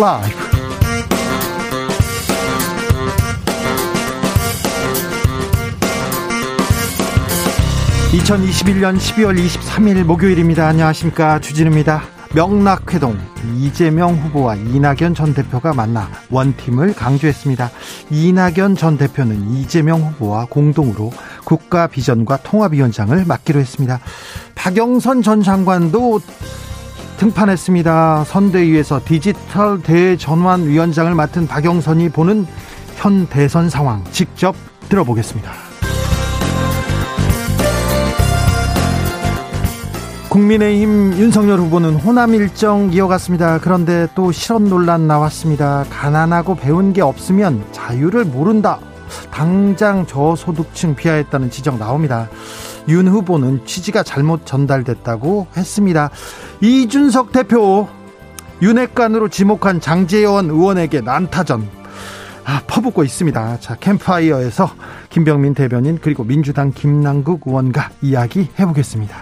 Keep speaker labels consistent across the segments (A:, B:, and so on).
A: 라이브. 2021년 12월 23일 목요일입니다. 안녕하십니까. 주진우입니다. 명락회동 이재명 후보와 이낙연 전 대표가 만나 원팀을 강조했습니다. 이낙연 전 대표는 이재명 후보와 공동으로 국가 비전과 통합위원장을 맡기로 했습니다. 박영선 전 장관도 등판했습니다. 선대위에서 디지털 대전환위원장을 맡은 박영선이 보는 현 대선 상황 직접 들어보겠습니다. 국민의힘 윤석열 후보는 호남 일정 이어갔습니다. 그런데 또 실업 논란 나왔습니다. 가난하고 배운 게 없으면 자유를 모른다. 당장 저소득층 비하했다는 지적 나옵니다. 윤 후보는 취지가 잘못 전달됐다고 했습니다. 이준석 대표 윤핵관으로 지목한 장재원 의원에게 난타전 아, 퍼붓고 있습니다. 자, 캠프파이어에서 김병민 대변인 그리고 민주당 김남국 의원과 이야기 해보겠습니다.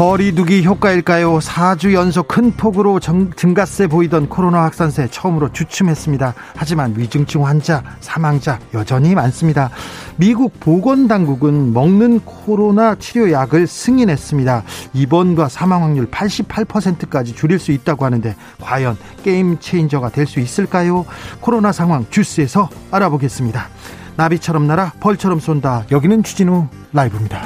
A: 거리두기 효과일까요? 4주 연속 큰 폭으로 증가세 보이던 코로나 확산세 처음으로 주춤했습니다. 하지만 위중증 환자, 사망자 여전히 많습니다. 미국 보건당국은 먹는 코로나 치료약을 승인했습니다. 입원과 사망 확률 88%까지 줄일 수 있다고 하는데 과연 게임 체인저가 될 수 있을까요? 코로나 상황 주스에서 알아보겠습니다. 나비처럼 날아 벌처럼 쏜다. 여기는 추진우 라이브입니다.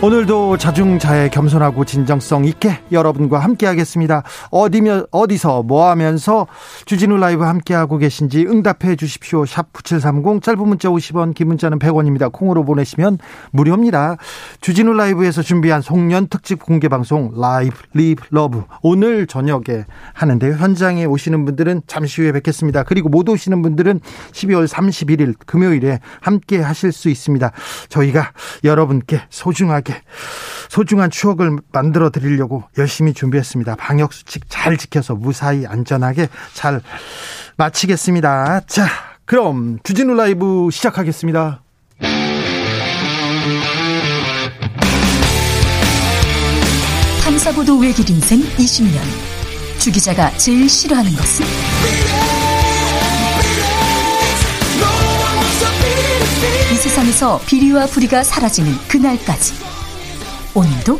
A: 오늘도 자중자애 겸손하고 진정성 있게 여러분과 함께하겠습니다. 어디며 어디서 뭐 하면서 주진우 라이브 함께하고 계신지 응답해 주십시오. 샵 9730 짧은 문자 50원 긴 문자는 100원입니다. 콩으로 보내시면 무료입니다. 주진우 라이브에서 준비한 송년 특집 공개 방송 라이브 리브 러브 오늘 저녁에 하는데요. 현장에 오시는 분들은 잠시 후에 뵙겠습니다. 그리고 못 오시는 분들은 12월 31일 금요일에 함께 하실 수 있습니다. 저희가 여러분께 소중하게 함께 소중한 추억을 만들어 드리려고 열심히 준비했습니다. 방역 수칙 잘 지켜서 무사히 안전하게 잘 마치겠습니다. 자, 그럼 주진우 라이브 시작하겠습니다.
B: 탐사보도 외길 인생 20년. 주 기자가 제일 싫어하는 것은? 이 세상에서 비리와 부리가 사라지는 그날까지. 오늘도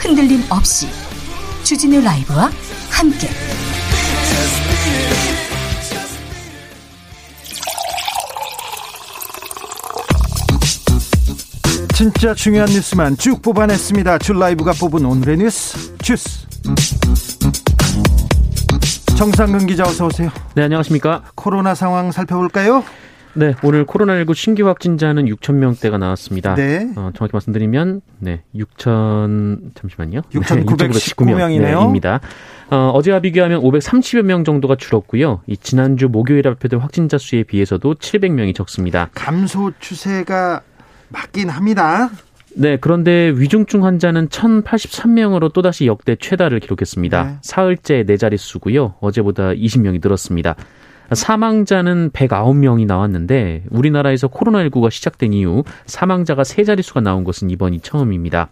B: 흔들림 없이 주진우 라이브와 함께
A: 진짜 중요한 뉴스만 쭉 뽑아냈습니다. 줄 라이브가 뽑은 오늘의 뉴스 주스. 정상근 기자 어서 오세요.
C: 네 안녕하십니까.
A: 코로나 상황 살펴볼까요?
C: 네, 오늘 코로나19 신규 확진자는 6천 명대가 나왔습니다. 네. 어, 정확히 말씀드리면 네, 6천 잠시만요.
A: 6,919명이네요. 네,
C: 입니다. 어, 어제와 비교하면 530여 명 정도가 줄었고요. 이 지난주 목요일에 발표된 확진자 수에 비해서도 700명이 적습니다.
A: 감소 추세가 맞긴 합니다.
C: 네, 그런데 위중증 환자는 1,083명으로 또다시 역대 최다를 기록했습니다. 네. 사흘째 네 자릿수고요. 어제보다 20명이 늘었습니다. 사망자는 109명이 나왔는데 우리나라에서 코로나19가 시작된 이후 사망자가 세 자릿수가 나온 것은 이번이 처음입니다.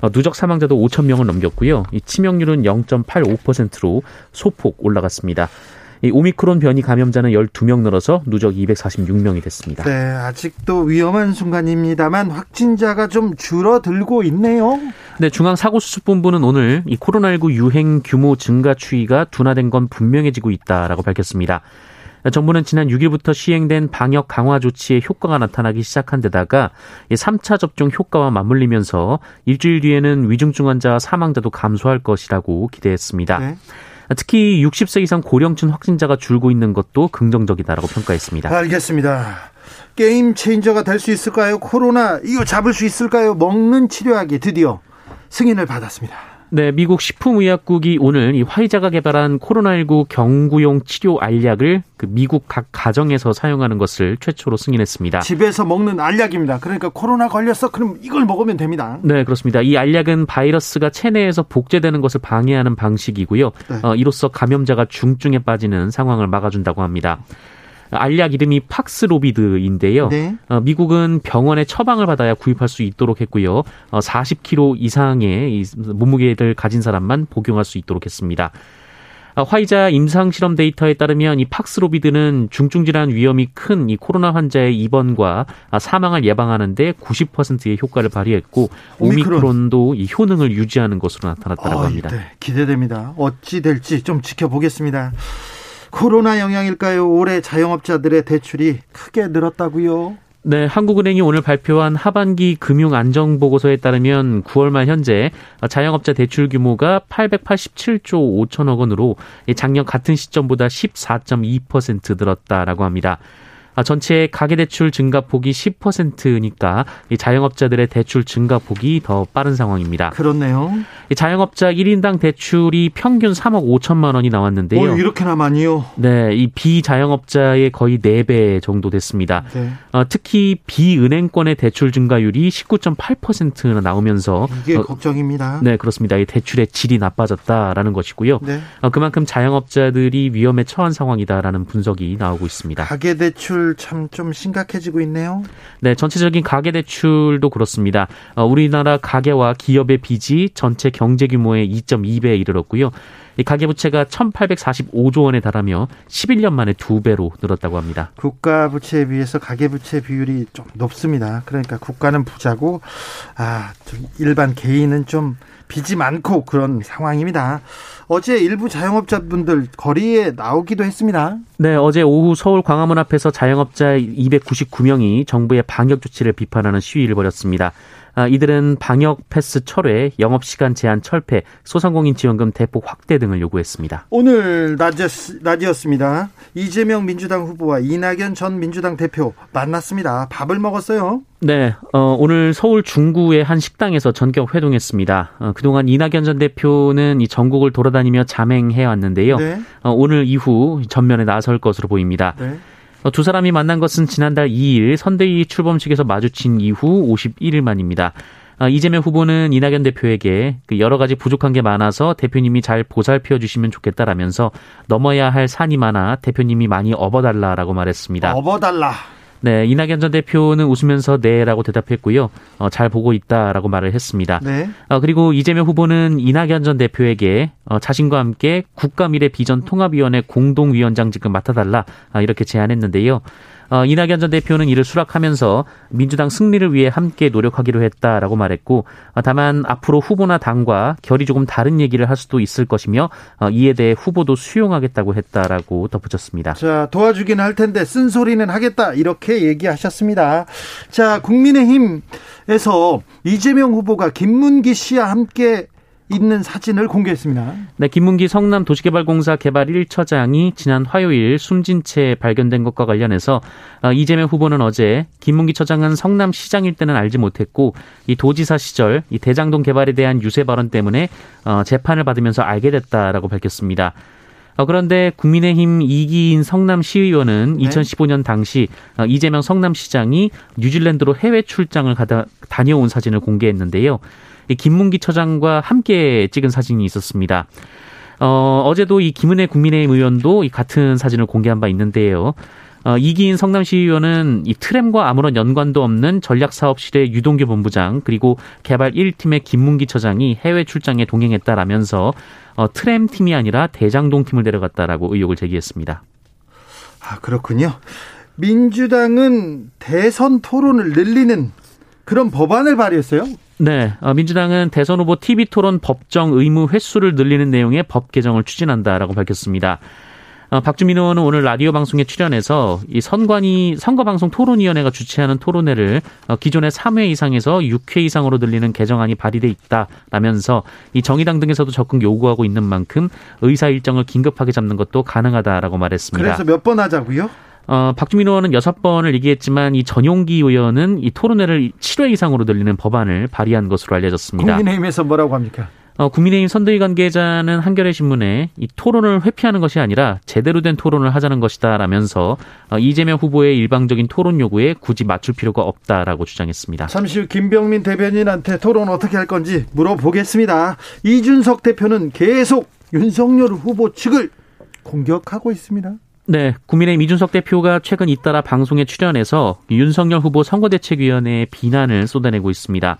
C: 어, 누적 사망자도 5천 명을 넘겼고요. 이 치명률은 0.85%로 소폭 올라갔습니다. 이 오미크론 변이 감염자는 12명 늘어서 누적 246명이 됐습니다.
A: 네, 아직도 위험한 순간입니다만 확진자가 좀 줄어들고 있네요.
C: 네, 중앙사고수습본부는 오늘 이 코로나19 유행 규모 증가 추이가 둔화된 건 분명해지고 있다라고 밝혔습니다. 정부는 지난 6일부터 시행된 방역 강화 조치의 효과가 나타나기 시작한 데다가 3차 접종 효과와 맞물리면서 일주일 뒤에는 위중증 환자 사망자도 감소할 것이라고 기대했습니다. 네. 특히 60세 이상 고령층 확진자가 줄고 있는 것도 긍정적이다라고 평가했습니다.
A: 알겠습니다. 게임 체인저가 될 수 있을까요? 코로나 이거 잡을 수 있을까요? 먹는 치료약이 드디어 승인을 받았습니다.
C: 네, 미국 식품의약국이 오늘 이 화이자가 개발한 코로나19 경구용 치료 알약을 그 미국 각 가정에서 사용하는 것을 최초로 승인했습니다.
A: 집에서 먹는 알약입니다. 그러니까 코로나 걸렸어? 그럼 이걸 먹으면 됩니다.
C: 네, 그렇습니다. 이 알약은 바이러스가 체내에서 복제되는 것을 방해하는 방식이고요. 네. 어, 이로써 감염자가 중증에 빠지는 상황을 막아준다고 합니다. 알약 이름이 팍스로비드인데요. 네. 어, 미국은 병원의 처방을 받아야 구입할 수 있도록 했고요. 어, 40kg 이상의 이 몸무게를 가진 사람만 복용할 수 있도록 했습니다. 아, 화이자 임상 실험 데이터에 따르면 이 팍스로비드는 중증 질환 위험이 큰 이 코로나 환자의 입원과 아, 사망을 예방하는데 90%의 효과를 발휘했고 오미크론. 오미크론도 이 효능을 유지하는 것으로 나타났다고 어, 합니다. 네,
A: 기대됩니다. 어찌 될지 좀 지켜보겠습니다. 코로나 영향일까요? 올해 자영업자들의 대출이 크게 늘었다고요?
C: 네, 한국은행이 오늘 발표한 하반기 금융 안정 보고서에 따르면 9월 말 현재 자영업자 대출 규모가 887조 5천억 원으로 작년 같은 시점보다 14.2% 늘었다라고 합니다. 아, 전체 가계대출 증가폭이 10%니까 이 자영업자들의 대출 증가폭이 더 빠른 상황입니다.
A: 그렇네요.
C: 이 자영업자 1인당 대출이 평균 3억 5천만 원이 나왔는데요.
A: 어, 이렇게나 많이요?
C: 네, 이 비자영업자의 거의 4배 정도 됐습니다. 네. 어, 특히 비은행권의 대출 증가율이 19.8%나 나오면서
A: 이게 어, 걱정입니다.
C: 네, 그렇습니다. 이 대출의 질이 나빠졌다라는 것이고요. 네. 어, 그만큼 자영업자들이 위험에 처한 상황이다라는 분석이 나오고 있습니다.
A: 가계대출 대출 참 좀 심각해지고 있네요.
C: 네, 전체적인 가계 대출도 그렇습니다. 어, 우리나라 가계와 기업의 빚이 전체 경제 규모의 2.2배에 이르렀고요. 이 가계부채가 1,845조 원에 달하며 11년 만에 두 배로 늘었다고 합니다.
A: 국가 부채에 비해서 가계부채 비율이 좀 높습니다. 그러니까 국가는 부자고 아, 일반 개인은 좀 빚이 많고 그런 상황입니다. 어제 일부 자영업자분들 거리에 나오기도 했습니다.
C: 네, 어제 오후 서울 광화문 앞에서 자영업자 299명이 정부의 방역 조치를 비판하는 시위를 벌였습니다. 아, 이들은 방역 패스 철회, 영업 시간 제한 철폐, 소상공인 지원금 대폭 확대 등을 요구했습니다.
A: 오늘 낮이었, 낮이었습니다. 이재명 민주당 후보와 이낙연 전 민주당 대표 만났습니다. 밥을 먹었어요.
C: 네, 어, 오늘 서울 중구의 한 식당에서 전격 회동했습니다. 어, 그동안 이낙연 전 대표는 이 전국을 돌아다니며 자맹해 왔는데요. 네. 어, 오늘 이후 전면에 나설 것으로 보입니다. 네. 어, 두 사람이 만난 것은 지난달 2일 선대위 출범식에서 마주친 이후 51일 만입니다. 어, 이재명 후보는 이낙연 대표에게 그 여러 가지 부족한 게 많아서 대표님이 잘 보살펴 주시면 좋겠다라면서 넘어야 할 산이 많아 대표님이 많이 업어달라라고 말했습니다.
A: 업어달라.
C: 네, 이낙연 전 대표는 웃으면서 네라고 대답했고요. 어, 잘 보고 있다라고 말을 했습니다. 네. 어, 그리고 이재명 후보는 이낙연 전 대표에게 어, 자신과 함께 국가미래 비전 통합위원회 공동위원장직을 맡아달라 아, 이렇게 제안했는데요. 어, 이낙연 전 대표는 이를 수락하면서 민주당 승리를 위해 함께 노력하기로 했다라고 말했고 어, 다만 앞으로 후보나 당과 결이 조금 다른 얘기를 할 수도 있을 것이며 어, 이에 대해 후보도 수용하겠다고 했다라고 덧붙였습니다.
A: 자 도와주긴 할 텐데 쓴소리는 하겠다 이렇게 얘기하셨습니다. 자 국민의힘에서 이재명 후보가 김문기 씨와 함께 있는 사진을 공개했습니다.
C: 네, 김문기 성남 도시개발공사 개발 1처장이 지난 화요일 숨진 채 발견된 것과 관련해서 어, 이재명 후보는 어제 김문기 처장은 성남 시장일 때는 알지 못했고 이 도지사 시절 이 대장동 개발에 대한 유세 발언 때문에 어, 재판을 받으면서 알게 됐다라고 밝혔습니다. 어, 그런데 국민의힘 이기인 성남 시의원은 네. 2015년 당시 이재명 성남시장이 뉴질랜드로 해외 출장을 다녀온 사진을 공개했는데요. 김문기 처장과 함께 찍은 사진이 있었습니다. 어, 어제도 이 김은혜 국민의힘 의원도 이 같은 사진을 공개한 바 있는데요. 어, 이기인 성남시 의원은 이 트램과 아무런 연관도 없는 전략사업실의 유동규 본부장 그리고 개발 1팀의 김문기 처장이 해외 출장에 동행했다라면서 어, 트램 팀이 아니라 대장동 팀을 데려갔다라고 의혹을 제기했습니다.
A: 아 그렇군요. 민주당은 대선 토론을 늘리는 그런 법안을 발의했어요.
C: 네, 어, 민주당은 대선 후보 TV 토론 법정 의무 횟수를 늘리는 내용의 법 개정을 추진한다라고 밝혔습니다. 어, 박주민 의원은 오늘 라디오 방송에 출연해서 이 선관위 선거방송 토론위원회가 주최하는 토론회를 어, 기존의 3회 이상에서 6회 이상으로 늘리는 개정안이 발의돼 있다라면서 이 정의당 등에서도 적극 요구하고 있는 만큼 의사 일정을 긴급하게 잡는 것도 가능하다라고 말했습니다.
A: 그래서 몇 번 하자고요?
C: 어, 박주민 의원은 여섯 번을 얘기했지만 이 전용기 의원은 이 토론회를 7회 이상으로 늘리는 법안을 발의한 것으로 알려졌습니다.
A: 국민의힘에서 뭐라고 합니까?
C: 어, 국민의힘 선대위 관계자는 한겨레 신문에 이 토론을 회피하는 것이 아니라 제대로 된 토론을 하자는 것이다라면서 어, 이재명 후보의 일방적인 토론 요구에 굳이 맞출 필요가 없다라고 주장했습니다.
A: 잠시 후 김병민 대변인한테 토론 어떻게 할 건지 물어보겠습니다. 이준석 대표는 계속 윤석열 후보 측을 공격하고 있습니다.
C: 네, 국민의힘 이준석 대표가 최근 잇따라 방송에 출연해서 윤석열 후보 선거대책위원회에 비난을 쏟아내고 있습니다.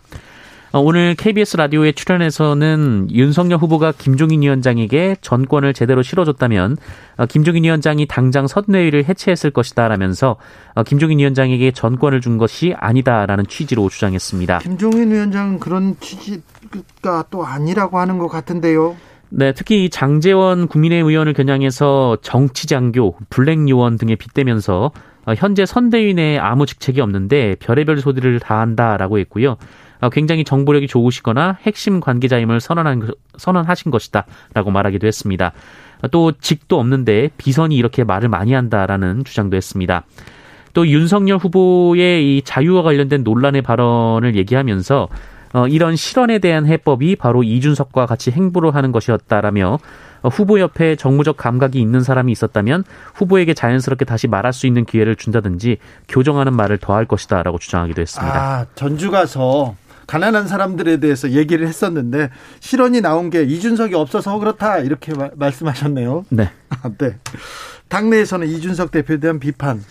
C: 어, 오늘 KBS 라디오에 출연해서는 윤석열 후보가 김종인 위원장에게 전권을 제대로 실어줬다면 어, 김종인 위원장이 당장 선대위를 해체했을 것이다라면서 어, 김종인 위원장에게 전권을 준 것이 아니다라는 취지로 주장했습니다.
A: 김종인 위원장은 그런 취지가 또 아니라고 하는 것 같은데요.
C: 네, 특히 장재원 국민의힘 의원을 겨냥해서 정치장교, 블랙요원 등에 빗대면서 현재 선대위 내에 아무 직책이 없는데 별의별 소리를 다 한다라고 했고요. 어, 굉장히 정보력이 좋으시거나 핵심 관계자임을 선언한, 선언하신 것이다라고 말하기도 했습니다. 또 직도 없는데 비선이 이렇게 말을 많이 한다라는 주장도 했습니다. 또 윤석열 후보의 이 자유와 관련된 논란의 발언을 얘기하면서 어, 이런 실언에 대한 해법이 바로 이준석과 같이 행보를 하는 것이었다라며 어, 후보 옆에 정무적 감각이 있는 사람이 있었다면 후보에게 자연스럽게 다시 말할 수 있는 기회를 준다든지 교정하는 말을 더할 것이다라고 주장하기도 했습니다.
A: 아, 전주 가서 가난한 사람들에 대해서 얘기를 했었는데 실언이 나온 게 이준석이 없어서 그렇다 이렇게 마, 말씀하셨네요.
C: 네.
A: 아, 네. 당내에서는 이준석 대표에 대한 비판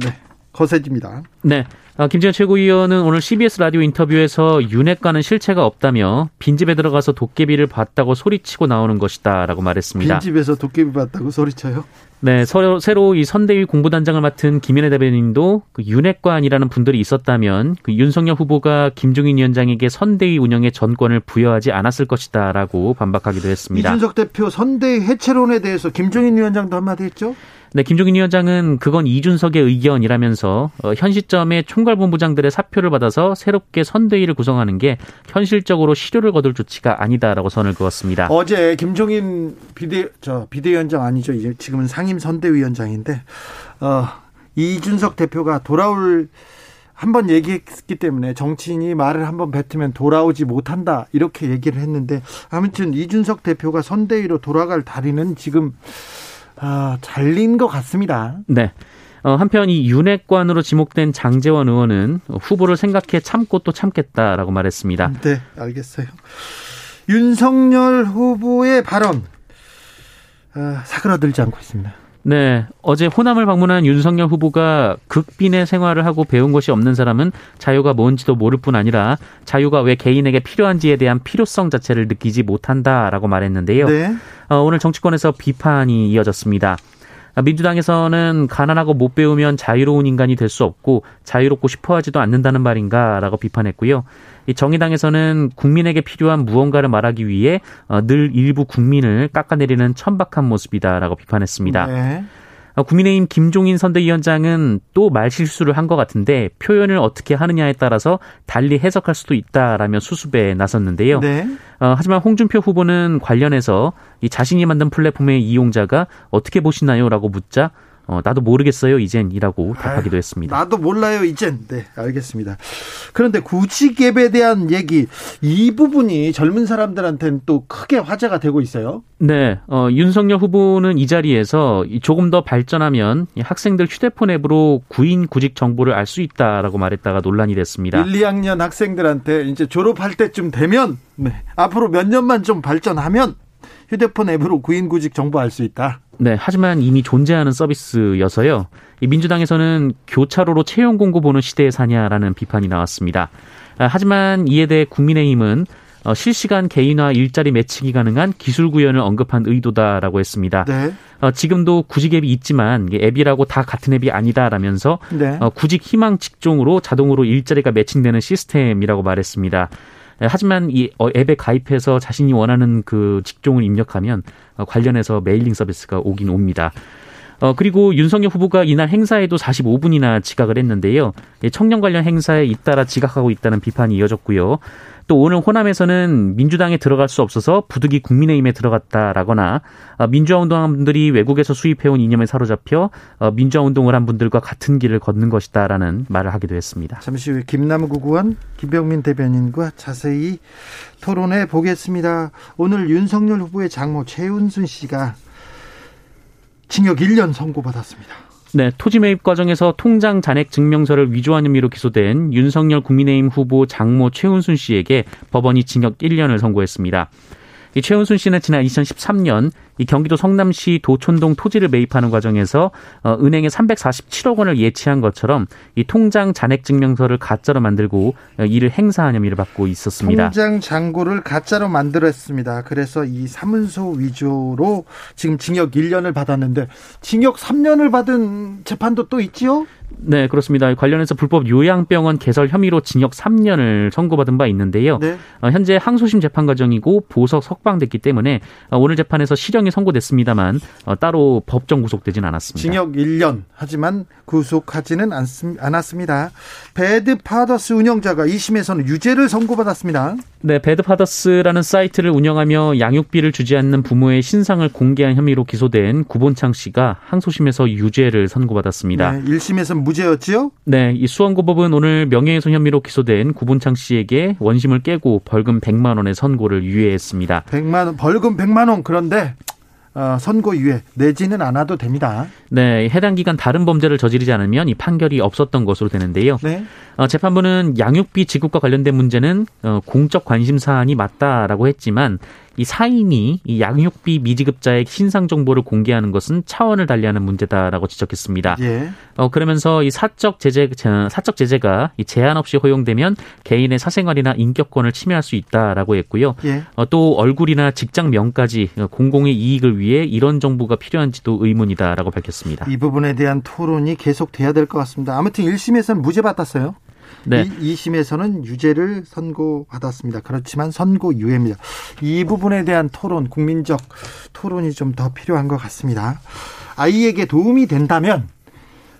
A: 네. 거세집니다.
C: 네. 아, 김재현 최고위원은 오늘 CBS 라디오 인터뷰에서 윤핵과는 실체가 없다며 빈집에 들어가서 도깨비를 봤다고 소리치고 나오는 것이다라고 말했습니다.
A: 빈집에서 도깨비 봤다고 소리쳐요?
C: 네, 새로, 새로 이 선대위 공부단장을 맡은 김현애 대변인도 그 윤핵관이라는 분들이 있었다면 그 윤석열 후보가 김종인 위원장에게 선대위 운영의 전권을 부여하지 않았을 것이다라고 반박하기도 했습니다.
A: 이준석 대표 선대위 해체론에 대해서 김종인 위원장도 한마디 했죠?
C: 네, 김종인 위원장은 그건 이준석의 의견이라면서 어, 현 시점에 총괄본부장들의 사표를 받아서 새롭게 선대위를 구성하는 게 현실적으로 실효를 거둘 조치가 아니다라고 선을 그었습니다.
A: 어제 김종인 비대 저 비대위원장 아니죠. 이제 지금은 상임 선대위원장인데 어, 이준석 대표가 돌아올 한번 얘기했기 때문에 정치인이 말을 한번 뱉으면 돌아오지 못한다 이렇게 얘기를 했는데 아무튼 이준석 대표가 선대위로 돌아갈 다리는 지금 아, 잘린 것 같습니다.
C: 네. 어, 한편 이 윤핵관으로 지목된 장재원 의원은 후보를 생각해 참고 또 참겠다라고 말했습니다.
A: 네, 알겠어요. 윤석열 후보의 발언 아, 사그라들지 않고 있습니다.
C: 네. 어제 호남을 방문한 윤석열 후보가 극빈의 생활을 하고 배운 것이 없는 사람은 자유가 뭔지도 모를 뿐 아니라 자유가 왜 개인에게 필요한지에 대한 필요성 자체를 느끼지 못한다라고 말했는데요. 네. 어, 오늘 정치권에서 비판이 이어졌습니다. 민주당에서는 가난하고 못 배우면 자유로운 인간이 될 수 없고 자유롭고 싶어 하지도 않는다는 말인가라고 비판했고요. 이 정의당에서는 국민에게 필요한 무언가를 말하기 위해 어, 늘 일부 국민을 깎아내리는 천박한 모습이다라고 비판했습니다. 네. 어, 국민의힘 김종인 선대위원장은 또 말실수를 한 것 같은데 표현을 어떻게 하느냐에 따라서 달리 해석할 수도 있다라며 수습에 나섰는데요. 네. 어, 하지만 홍준표 후보는 관련해서 이 자신이 만든 플랫폼의 이용자가 어떻게 보시나요?라고 묻자 어, 나도 모르겠어요, 이젠이라고 답하기도 했습니다.
A: 나도 몰라요, 이젠. 네, 알겠습니다. 그런데 구직앱에 대한 얘기, 이 부분이 젊은 사람들한테는 또 크게 화제가 되고 있어요.
C: 네, 어, 윤석열 후보는 이 자리에서 조금 더 발전하면 학생들 휴대폰 앱으로 구인 구직 정보를 알 수 있다라고 말했다가 논란이 됐습니다.
A: 1, 2학년 학생들한테 이제 졸업할 때쯤 되면, 네, 앞으로 몇 년만 좀 발전하면 휴대폰 앱으로 구인 구직 정보 알 수 있다.
C: 네, 하지만 이미 존재하는 서비스여서요. 이 민주당에서는 교차로로 채용 공고 보는 시대에 사냐라는 비판이 나왔습니다. 아, 하지만 이에 대해 국민의힘은 어, 실시간 개인화 일자리 매칭이 가능한 기술 구현을 언급한 의도다라고 했습니다. 네. 어, 지금도 구직 앱이 있지만 앱이라고 다 같은 앱이 아니다라면서 네. 어, 구직 희망 직종으로 자동으로 일자리가 매칭되는 시스템이라고 말했습니다. 예, 하지만 이 어, 앱에 가입해서 자신이 원하는 그 직종을 입력하면 어, 관련해서 메일링 서비스가 오긴 옵니다. 어, 그리고 윤석열 후보가 이날 행사에도 45분이나 지각을 했는데요. 청년 관련 행사에 잇따라 지각하고 있다는 비판이 이어졌고요. 또 오늘 호남에서는 민주당에 들어갈 수 없어서 부득이 국민의힘에 들어갔다라거나 어, 민주화 운동한 분들이 외국에서 수입해온 이념에 사로잡혀 어, 민주화 운동을 한 분들과 같은 길을 걷는 것이다라는 말을 하기도 했습니다.
A: 잠시 후에 김남국 의원, 김병민 대변인과 자세히 토론해 보겠습니다. 오늘 윤석열 후보의 장모 최은순 씨가 징역 1년 선고받았습니다.
C: 네, 토지 매입 과정에서 통장 잔액 증명서를 위조한 혐의로 기소된 윤석열 국민의힘 후보 장모 최은순 씨에게 법원이 징역 1년을 선고했습니다. 이 최은순 씨는 지난 2013년 이 경기도 성남시 도촌동 토지를 매입하는 과정에서 어, 은행에 347억 원을 예치한 것처럼 이 통장 잔액 증명서를 가짜로 만들고 어, 이를 행사한 혐의를 받고 있었습니다.
A: 통장 잔고를 가짜로 만들었습니다. 그래서 이 사문서 위조로 지금 징역 1년을 받았는데 징역 3년을 받은 재판도 또 있지요?
C: 네, 그렇습니다. 관련해서 불법 요양병원 개설 혐의로 징역 3년을 선고받은 바 있는데요. 네. 어, 현재 항소심 재판 과정이고 보석 석방됐기 때문에 어, 오늘 재판에서 실형이 선고됐습니다만 어, 따로 법정 구속되진 않았습니다.
A: 징역 1년 하지만 구속하지는 않았습니다. 배드 파더스 운영자가 2심에서는 유죄를 선고받았습니다.
C: 네, 배드 파더스라는 사이트를 운영하며 양육비를 주지 않는 부모의 신상을 공개한 혐의로 기소된 구본창 씨가 항소심에서 유죄를 선고받았습니다.
A: 네, 1심에서 무죄였지요?
C: 네, 이 수원고법은 오늘 명예훼손 혐의로 기소된 구본창 씨에게 원심을 깨고 벌금 100만 원의 선고를 유예했습니다.
A: 100만 원, 벌금 100만 원 그런데 어, 선고 유예 내지는 않아도 됩니다.
C: 네, 해당 기간 다른 범죄를 저지르지 않으면 이 판결이 없었던 것으로 되는데요. 네. 어, 재판부는 양육비 지급과 관련된 문제는 어, 공적 관심 사안이 맞다라고 했지만 이 사인이 이 양육비 미지급자의 신상 정보를 공개하는 것은 차원을 달리하는 문제다라고 지적했습니다. 예. 어 그러면서 이 사적 제재 사적 제재가 이 제한 없이 허용되면 개인의 사생활이나 인격권을 침해할 수 있다라고 했고요. 예. 어, 또 얼굴이나 직장명까지 공공의 이익을 위해 이런 정보가 필요한지도 의문이다라고 밝혔습니다.
A: 이 부분에 대한 토론이 계속돼야 될 것 같습니다. 아무튼 1심에서는 무죄 받았어요. 네. 이, 2심에서는 유죄를 선고받았습니다. 그렇지만 선고 유예입니다. 이 부분에 대한 토론, 국민적 토론이 좀 더 필요한 것 같습니다. 아이에게 도움이 된다면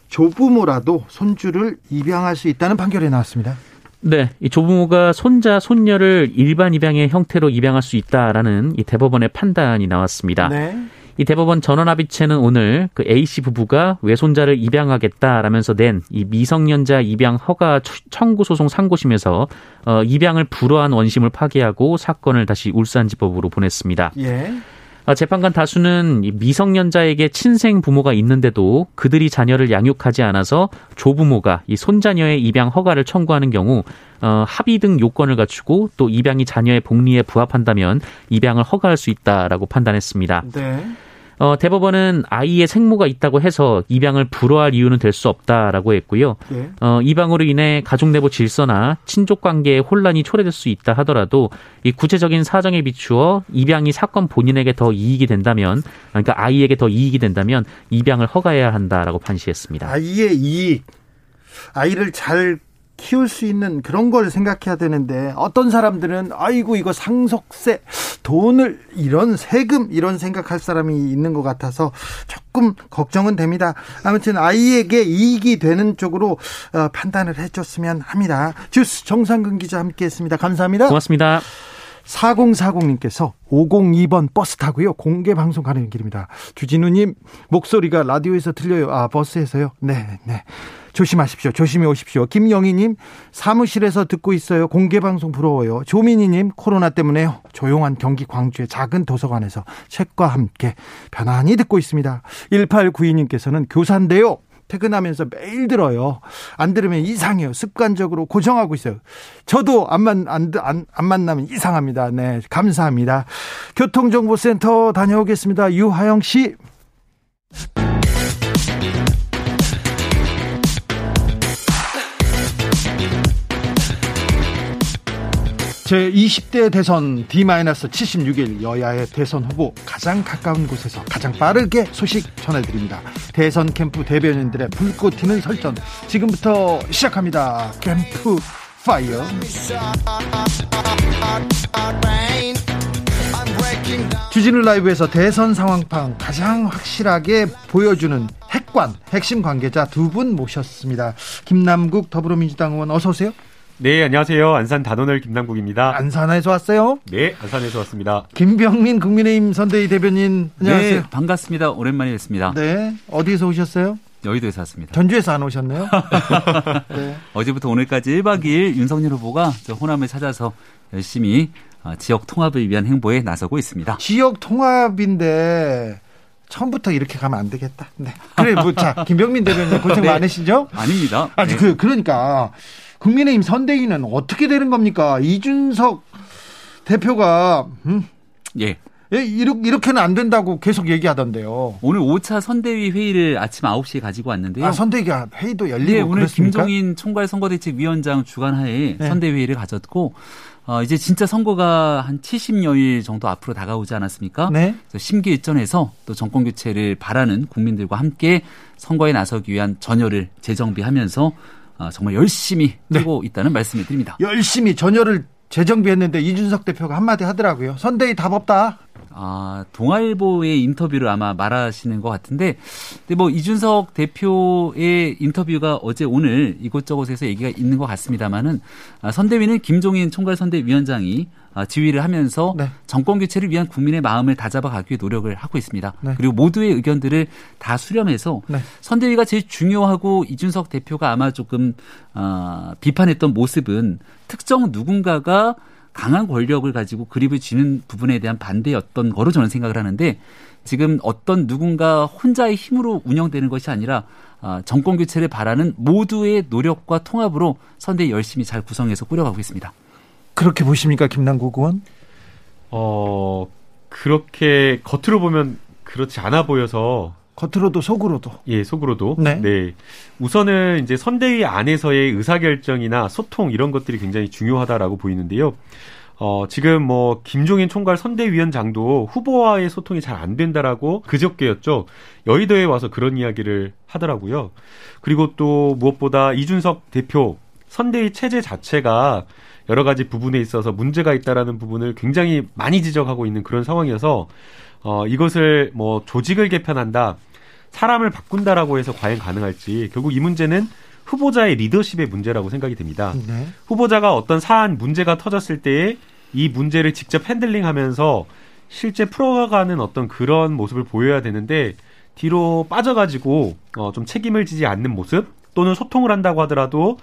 A: 조부모라도 손주를 입양할 수 있다는 판결이 나왔습니다.
C: 네, 이 조부모가 손자, 손녀를 일반 입양의 형태로 입양할 수 있다라는 이 대법원의 판단이 나왔습니다. 네. 이 대법원 전원합의체는 오늘 그 A 씨 부부가 외손자를 입양하겠다라면서 낸 이 미성년자 입양 허가 청구 소송 상고심에서 어, 입양을 불허한 원심을 파기하고 사건을 다시 울산지법으로 보냈습니다. 예. 어, 재판관 다수는 미성년자에게 친생 부모가 있는데도 그들이 자녀를 양육하지 않아서 조부모가 이 손자녀의 입양 허가를 청구하는 경우 어, 합의 등 요건을 갖추고 또 입양이 자녀의 복리에 부합한다면 입양을 허가할 수 있다라고 판단했습니다. 네. 어, 대법원은 아이의 생모가 있다고 해서 입양을 불허할 이유는 될 수 없다라고 했고요. 네. 어, 입양으로 인해 가족 내부 질서나 친족 관계에 혼란이 초래될 수 있다 하더라도 이 구체적인 사정에 비추어 입양이 사건 본인에게 더 이익이 된다면 그러니까 아이에게 더 이익이 된다면 입양을 허가해야 한다라고 판시했습니다.
A: 아이의 이익 아이를 잘 키울 수 있는 그런 걸 생각해야 되는데 어떤 사람들은 아이고 이거 상속세 돈을 이런 세금 이런 생각할 사람이 있는 것 같아서 조금 걱정은 됩니다. 아무튼 아이에게 이익이 되는 쪽으로 어, 판단을 해줬으면 합니다. 주스 정상근 기자 함께했습니다. 감사합니다.
C: 고맙습니다.
A: 4040님께서 502번 버스 타고요. 공개 방송 가는 길입니다. 주진우님 목소리가 라디오에서 들려요. 아 버스에서요. 네, 네. 조심하십시오. 조심히 오십시오. 김영희님 사무실에서 듣고 있어요. 공개 방송 부러워요. 조민희님 코로나 때문에요. 조용한 경기 광주의 작은 도서관에서 책과 함께 편안히 듣고 있습니다. 1892님께서는 교사인데요. 퇴근하면서 매일 들어요. 안 들으면 이상해요. 습관적으로 고정하고 있어요. 저도 안, 만, 안, 안, 안 만나면 이상합니다. 네. 감사합니다. 교통정보센터 다녀오겠습니다. 유하영 씨. 제20대 대선 D-76일 여야의 대선 후보 가장 가까운 곳에서 가장 빠르게 소식 전해드립니다. 대선 캠프 대변인들의 불꽃 튀는 설전 지금부터 시작합니다. 캠프 파이어. 주진우 라이브에서 대선 상황판 가장 확실하게 보여주는 핵관 핵심 관계자 두 분 모셨습니다. 김남국 더불어민주당 의원 어서 오세요.
D: 네, 안녕하세요. 안산 단원을 김남국입니다.
A: 안산에서 왔어요?
D: 네, 안산에서 왔습니다.
A: 김병민 국민의힘 선대위 대변인 안녕하세요. 네,
E: 반갑습니다. 오랜만에 뵙습니다.
A: 네, 어디에서 오셨어요?
E: 여의도에서 왔습니다.
A: 전주에서 안 오셨네요?
E: 네. 어제부터 오늘까지 1박 2일 윤석열 후보가 호남을 찾아서 열심히 어, 지역 통합을 위한 행보에 나서고 있습니다.
A: 지역 통합인데 처음부터 이렇게 가면 안 되겠다. 네. 그래, 뭐, 자, 김병민 대변인 고생 네. 많으시죠?
E: 아닙니다.
A: 아니, 네. 그, 그러니까, 국민의힘 선대위는 어떻게 되는 겁니까? 이준석 대표가 음? 예. 예, 이렇게는 안 된다고 계속 얘기하던데요.
E: 오늘 5차 선대위 회의를 아침 9시에 가지고 왔는데요.
A: 아, 선대위가 회의도 열리고
E: 네, 오늘
A: 그렇습니까?
E: 김종인 총괄 선거대책위원장 주관하에 네. 선대위를 가졌고 어, 이제 진짜 선거가 한 70여일 정도 앞으로 다가오지 않았습니까? 네. 그래서 심기일전에서 또 정권 교체를 바라는 국민들과 함께 선거에 나서기 위한 전열을 재정비하면서 어, 정말 열심히 뛰고 네. 있다는 말씀을 드립니다.
A: 열심히 전열을 재정비했는데 이준석 대표가 한마디 하더라고요. 선대위 답 없다.
E: 아, 동아일보의 인터뷰를 아마 말하시는 것 같은데, 근데 뭐 이준석 대표의 인터뷰가 어제 오늘 이곳저곳에서 얘기가 있는 것 같습니다만은 아, 선대위는 김종인 총괄 선대위원장이 아, 지휘를 하면서 네. 정권 교체를 위한 국민의 마음을 다잡아 가기 위해 노력을 하고 있습니다. 네. 그리고 모두의 의견들을 다 수렴해서 네. 선대위가 제일 중요하고 이준석 대표가 아마 조금 어, 비판했던 모습은 특정 누군가가 강한 권력을 가지고 그립을 쥐는 부분에 대한 반대였던 거로 저는 생각을 하는데 지금 어떤 누군가 혼자의 힘으로 운영되는 것이 아니라 아, 정권 교체를 바라는 모두의 노력과 통합으로 선대 열심히 잘 구성해서 꾸려가고 있습니다.
A: 그렇게 보십니까, 김남국 의원?
D: 어, 그렇게 겉으로 보면 그렇지 않아 보여서
A: 겉으로도 속으로도.
D: 예, 속으로도. 네. 네. 우선은 이제 선대위 안에서의 의사결정이나 소통 이런 것들이 굉장히 중요하다라고 보이는데요. 어, 지금 뭐, 김종인 총괄 선대위원장도 후보와의 소통이 잘 안 된다라고 그저께였죠. 여의도에 와서 그런 이야기를 하더라고요. 그리고 또 무엇보다 이준석 대표 선대위 체제 자체가 여러 가지 부분에 있어서 문제가 있다라는 부분을 굉장히 많이 지적하고 있는 그런 상황이어서 어, 이것을 뭐 조직을 개편한다, 사람을 바꾼다라고 해서 과연 가능할지 결국 이 문제는 후보자의 리더십의 문제라고 생각이 됩니다. 네. 후보자가 어떤 사안 문제가 터졌을 때에 이 문제를 직접 핸들링하면서 실제 풀어가는 어떤 그런 모습을 보여야 되는데 뒤로 빠져가지고 어, 좀 책임을 지지 않는 모습 또는 소통을 한다고 하더라도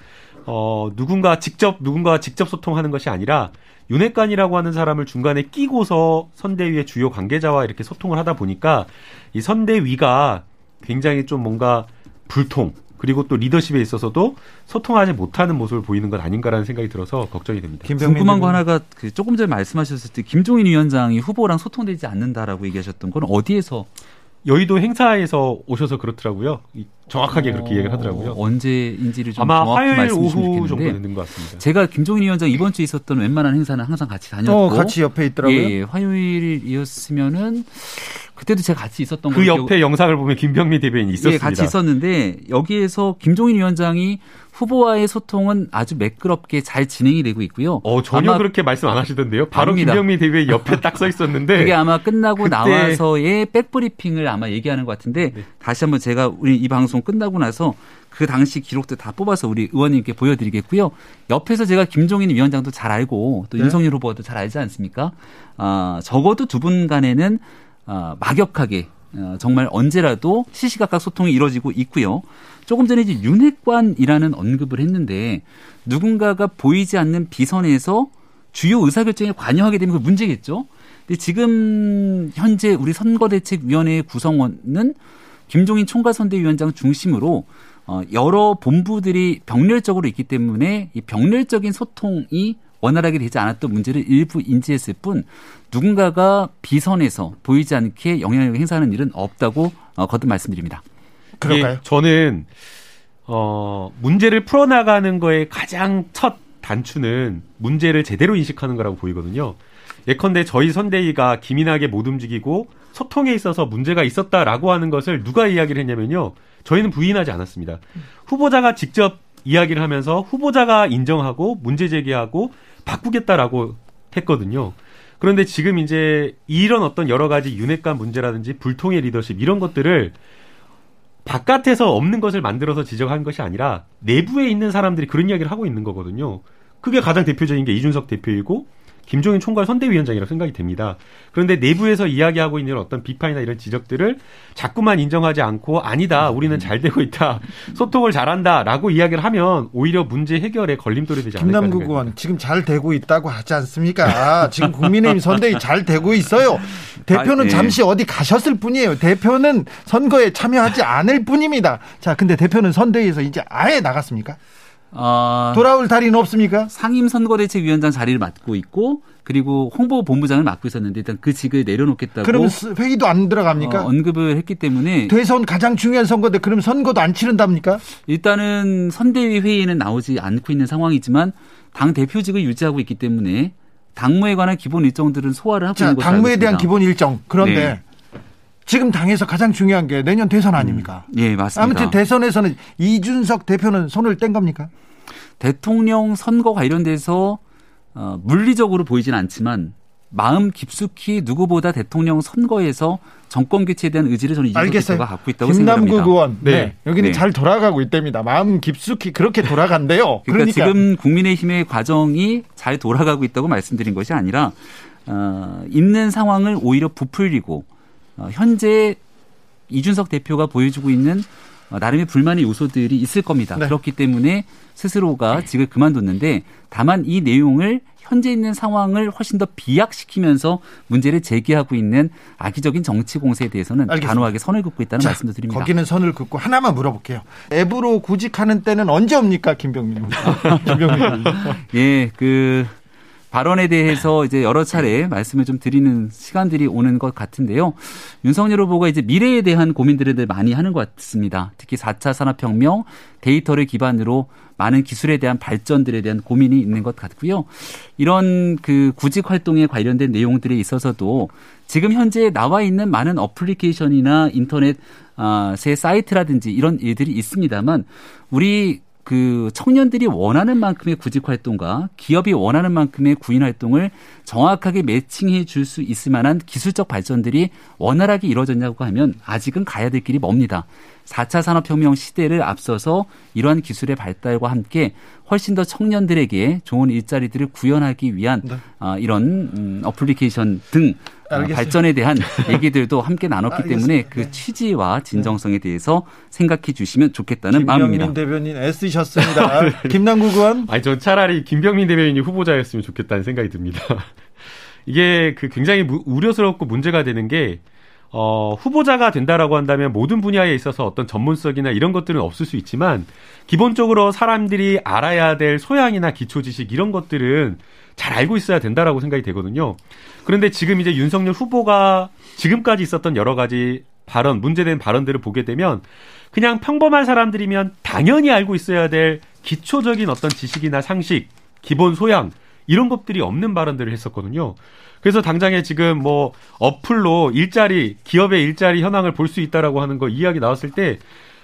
D: 어, 누군가 직접 누군가 직접 소통하는 것이 아니라 윤핵관이라고 하는 사람을 중간에 끼고서 선대위의 주요 관계자와 이렇게 소통을 하다 보니까 이 선대위가 굉장히 좀 뭔가 불통 그리고 또 리더십에 있어서도 소통하지 못하는 모습을 보이는 것 아닌가라는 생각이 들어서 걱정이 됩니다.
E: 궁금한 거 하나가 그 조금 전에 말씀하셨을 때 김종인 위원장이 후보랑 소통되지 않는다라고 얘기하셨던 건 어디에서
D: 여의도 행사에서 오셔서 그렇더라고요. 정확하게 어, 그렇게 얘기를 하더라고요.
E: 언제인지를 좀
D: 아마 화요일 오후 정도 되는 것 같습니다.
E: 제가 김종인 위원장 이번 주에 있었던 웬만한 행사는 항상 같이 다녔고,
A: 어, 같이 옆에 있더라고요. 예,
E: 예. 화요일이었으면은 그때도 제가 같이 있었던
D: 그 옆에 기억... 영상을 보면 김병미 대변인이 있었습니다. 예,
E: 같이 있었는데 여기에서 김종인 위원장이 후보와의 소통은 아주 매끄럽게 잘 진행이 되고 있고요.
D: 어, 전혀 그렇게 말씀 안 하시던데요. 바로 아닙니다. 김병미 대변인 옆에 딱 서 있었는데
E: 그게 아마 끝나고 그때... 나와서의 백브리핑을 아마 얘기하는 것 같은데 네. 다시 한번 제가 우리 이 방송 끝나고 나서 그 당시 기록들 다 뽑아서 우리 의원님께 보여드리겠고요. 옆에서 제가 김종인 위원장도 잘 알고 또 네. 윤석열 후보도 잘 알지 않습니까? 아, 적어도 두 분 간에는 어, 막역하게 어, 정말 언제라도 시시각각 소통이 이루어지고 있고요. 조금 전에 이제 윤핵관이라는 언급을 했는데 누군가가 보이지 않는 비선에서 주요 의사결정에 관여하게 되면 그 문제겠죠. 근데 지금 현재 우리 선거대책위원회 구성원은 김종인 총괄선대위원장 중심으로 어, 여러 본부들이 병렬적으로 있기 때문에 이 병렬적인 소통이 원활하게 되지 않았던 문제를 일부 인지했을 뿐 누군가가 비선에서 보이지 않게 영향력을 행사하는 일은 없다고 어, 거듭 말씀드립니다.
D: 그럴까요? 예, 저는 어, 문제를 풀어나가는 거에 가장 첫 단추는 문제를 제대로 인식하는 거라고 보이거든요. 예컨대 저희 선대위가 기민하게 못 움직이고 소통에 있어서 문제가 있었다라고 하는 것을 누가 이야기를 했냐면요. 저희는 부인하지 않았습니다. 후보자가 직접 이야기를 하면서 후보자가 인정하고 문제 제기하고 바꾸겠다라고 했거든요. 그런데 지금 이제 이런 어떤 여러 가지 윤핵관 문제라든지 불통의 리더십 이런 것들을 바깥에서 없는 것을 만들어서 지적한 것이 아니라 내부에 있는 사람들이 그런 이야기를 하고 있는 거거든요. 그게 가장 대표적인 게 이준석 대표이고 김종인 총괄 선대위원장이라고 생각이 됩니다. 그런데 내부에서 이야기하고 있는 어떤 비판이나 이런 지적들을 자꾸만 인정하지 않고 아니다, 우리는 잘 되고 있다, 소통을 잘한다라고 이야기를 하면 오히려 문제 해결에 걸림돌이 되지 않을까.
A: 김남국 의원 지금 잘 되고 있다고 하지 않습니까? 지금 국민의힘 선대위 잘 되고 있어요. 대표는 아, 네. 잠시 어디 가셨을 뿐이에요. 대표는 선거에 참여하지 않을 뿐입니다. 자, 근데 대표는 선대위에서 이제 아예 나갔습니까? 어, 돌아올 달인 없습니까?
E: 상임선거대책위원장 자리를 맡고 있고 그리고 홍보본부장을 맡고 있었는데 일단 그 직을 내려놓겠다고.
A: 그러면 회의도 안 들어갑니까?
E: 어, 언급을 했기 때문에.
A: 대선 가장 중요한 선거인데 그럼 선거도 안 치른답니까?
E: 일단은 선대위 회의는 나오지 않고 있는 상황이지만 당 대표직을 유지하고 있기 때문에 당무에 관한 기본 일정들은 소화를 하고 자, 있는
A: 것으로 당무에 대한 기본 일정. 그런데 네. 지금 당에서 가장 중요한 게 내년 대선 아닙니까?
E: 음, 예, 맞습니다.
A: 아무튼 대선에서는 이준석 대표는 손을 뗀 겁니까?
E: 대통령 선거 관련돼서 어, 물리적으로 보이진 않지만 마음 깊숙이 누구보다 대통령 선거에서 정권 교체에 대한 의지를 저는 이준석 대표가 갖고 있다고
A: 생각합니다.
E: 김남국
A: 의원, 네. 네. 여기는 네. 잘 돌아가고 있답니다. 마음 깊숙이 그렇게 돌아간대요.
E: 그러니까, 그러니까, 지금 국민의힘의 과정이 잘 돌아가고 있다고 말씀드린 것이 아니라 어, 있는 상황을 오히려 부풀리고 어, 현재 이준석 대표가 보여주고 있는 어, 나름의 불만의 요소들이 있을 겁니다. 네. 그렇기 때문에 스스로가 직을 그만뒀는데 다만 이 내용을 현재 있는 상황을 훨씬 더 비약시키면서 문제를 제기하고 있는 악의적인 정치 공세에 대해서는 알겠습니다. 단호하게 선을 긋고 있다는 자, 말씀도 드립니다.
A: 거기는 선을 긋고 하나만 물어볼게요. 앱으로 구직하는 때는 언제 옵니까, 김병민? 김병민.
E: 예, 그 발언에 대해서 이제 여러 차례 말씀을 좀 드리는 시간들이 오는 것 같은데요. 윤석열 후보가 이제 미래에 대한 고민들을 많이 하는 것 같습니다. 특히 4차 산업혁명, 데이터를 기반으로 많은 기술에 대한 발전들에 대한 고민이 있는 것 같고요. 이런 그 구직 활동에 관련된 내용들에 있어서도 지금 현재 나와 있는 많은 어플리케이션이나 인터넷 새 사이트라든지 이런 일들이 있습니다만 우리 그 청년들이 원하는 만큼의 구직 활동과 기업이 원하는 만큼의 구인 활동을 정확하게 매칭해 줄 수 있을 만한 기술적 발전들이 원활하게 이루어졌냐고 하면 아직은 가야 될 길이 멉니다. 4차 산업혁명 시대를 앞서서 이러한 기술의 발달과 함께 훨씬 더 청년들에게 좋은 일자리들을 구현하기 위한 네. 아, 이런 음, 어플리케이션 등 어, 알겠습니다. 발전에 대한 얘기들도 함께 나눴기 알겠습니다. 때문에 그 네. 취지와 진정성에 대해서 생각해 주시면 좋겠다는 마음입니다.
A: 김병민 대변인 애쓰셨습니다. 네. 김남국 의원.
D: 아니 전 차라리 김병민 대변인이 후보자였으면 좋겠다는 생각이 듭니다. 이게 그 굉장히 우려스럽고 문제가 되는 게 어, 후보자가 된다라고 한다면 모든 분야에 있어서 어떤 전문성이나 이런 것들은 없을 수 있지만 기본적으로 사람들이 알아야 될 소양이나 기초 지식 이런 것들은 잘 알고 있어야 된다라고 생각이 되거든요. 그런데 지금 이제 윤석열 후보가 지금까지 있었던 여러 가지 발언, 문제된 발언들을 보게 되면 그냥 평범한 사람들이면 당연히 알고 있어야 될 기초적인 어떤 지식이나 상식, 기본 소양 이런 것들이 없는 발언들을 했었거든요. 그래서 당장에 지금 뭐 어플로 일자리 기업의 일자리 현황을 볼 수 있다라고 하는 거 이야기 나왔을 때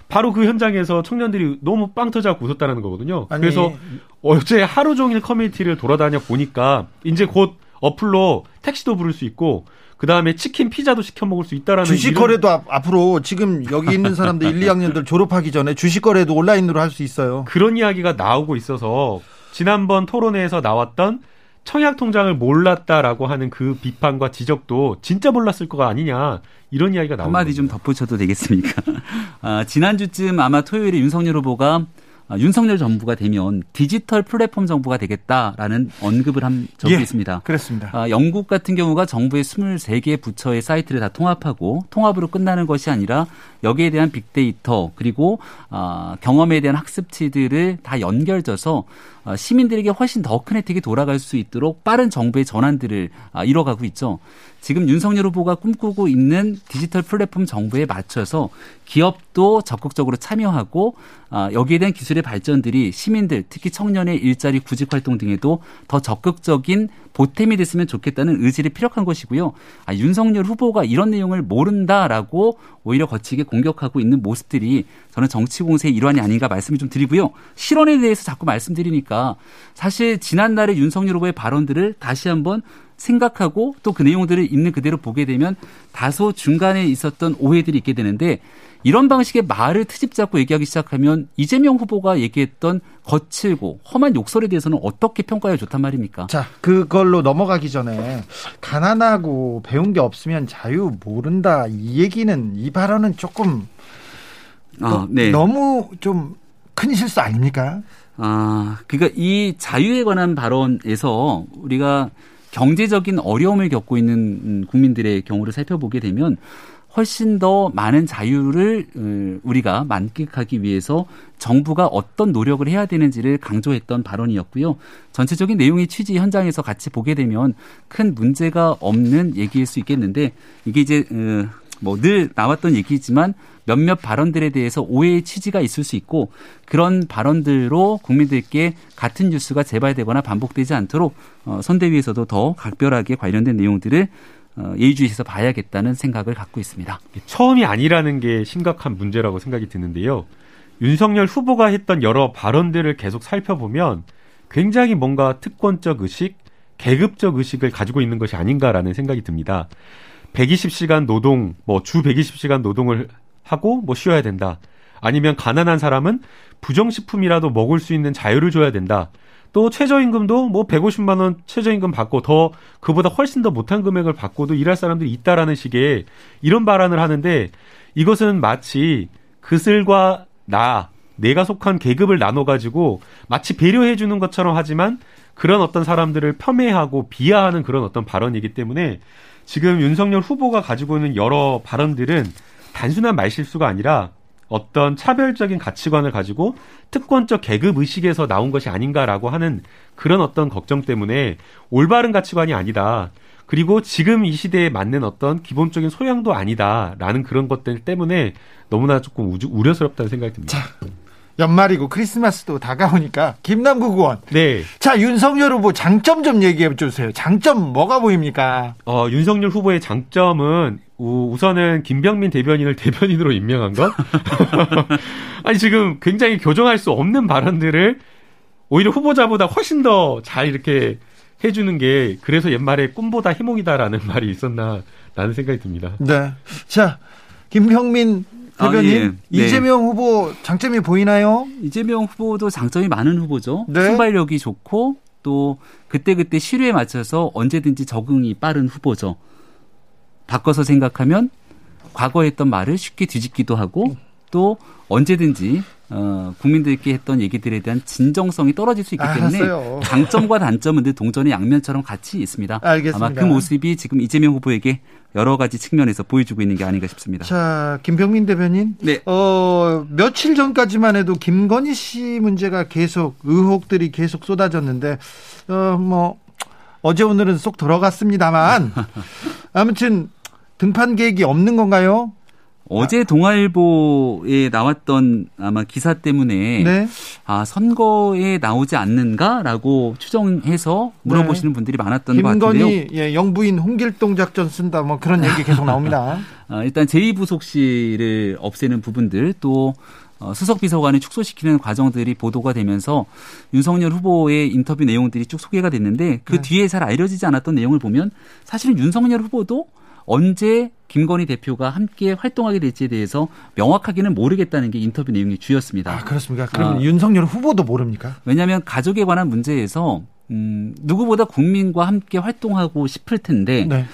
D: 바로 그 현장에서 청년들이 너무 빵 터져갖고 웃었다는 거거든요. 아니. 그래서 어제 하루 종일 커뮤니티를 돌아다녀 보니까 이제 곧 어플로 택시도 부를 수 있고 그 다음에 치킨, 피자도 시켜 먹을 수 있다라는
A: 주식 거래도 이런... 앞으로 지금 여기 있는 사람들 1, 2학년들 졸업하기 전에 주식 거래도 온라인으로 할 수 있어요.
D: 그런 이야기가 나오고 있어서 지난번 토론회에서 나왔던 청약 통장을 몰랐다라고 하는 그 비판과 지적도 진짜 몰랐을 거가 아니냐 이런 이야기가 나옵니다.
E: 한마디 좀 덧붙여도 되겠습니까? 아, 지난주쯤 아마 토요일에 윤석열 후보가 아, 윤석열 정부가 되면 디지털 플랫폼 정부가 되겠다라는 언급을 한 적이 예, 있습니다.
A: 그렇습니다.
E: 아, 영국 같은 경우가 정부의 23개 부처의 사이트를 다 통합하고 통합으로 끝나는 것이 아니라 여기에 대한 빅데이터 그리고 아, 경험에 대한 학습치들을 다 연결져서 아, 시민들에게 훨씬 더 큰 혜택이 돌아갈 수 있도록 빠른 정부의 전환들을 아, 이뤄가고 있죠. 지금 윤석열 후보가 꿈꾸고 있는 디지털 플랫폼 정부에 맞춰서 기업도 적극적으로 참여하고 아, 여기에 대한 기술의 발전들이 시민들 특히 청년의 일자리 구직 활동 등에도 더 적극적인 보탬이 됐으면 좋겠다는 의지를 피력한 것이고요. 아, 윤석열 후보가 이런 내용을 모른다라고 오히려 거치게 공격하고 있는 모습들이 저는 정치 공세의 일환이 아닌가 말씀을 좀 드리고요. 실언에 대해서 자꾸 말씀드리니까 사실 지난날의 윤석열 후보의 발언들을 다시 한번 생각하고 또 그 내용들을 있는 그대로 보게 되면 다소 중간에 있었던 오해들이 있게 되는데 이런 방식의 말을 트집 잡고 얘기하기 시작하면 이재명 후보가 얘기했던 거칠고 험한 욕설에 대해서는 어떻게 평가해야 좋단 말입니까?
A: 자, 그걸로 넘어가기 전에 가난하고 배운 게 없으면 자유 모른다 이 얘기는 이 발언은 조금 아, 네. 너무 좀 큰 실수 아닙니까?
E: 아, 그러니까 이 자유에 관한 발언에서 우리가 경제적인 어려움을 겪고 있는 국민들의 경우를 살펴보게 되면 훨씬 더 많은 자유를 어, 우리가 만끽하기 위해서 정부가 어떤 노력을 해야 되는지를 강조했던 발언이었고요. 전체적인 내용의 취지 현장에서 같이 보게 되면 큰 문제가 없는 얘기일 수 있겠는데 이게 이제 어, 뭐늘 나왔던 얘기지만 몇몇 발언들에 대해서 오해의 취지가 있을 수 있고 그런 발언들로 국민들께 같은 뉴스가 재발되거나 반복되지 않도록 어, 선대위에서도 더 각별하게 관련된 내용들을 어, 예의주시에서 봐야겠다는 생각을 갖고 있습니다.
D: 처음이 아니라는 게 심각한 문제라고 생각이 드는데요. 윤석열 후보가 했던 여러 발언들을 계속 살펴보면 굉장히 뭔가 특권적 의식, 계급적 의식을 가지고 있는 것이 아닌가라는 생각이 듭니다. 120시간 노동, 뭐 주 120시간 노동을 하고 뭐 쉬어야 된다. 아니면 가난한 사람은 부정식품이라도 먹을 수 있는 자유를 줘야 된다. 또 최저임금도 뭐 150만 원 최저임금 받고 더 그보다 훨씬 더 못한 금액을 받고도 일할 사람들이 있다라는 식의 이런 발언을 하는데 이것은 마치 그슬과 나 내가 속한 계급을 나눠 가지고 마치 배려해 주는 것처럼 하지만 그런 어떤 사람들을 폄훼하고 비하하는 그런 어떤 발언이기 때문에 지금 윤석열 후보가 가지고 있는 여러 발언들은 단순한 말실수가 아니라 어떤 차별적인 가치관을 가지고 특권적 계급 의식에서 나온 것이 아닌가라고 하는 그런 어떤 걱정 때문에 올바른 가치관이 아니다. 그리고 지금 이 시대에 맞는 어떤 기본적인 소양도 아니다라는 그런 것들 때문에 너무나 조금 우려스럽다는 생각이 듭니다.
A: 자, 연말이고 크리스마스도 다가오니까 김남국 의원.
D: 네.
A: 자 윤석열 후보 장점 좀 얘기해 주세요. 장점 뭐가 보입니까?
D: 어 윤석열 후보의 장점은 우, 선은 김병민 대변인을 대변인으로 임명한 것. 아니 지금 굉장히 교정할 수 없는 발언들을 오히려 후보자보다 훨씬 더 잘 이렇게 해주는 게 그래서 옛말에 꿈보다 희몽이다라는 말이 있었나 라는 생각이 듭니다.
A: 네. 자 김병민 대변인 아, 예. 네. 이재명 후보 장점이 보이나요?
E: 이재명 후보도 장점이 많은 후보죠. 네. 순발력이 좋고 또 그때그때 시류에 맞춰서 언제든지 적응이 빠른 후보죠. 바꿔서 생각하면 과거에 했던 말을 쉽게 뒤집기도 하고 또 언제든지 어, 국민들께 했던 얘기들에 대한 진정성이 떨어질 수 있기 때문에 알았어요. 장점과 단점은 늘 동전의 양면처럼 같이 있습니다.
A: 알겠습니다.
E: 아마 그 모습이 지금 이재명 후보에게 여러 가지 측면에서 보여주고 있는 게 아닌가 싶습니다.
A: 자, 김병민 대변인. 네. 어, 며칠 전까지만 해도 김건희 씨 문제가 계속 의혹들이 계속 쏟아졌는데 어, 뭐 어제 오늘은 쏙 들어갔습니다만 아무튼 등판 계획이 없는 건가요?
E: 어제 동아일보에 나왔던 아마 기사 때문에 네. 아 선거에 나오지 않는가라고 추정해서 물어보시는 네. 분들이 많았던 것 같은데요.
A: 김건희 예, 영부인 홍길동 작전 쓴다 뭐 그런 얘기 계속 나옵니다.
E: 아, 일단 제2부속실을 없애는 부분들 또 어, 수석 비서관을 축소시키는 과정들이 보도가 되면서 윤석열 후보의 인터뷰 내용들이 쭉 소개가 됐는데 그 네. 뒤에 잘 알려지지 않았던 내용을 보면 사실은 윤석열 후보도 언제 김건희 대표가 함께 활동하게 될지에 대해서 명확하게는 모르겠다는 게 인터뷰 내용의 주였습니다.
A: 아, 그렇습니까? 그럼 아, 윤석열 후보도 모릅니까?
E: 왜냐하면 가족에 관한 문제에서 음, 누구보다 국민과 함께 활동하고 싶을 텐데 네.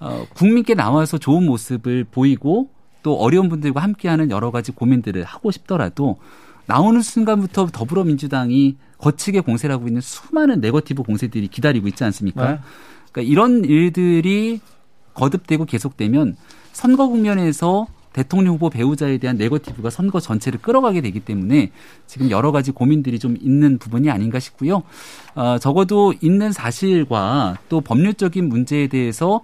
E: 어, 국민께 나와서 좋은 모습을 보이고 또 어려운 분들과 함께하는 여러 가지 고민들을 하고 싶더라도 나오는 순간부터 더불어민주당이 거치게 공세를 하고 있는 수많은 네거티브 공세들이 기다리고 있지 않습니까? 네. 그러니까 이런 일들이 거듭되고 계속되면 선거 국면에서 대통령 후보 배우자에 대한 네거티브가 선거 전체를 끌어가게 되기 때문에 지금 여러 가지 고민들이 좀 있는 부분이 아닌가 싶고요. 어, 적어도 있는 사실과 또 법률적인 문제에 대해서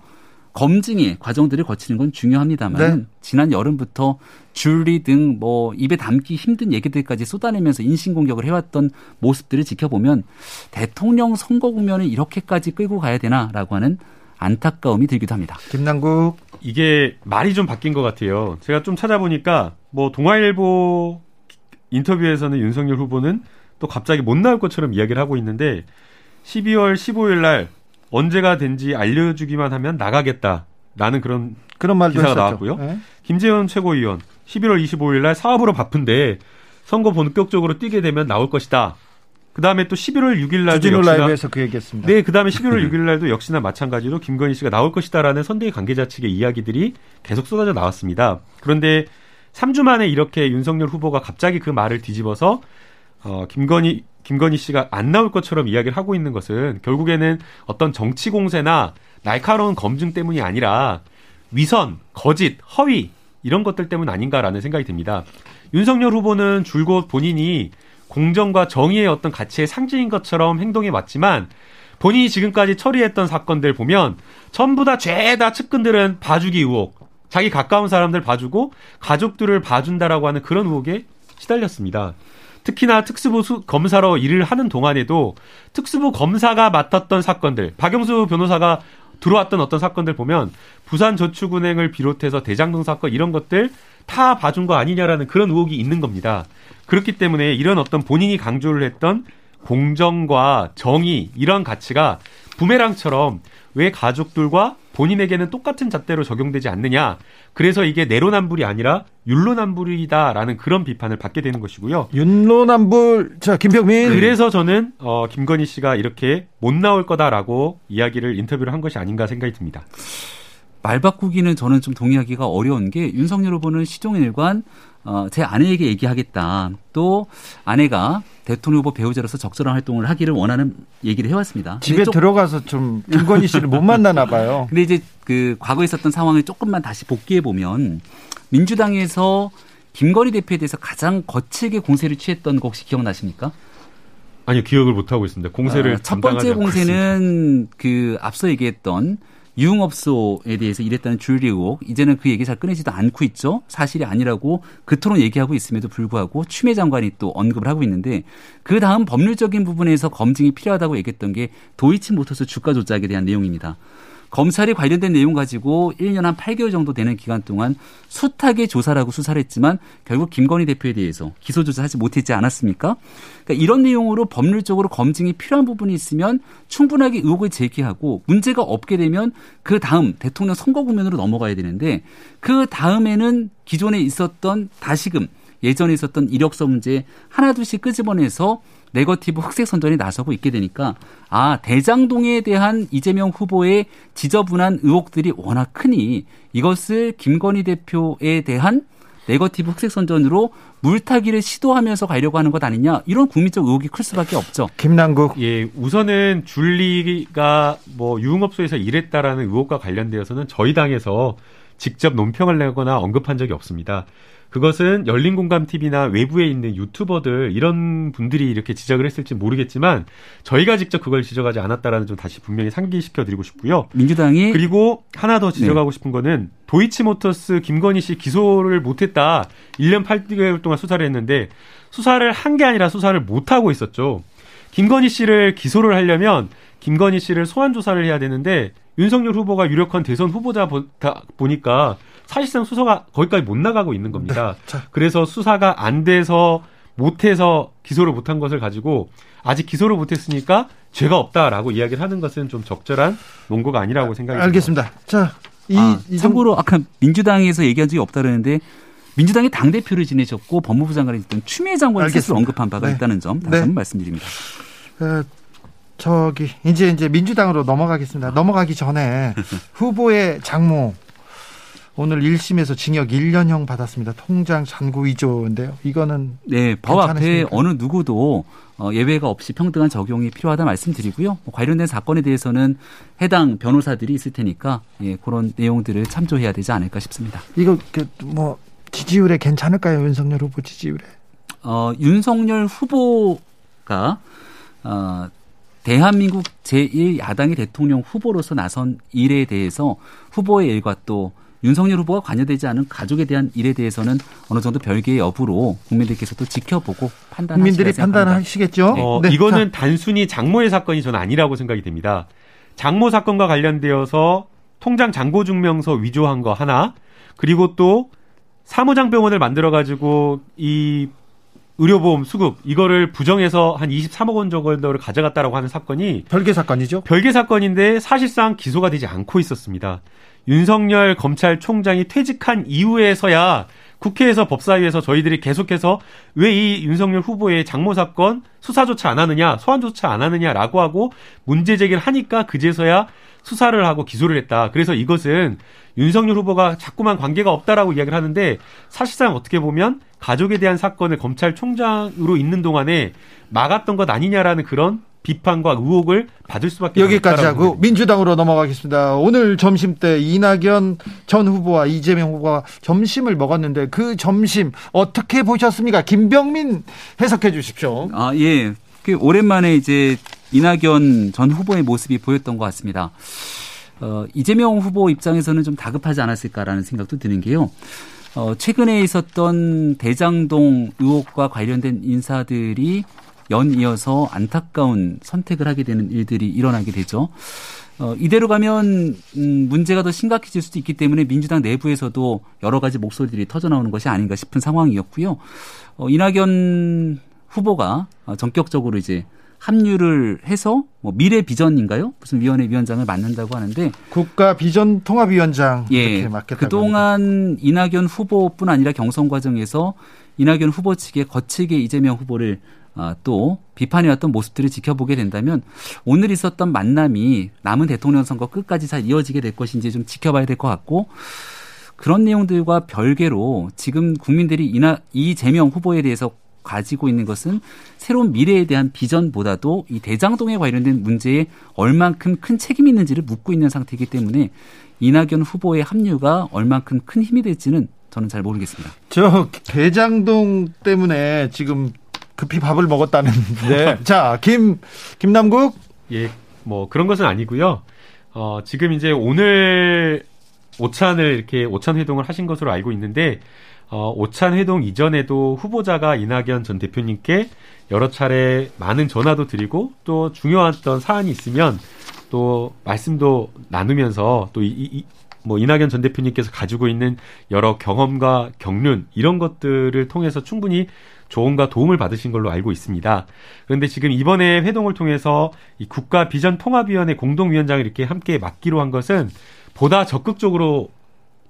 E: 검증의 과정들을 거치는 건 중요합니다만 네. 지난 여름부터 줄리 등 뭐 입에 담기 힘든 얘기들까지 쏟아내면서 인신 공격을 해왔던 모습들을 지켜보면 대통령 선거 국면을 이렇게까지 끌고 가야 되나라고 하는 안타까움이 들기도 합니다.
A: 김남국
D: 이게 말이 좀 바뀐 것 같아요. 제가 좀 찾아보니까 뭐 동아일보 인터뷰에서는 윤석열 후보는 또 갑자기 못 나올 것처럼 이야기를 하고 있는데 12월 15일 날 언제가 된지 알려주기만 하면 나가겠다라는 그런
A: 그런 말도
D: 기사가
A: 했었죠.
D: 나왔고요. 네. 김재원 최고위원 11월 25일 날 사업으로 바쁜데 선거 본격적으로 뛰게 되면 나올 것이다. 그 다음에 또 11월 6일 날도
A: 주진우 라이브에서 그 얘기했습니다.
D: 네, 그 다음에 11월 6일 날도 역시나 마찬가지로 김건희 씨가 나올 것이다라는 선대위 관계자 측의 이야기들이 계속 쏟아져 나왔습니다. 그런데 3주 만에 이렇게 윤석열 후보가 갑자기 그 말을 뒤집어서 어, 김건희 김건희 씨가 안 나올 것처럼 이야기를 하고 있는 것은 결국에는 어떤 정치 공세나 날카로운 검증 때문이 아니라 위선, 거짓, 허위 이런 것들 때문 아닌가라는 생각이 듭니다. 윤석열 후보는 줄곧 본인이 공정과 정의의 어떤 가치의 상징인 것처럼 행동해 왔지만 본인이 지금까지 처리했던 사건들 보면 전부 다 죄다 측근들은 봐주기 의혹, 자기 가까운 사람들 봐주고 가족들을 봐준다라고 하는 그런 의혹에 시달렸습니다. 특히나 특수부 수, 검사로 일을 하는 동안에도 특수부 검사가 맡았던 사건들, 박영수 변호사가 들어왔던 어떤 사건들 보면 부산 저축은행을 비롯해서 대장동 사건 이런 것들 다 봐준 거 아니냐라는 그런 의혹이 있는 겁니다. 그렇기 때문에 이런 어떤 본인이 강조를 했던 공정과 정의 이런 가치가 부메랑처럼 왜 가족들과 본인에게는 똑같은 잣대로 적용되지 않느냐. 그래서 이게 내로남불이 아니라 율로남불이다라는 그런 비판을 받게 되는 것이고요.
A: 율로남불. 자, 김병민.
D: 그래서 저는 어, 김건희 씨가 이렇게 못 나올 거다라고 이야기를 인터뷰를 한 것이 아닌가 생각이 듭니다.
E: 말 바꾸기는 저는 좀 동의하기가 어려운 게 윤석열 후보는 시종일관 어, 제 아내에게 얘기하겠다. 또 아내가 대통령 후보 배우자로서 적절한 활동을 하기를 원하는 얘기를 해왔습니다.
A: 집에 들어가서 좀 김건희 씨를 못 만나나 봐요.
E: 근데 이제 그 과거에 있었던 상황을 조금만 다시 복귀해 보면 민주당에서 김건희 대표에 대해서 가장 거칠게 공세를 취했던 거 혹시 기억나십니까?
D: 아니요 기억을 못 하고 있습니다. 공세를
E: 어, 첫 번째 공세는 그 앞서 얘기했던 유흥업소에 대해서 일했다는 줄리 의혹 이제는 그 얘기 잘 꺼내지도 않고 있죠. 사실이 아니라고 그토록 얘기하고 있음에도 불구하고 추미애 장관이 또 언급을 하고 있는데 그 다음 법률적인 부분에서 검증이 필요하다고 얘기했던 게 도이치모터스 주가 조작에 대한 내용입니다. 검찰이 관련된 내용 가지고 1년 한 8개월 정도 되는 기간 동안 숱하게 조사라고 수사를 했지만 결국 김건희 대표에 대해서 기소 조사하지 못했지 않았습니까? 그러니까 이런 내용으로 법률적으로 검증이 필요한 부분이 있으면 충분하게 의혹을 제기하고 문제가 없게 되면 그 다음 대통령 선거 국면으로 넘어가야 되는데 그 다음에는 기존에 있었던 다시금 예전에 있었던 이력서 문제 하나둘씩 끄집어내서 네거티브 흑색 선전이 나서고 있게 되니까 아 대장동에 대한 이재명 후보의 지저분한 의혹들이 워낙 크니 이것을 김건희 대표에 대한 네거티브 흑색 선전으로 물타기를 시도하면서 가려고 하는 것 아니냐 이런 국민적 의혹이 클 수밖에 없죠.
A: 김남국
D: 예 우선은 줄리가 뭐 유흥업소에서 일했다라는 의혹과 관련되어서는 저희 당에서 직접 논평을 내거나 언급한 적이 없습니다. 그것은 열린 공감TV나 외부에 있는 유튜버들 이런 분들이 이렇게 지적을 했을지 모르겠지만 저희가 직접 그걸 지적하지 않았다라는 좀 다시 분명히 상기시켜 드리고 싶고요.
E: 민주당이
D: 그리고 하나 더 지적하고 네. 싶은 거는 도이치모터스 김건희 씨 기소를 못 했다. 1년 8개월 동안 수사를 했는데 수사를 한 게 아니라 수사를 못 하고 있었죠. 김건희 씨를 기소를 하려면 김건희 씨를 소환 조사를 해야 되는데 윤석열 후보가 유력한 대선 후보자 보니까 사실상 수사가 거기까지 못 나가고 있는 겁니다. 네. 그래서 수사가 안 돼서 못해서 기소를 못한 것을 가지고 아직 기소를 못했으니까 죄가 없다라고 이야기를 하는 것은 좀 적절한 논거가 아니라고 생각이
A: 알겠습니다.
D: 듭니다.
A: 자,
E: 이, 아, 이 참고로 아까 민주당에서 얘기한 적이 없다 그러는데 민주당이 당 대표를 지내셨고 법무부 장관이 있던 추미애 장관을 스스로 언급한 바가 네. 있다는 점 다시 네. 한번 말씀드립니다.
A: 어, 저기 이제 이제 민주당으로 넘어가겠습니다. 넘어가기 전에 후보의 장모 오늘 1심에서 징역 1년형 받았습니다. 통장 잔고 위조인데요. 이거는
E: 네, 법 앞에 어느 누구도 어, 예외가 없이 평등한 적용이 필요하다 말씀드리고요. 뭐 관련된 사건에 대해서는 해당 변호사들이 있을 테니까 예, 그런 내용들을 참조해야 되지 않을까 싶습니다.
A: 이거 그뭐 지지율에 괜찮을까요, 윤석열 후보 지지율에?
E: 어, 윤석열 후보가 어, 대한민국 제1야당의 대통령 후보로서 나선 일에 대해서 후보의 일과 또 윤석열 후보가 관여되지 않은 가족에 대한 일에 대해서는 어느 정도 별개의 여부로 국민들께서도 지켜보고 판단하시겠죠.
A: 국민들이 판단하시겠죠.
D: 어, 네. 이거는 단순히 장모의 사건이 저는 아니라고 생각이 됩니다. 장모 사건과 관련되어서 통장 잔고 증명서 위조한 거 하나 그리고 또 사무장 병원을 만들어 가지고 이 의료보험 수급 이거를 부정해서 한 23억 원 정도를 가져갔다라고 하는 사건이
A: 별개 사건이죠.
D: 별개 사건인데 사실상 기소가 되지 않고 있었습니다. 윤석열 검찰총장이 퇴직한 이후에서야 국회에서 법사위에서 저희들이 계속해서 왜 이 윤석열 후보의 장모 사건 수사조차 안 하느냐, 소환조차 안 하느냐라고 하고 문제 제기를 하니까 그제서야 수사를 하고 기소를 했다. 그래서 이것은 윤석열 후보가 자꾸만 관계가 없다라고 이야기를 하는데 사실상 어떻게 보면 가족에 대한 사건을 검찰총장으로 있는 동안에 막았던 것 아니냐라는 그런 비판과 의혹을 받을 수밖에
A: 여기까지 하고 생각합니다. 민주당으로 넘어가겠습니다. 오늘 점심 때 이낙연 전 후보와 이재명 후보가 점심을 먹었는데 그 점심 어떻게 보셨습니까? 김병민 해석해 주십시오.
E: 아, 예. 그 오랜만에 이제 이낙연 전 후보의 모습이 보였던 것 같습니다. 어, 이재명 후보 입장에서는 좀 다급하지 않았을까라는 생각도 드는 게요. 어, 최근에 있었던 대장동 의혹과 관련된 인사들이 연이어서 안타까운 선택을 하게 되는 일들이 일어나게 되죠. 어, 이대로 가면 음, 문제가 더 심각해질 수도 있기 때문에 민주당 내부에서도 여러 가지 목소리들이 터져 나오는 것이 아닌가 싶은 상황이었고요. 어, 이낙연 후보가 전격적으로 이제 합류를 해서 뭐 미래 비전인가요? 무슨 위원회 위원장을 맡는다고 하는데
A: 국가 비전 통합위원장 예,
E: 그동안 합니다. 이낙연 후보뿐 아니라 경선 과정에서 이낙연 후보 측에 거칠게 이재명 후보를 아, 또 비판해왔던 모습들을 지켜보게 된다면 오늘 있었던 만남이 남은 대통령 선거 끝까지 잘 이어지게 될 것인지 좀 지켜봐야 될 것 같고 그런 내용들과 별개로 지금 국민들이 이나 이재명 후보에 대해서 가지고 있는 것은 새로운 미래에 대한 비전보다도 이 대장동에 관련된 문제에 얼만큼 큰 책임이 있는지를 묻고 있는 상태이기 때문에 이낙연 후보의 합류가 얼만큼 큰 힘이 될지는 저는 잘 모르겠습니다.
A: 저 대장동 때문에 지금 급히 밥을 먹었다는데 자 김 김남국
D: 예 뭐 그런 것은 아니고요. 어 지금 이제 오늘 오찬을 이렇게 오찬 회동을 하신 것으로 알고 있는데 어, 오찬 회동 이전에도 후보자가 이낙연 전 대표님께 여러 차례 많은 전화도 드리고 또 중요했던 사안이 있으면 또 말씀도 나누면서 또 이, 이, 뭐 이낙연 전 대표님께서 가지고 있는 여러 경험과 경륜 이런 것들을 통해서 충분히 조언과 도움을 받으신 걸로 알고 있습니다. 그런데 지금 이번에 회동을 통해서 이 국가 비전 통합위원회 공동위원장을 이렇게 함께 맡기로 한 것은 보다 적극적으로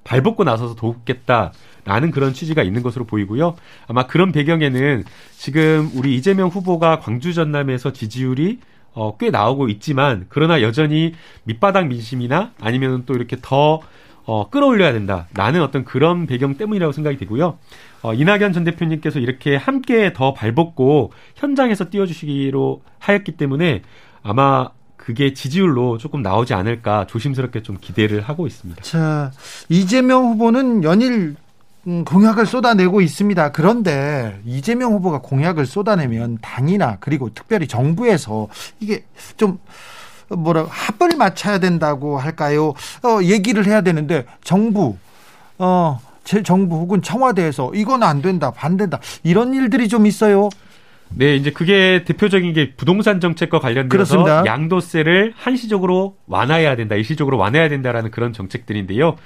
D: 발벗고 나서서 돕겠다 라는 그런 취지가 있는 것으로 보이고요. 아마 그런 배경에는 지금 우리 이재명 후보가 광주 전남에서 지지율이 어, 꽤 나오고 있지만 그러나 여전히 밑바닥 민심이나 아니면 또 이렇게 더 어, 끌어올려야 된다 라는 어떤 그런 배경 때문이라고 생각이 되고요. 어, 이낙연 전 대표님께서 이렇게 함께 더 발벗고 현장에서 띄워주시기로 하였기 때문에 아마 그게 지지율로 조금 나오지 않을까 조심스럽게 좀 기대를 하고 있습니다.
A: 자, 이재명 후보는 연일 음, 공약을 쏟아내고 있습니다. 그런데 이재명 후보가 공약을 쏟아내면 당이나 그리고 특별히 정부에서 이게 좀 뭐라 합을 맞춰야 된다고 할까요? 어, 얘기를 해야 되는데 정부 어, 제 정부 혹은 청와대에서 이건 안 된다, 반된다 이런 일들이 좀 있어요.
D: 네, 이제 그게 대표적인 게 부동산 정책과 관련돼서 그렇습니다. 양도세를 한시적으로 완화해야 된다, 일시적으로 완화해야 된다라는 그런 정책들인데요.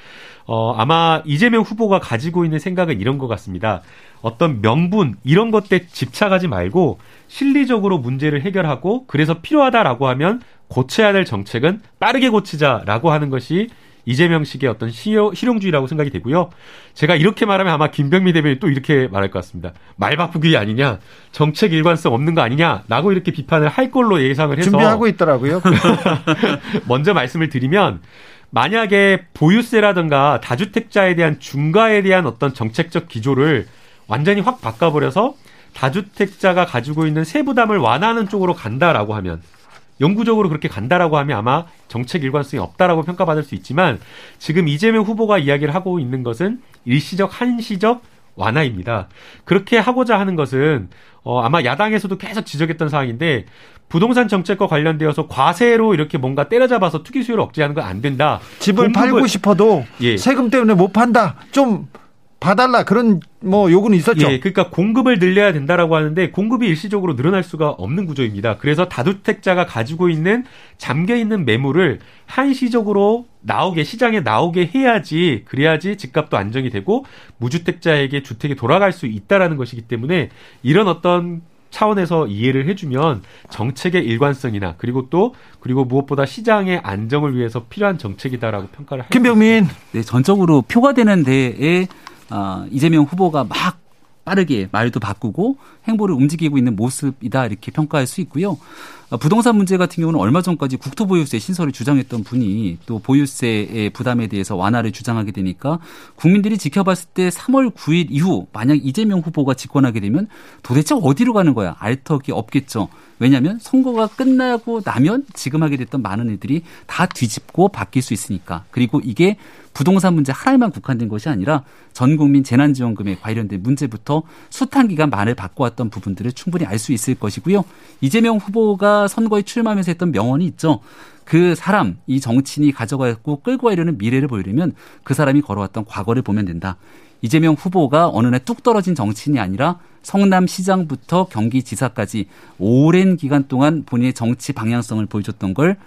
D: 어, 아마 이재명 후보가 가지고 있는 생각은 이런 것 같습니다. 어떤 명분 이런 것에 집착하지 말고 실리적으로 문제를 해결하고 그래서 필요하다라고 하면 고쳐야 될 정책은 빠르게 고치자라고 하는 것이 이재명식의 어떤 실용주의라고 생각이 되고요. 제가 이렇게 말하면 아마 김병미 대변인 또 이렇게 말할 것 같습니다. 말 바꾸기 아니냐, 정책 일관성 없는 거 아니냐라고 이렇게 비판을 할 걸로 예상을 해서
A: 준비하고 있더라고요.
D: 먼저 말씀을 드리면 만약에 보유세라든가 다주택자에 대한 중과에 대한 어떤 정책적 기조를 완전히 확 바꿔버려서 다주택자가 가지고 있는 세부담을 완화하는 쪽으로 간다라고 하면 영구적으로 그렇게 간다라고 하면 아마 정책 일관성이 없다라고 평가받을 수 있지만 지금 이재명 후보가 이야기를 하고 있는 것은 일시적 한시적 완화입니다. 그렇게 하고자 하는 것은 어 아마 야당에서도 계속 지적했던 사항인데 부동산 정책과 관련되어서 과세로 이렇게 뭔가 때려잡아서 투기 수요를 억제하는 건 안 된다.
A: 집을 팔고 싶어도 예. 세금 때문에 못 판다. 좀 봐달라 그런 뭐 요구는 있었죠.
D: 예, 그러니까 공급을 늘려야 된다라고 하는데 공급이 일시적으로 늘어날 수가 없는 구조입니다. 그래서 다주택자가 가지고 있는 잠겨 있는 매물을 한시적으로 나오게 시장에 나오게 해야지 그래야지 집값도 안정이 되고 무주택자에게 주택이 돌아갈 수 있다라는 것이기 때문에 이런 어떤 차원에서 이해를 해주면 정책의 일관성이나 그리고 또 그리고 무엇보다 시장의 안정을 위해서 필요한 정책이다라고 평가를
A: 할 김병민
E: 네 전적으로 표가 되는 데에 어, 이재명 후보가 막 빠르게 말도 바꾸고 행보를 움직이고 있는 모습이다 이렇게 평가할 수 있고요. 부동산 문제 같은 경우는 얼마 전까지 국토보유세 신설을 주장했던 분이 또 보유세의 부담에 대해서 완화를 주장하게 되니까 국민들이 지켜봤을 때 3월 9일 이후 만약 이재명 후보가 집권하게 되면 도대체 어디로 가는 거야? 알턱이 없겠죠. 왜냐하면 선거가 끝나고 나면 지금 하게 됐던 많은 일들이 다 뒤집고 바뀔 수 있으니까. 그리고 이게 부동산 문제 하나에만 국한된 것이 아니라 전 국민 재난지원금에 관련된 문제부터 숱한 기간 말을 바꿔왔던 부분들을 충분히 알 수 있을 것이고요. 이재명 후보가 선거에 출마하면서 했던 명언이 있죠. 그 사람, 이 정치인이 가져가고 끌고 가려는 미래를 보이려면 그 사람이 걸어왔던 과거를 보면 된다. 이재명 후보가 어느 날 뚝 떨어진 정치인이 아니라 성남시장부터 경기지사까지 오랜 기간 동안 본인의 정치 방향성을 보여줬던 걸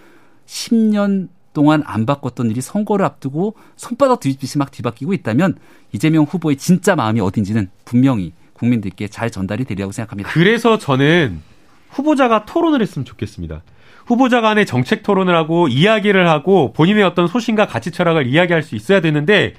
E: 10년 동안 안 바꿨던 일이 선거를 앞두고 손바닥 뒤집듯이 막 뒤바뀌고 있다면 이재명 후보의 진짜 마음이 어딘지는 분명히 국민들께 잘 전달이 되리라고 생각합니다.
D: 그래서 저는 후보자가 토론을 했으면 좋겠습니다. 후보자 간의 정책 토론을 하고 이야기를 하고 본인의 어떤 소신과 가치 철학을 이야기할 수 있어야 되는데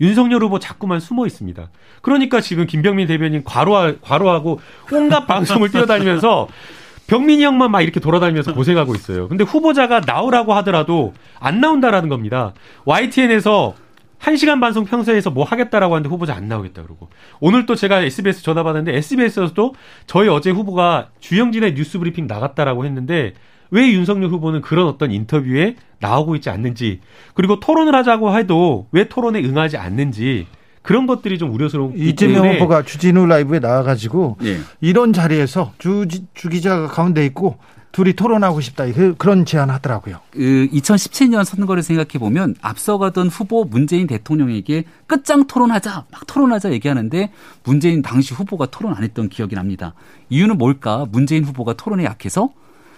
D: 윤석열 후보 자꾸만 숨어 있습니다. 그러니까 지금 김병민 대변인 과로하, 과로하고 온갖 방송을 뛰어다니면서 병민이 형만 막 이렇게 돌아다니면서 고생하고 있어요. 근데 후보자가 나오라고 하더라도 안 나온다라는 겁니다. YTN에서 1시간 반송 평소에서 뭐 하겠다라고 하는데 후보자 안 나오겠다 그러고 오늘 또 제가 SBS 전화 받았는데 SBS에서도 저희 어제 후보가 주영진의 뉴스 브리핑 나갔다라고 했는데 왜 윤석열 후보는 그런 어떤 인터뷰에 나오고 있지 않는지 그리고 토론을 하자고 해도 왜 토론에 응하지 않는지 그런 것들이 좀 우려스러운
A: 이재명 후보가 주진우 라이브에 나와가지고 네. 이런 자리에서 주, 주 기자가 가운데 있고 둘이 토론하고 싶다 그, 그런 제안하더라고요.
E: 그 2017년 선거를 생각해 보면 앞서가던 후보 문재인 대통령에게 끝장 토론하자 막 토론하자 얘기하는데 문재인 당시 후보가 토론 안 했던 기억이 납니다. 이유는 뭘까? 문재인 후보가 토론에 약해서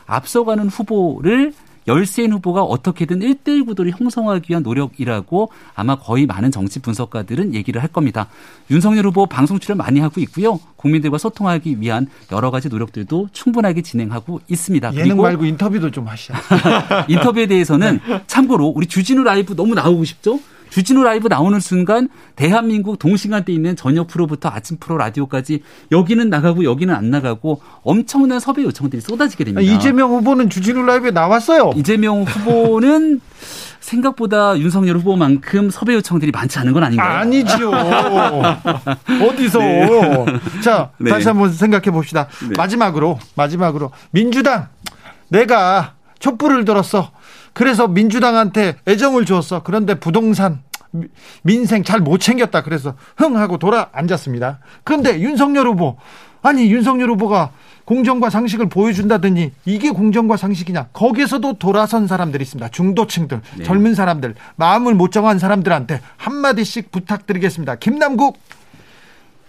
E: 앞서가는 후보를 열세인 후보가 어떻게든 1대1 구도를 형성하기 위한 노력이라고 아마 거의 많은 정치 분석가들은 얘기를 할 겁니다. 윤석열 후보 방송 출연 많이 하고 있고요. 국민들과 소통하기 위한 여러 가지 노력들도 충분하게 진행하고 있습니다.
A: 예능 그리고 말고 인터뷰도 좀 하시죠.
E: 인터뷰에 대해서는 참고로 우리 주진우 라이브 너무 나오고 싶죠? 주진우 라이브 나오는 순간 대한민국 동시간대 있는 저녁 프로부터 아침 프로 라디오까지 여기는 나가고 여기는 안 나가고 엄청난 섭외 요청들이 쏟아지게 됩니다.
A: 이재명 후보는 주진우 라이브에 나왔어요.
E: 이재명 후보는 생각보다 윤석열 후보만큼 섭외 요청들이 많지 않은 건 아닌가요?
A: 아니죠. 어디서? 네. 자, 네. 다시 한번 생각해 봅시다. 네. 마지막으로, 마지막으로. 민주당, 내가 촛불을 들었어. 그래서 민주당한테 애정을 주었어. 그런데 부동산 민생 잘 못 챙겼다. 그래서 흥 하고 돌아 앉았습니다. 그런데 윤석열 후보 아니 윤석열 후보가 공정과 상식을 보여준다더니 이게 공정과 상식이냐? 거기서도 돌아선 사람들이 있습니다. 중도층들, 네. 젊은 사람들, 마음을 못 정한 사람들한테 한마디씩 부탁드리겠습니다. 김남국.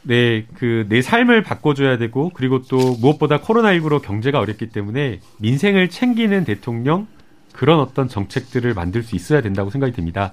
D: 네, 그 내 삶을 바꿔줘야 되고 그리고 또 무엇보다 코로나19로 경제가 어렵기 때문에 민생을 챙기는 대통령 그런 어떤 정책들을 만들 수 있어야 된다고 생각이 듭니다.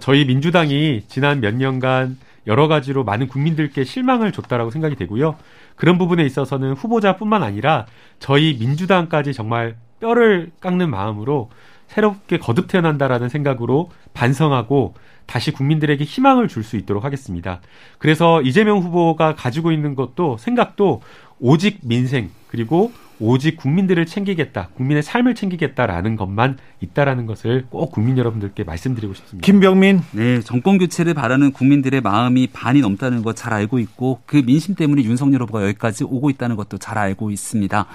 D: 저희 민주당이 지난 몇 년간 여러 가지로 많은 국민들께 실망을 줬다라고 생각이 되고요. 그런 부분에 있어서는 후보자뿐만 아니라 저희 민주당까지 정말 뼈를 깎는 마음으로 새롭게 거듭 태어난다라는 생각으로 반성하고 다시 국민들에게 희망을 줄 수 있도록 하겠습니다. 그래서 이재명 후보가 가지고 있는 것도 생각도 오직 민생 그리고 오직 국민들을 챙기겠다, 국민의 삶을 챙기겠다라는 것만 있다라는 것을 꼭 국민 여러분들께 말씀드리고 싶습니다.
A: 김병민,
E: 네 정권 교체를 바라는 국민들의 마음이 반이 넘다는 것 잘 알고 있고 그 민심 때문에 윤석열 후보가 여기까지 오고 있다는 것도 잘 알고 있습니다.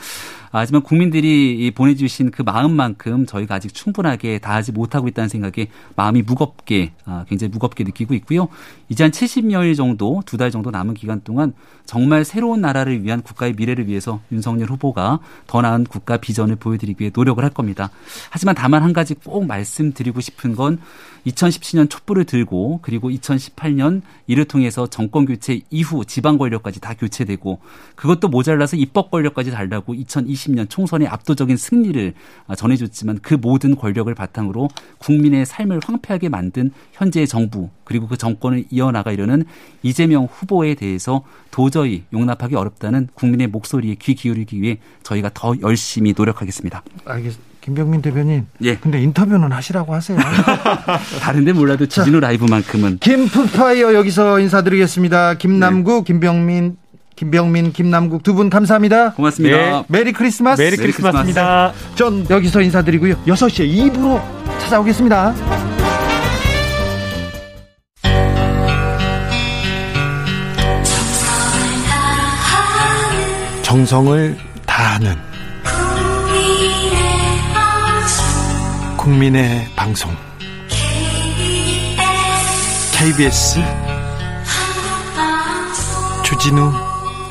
E: 하지만 국민들이 보내주신 그 마음만큼 저희가 아직 충분하게 다하지 못하고 있다는 생각에 마음이 무겁게 아, 굉장히 무겁게 느끼고 있고요. 이제 한 70여일 정도 두 달 정도 남은 기간 동안 정말 새로운 나라를 위한 국가의 미래를 위해서 윤석열 후보가 더 나은 국가 비전을 보여드리기 위해 노력을 할 겁니다. 하지만 다만 한 가지 꼭 말씀드리고 싶은 건 2017년 촛불을 들고 그리고 2018년 이를 통해서 정권 교체 이후 지방 권력까지 다 교체되고 그것도 모자라서 입법 권력까지 달라고 2020년 총선의 압도적인 승리를 전해줬지만 그 모든 권력을 바탕으로 국민의 삶을 황폐하게 만든 현재의 정부 그리고 그 정권을 이어나가려는 이재명 후보에 대해서 도저히 용납하기 어렵다는 국민의 목소리에 귀 기울이기 위해 저희가 더 열심히 노력하겠습니다.
A: 알겠습니다. 김병민 대변인. 예. 근데 인터뷰는 하시라고 하세요.
E: 다른데 몰라도 지진우 라이브만큼은.
A: 김푸파이어 여기서 인사드리겠습니다. 김남구, 네. 김병민 김병민, 김남국 두 분 감사합니다.
E: 고맙습니다. 네.
D: Merry Christmas. Merry Christmas입니다.
A: 전 여기서 인사드리고요. 6시에 2부로 찾아오겠습니다. 정성을 다하는 국민의 방송. KBS 주진우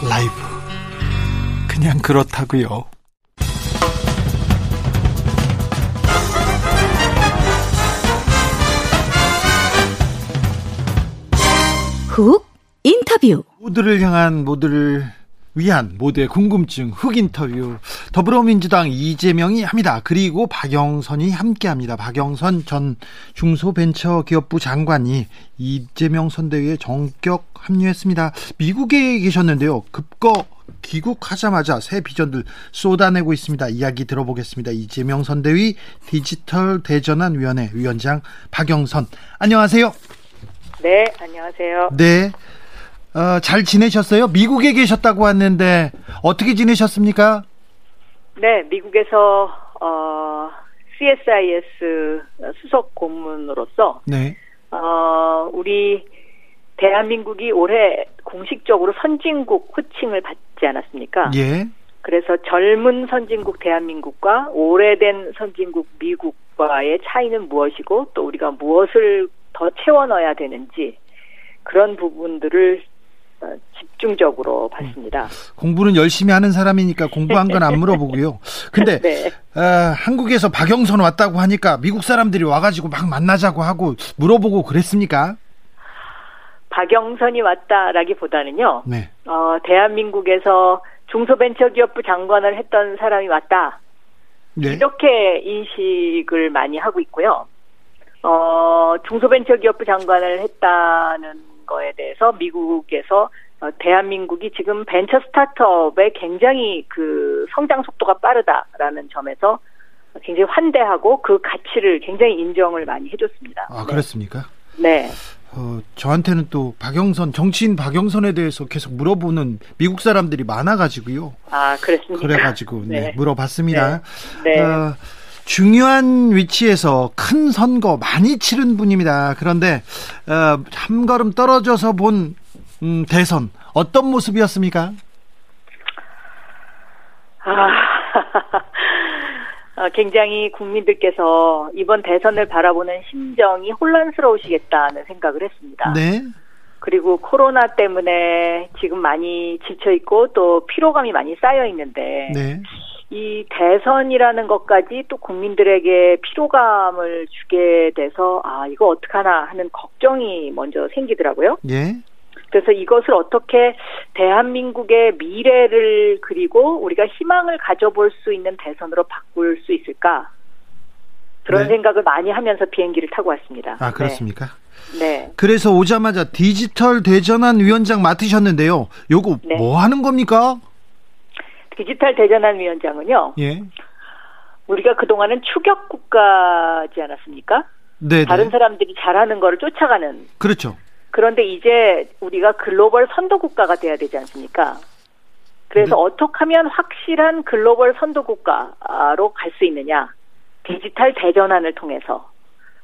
A: 라이브. 그냥 그렇다고요.
B: 훅 인터뷰.
A: 모두를 향한 모두를 위한 모두의 궁금증 흑 인터뷰 더불어민주당 이재명이 합니다. 그리고 박영선이 함께합니다. 박영선 전 중소벤처기업부 장관이 이재명 선대위에 정격 합류했습니다. 미국에 계셨는데요. 급거 귀국하자마자 새 비전들 쏟아내고 있습니다. 이야기 들어보겠습니다. 이재명 선대위 디지털 대전환 위원회 위원장 박영선 안녕하세요.
F: 네, 안녕하세요.
A: 네. 어, 잘 지내셨어요? 미국에 계셨다고 왔는데 어떻게 지내셨습니까?
F: 네, 미국에서 어, CSIS 수석 고문으로서 네. 어, 우리 대한민국이 올해 공식적으로 선진국 호칭을 받지 않았습니까? 예. 그래서 젊은 선진국 대한민국과 오래된 선진국 미국과의 차이는 무엇이고 또 우리가 무엇을 더 채워 넣어야 되는지 그런 부분들을 어, 집중적으로 봤습니다. 음.
A: 공부는 열심히 하는 사람이니까 공부한 건 안 물어보고요. 근데 네. 어, 한국에서 박영선 왔다고 하니까 미국 사람들이 와가지고 막 만나자고 하고 물어보고 그랬습니까?
F: 박영선이 왔다라기보다는요. 네. 어, 대한민국에서 중소벤처기업부 장관을 했던 사람이 왔다. 네. 이렇게 인식을 많이 하고 있고요. 어, 중소벤처기업부 장관을 했다는 거에 대해서 미국에서 어, 대한민국이 지금 벤처 스타트업에 굉장히 그 성장 속도가 빠르다라는 점에서 굉장히 환대하고 그 가치를 굉장히 인정을 많이 해줬습니다.
A: 아, 그렇습니까?
F: 네.
A: 어, 저한테는 또 박영선 정치인 박영선에 대해서 계속 물어보는 미국 사람들이 많아가지고요.
F: 아 그렇습니까?
A: 그래가지고 네, 네 물어봤습니다. 네. 네. 어, 중요한 위치에서 큰 선거 많이 치른 분입니다. 그런데 어, 한 걸음 떨어져서 본 음, 대선 어떤 모습이었습니까?
F: 아, 어, 굉장히 국민들께서 이번 대선을 바라보는 심정이 혼란스러우시겠다는 생각을 했습니다. 네. 그리고 코로나 때문에 지금 많이 지쳐 있고 또 피로감이 많이 쌓여 있는데 네. 이 대선이라는 것까지 또 국민들에게 피로감을 주게 돼서 아 이거 어떡하나 하는 걱정이 먼저 생기더라고요. 예. 그래서 이것을 어떻게 대한민국의 미래를 그리고 우리가 희망을 가져볼 수 있는 대선으로 바꿀 수 있을까? 그런 네. 생각을 많이 하면서 비행기를 타고 왔습니다.
A: 아 그렇습니까? 네. 네. 그래서 오자마자 디지털 대전환 위원장 맡으셨는데요. 요거 네. 뭐 하는 겁니까?
F: 디지털 대전환 위원장은요. 예. 우리가 그동안은 추격 국가지 않았습니까? 네. 다른 사람들이 잘하는 거를 쫓아가는.
A: 그렇죠.
F: 그런데 이제 우리가 글로벌 선도 국가가 돼야 되지 않습니까? 그래서 네. 어떻게 하면 확실한 글로벌 선도 국가로 갈 수 있느냐? 디지털 대전환을 통해서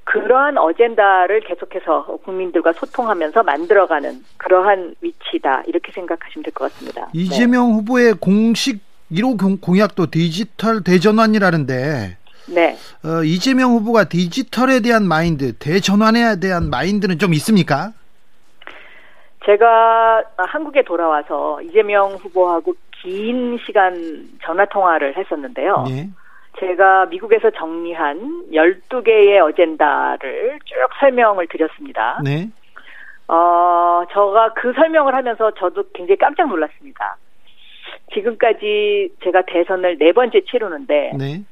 F: 그러한 어젠다를 계속해서 국민들과 소통하면서 만들어가는 그러한 위치다 이렇게 생각하시면 될 것 같습니다.
A: 이재명 네. 후보의 공식 1호 공약도 디지털 대전환이라는데 네. 어, 이재명 후보가 디지털에 대한 마인드, 대전환에 대한 마인드는 좀 있습니까?
F: 제가 한국에 돌아와서 이재명 후보하고 긴 시간 전화 통화를 했었는데요. 네. 제가 미국에서 정리한 12개의 어젠다를 쭉 설명을 드렸습니다. 네. 어, 저가 그 설명을 하면서 저도 굉장히 깜짝 놀랐습니다. 지금까지 제가 대선을 네 번째 치르는데, 네.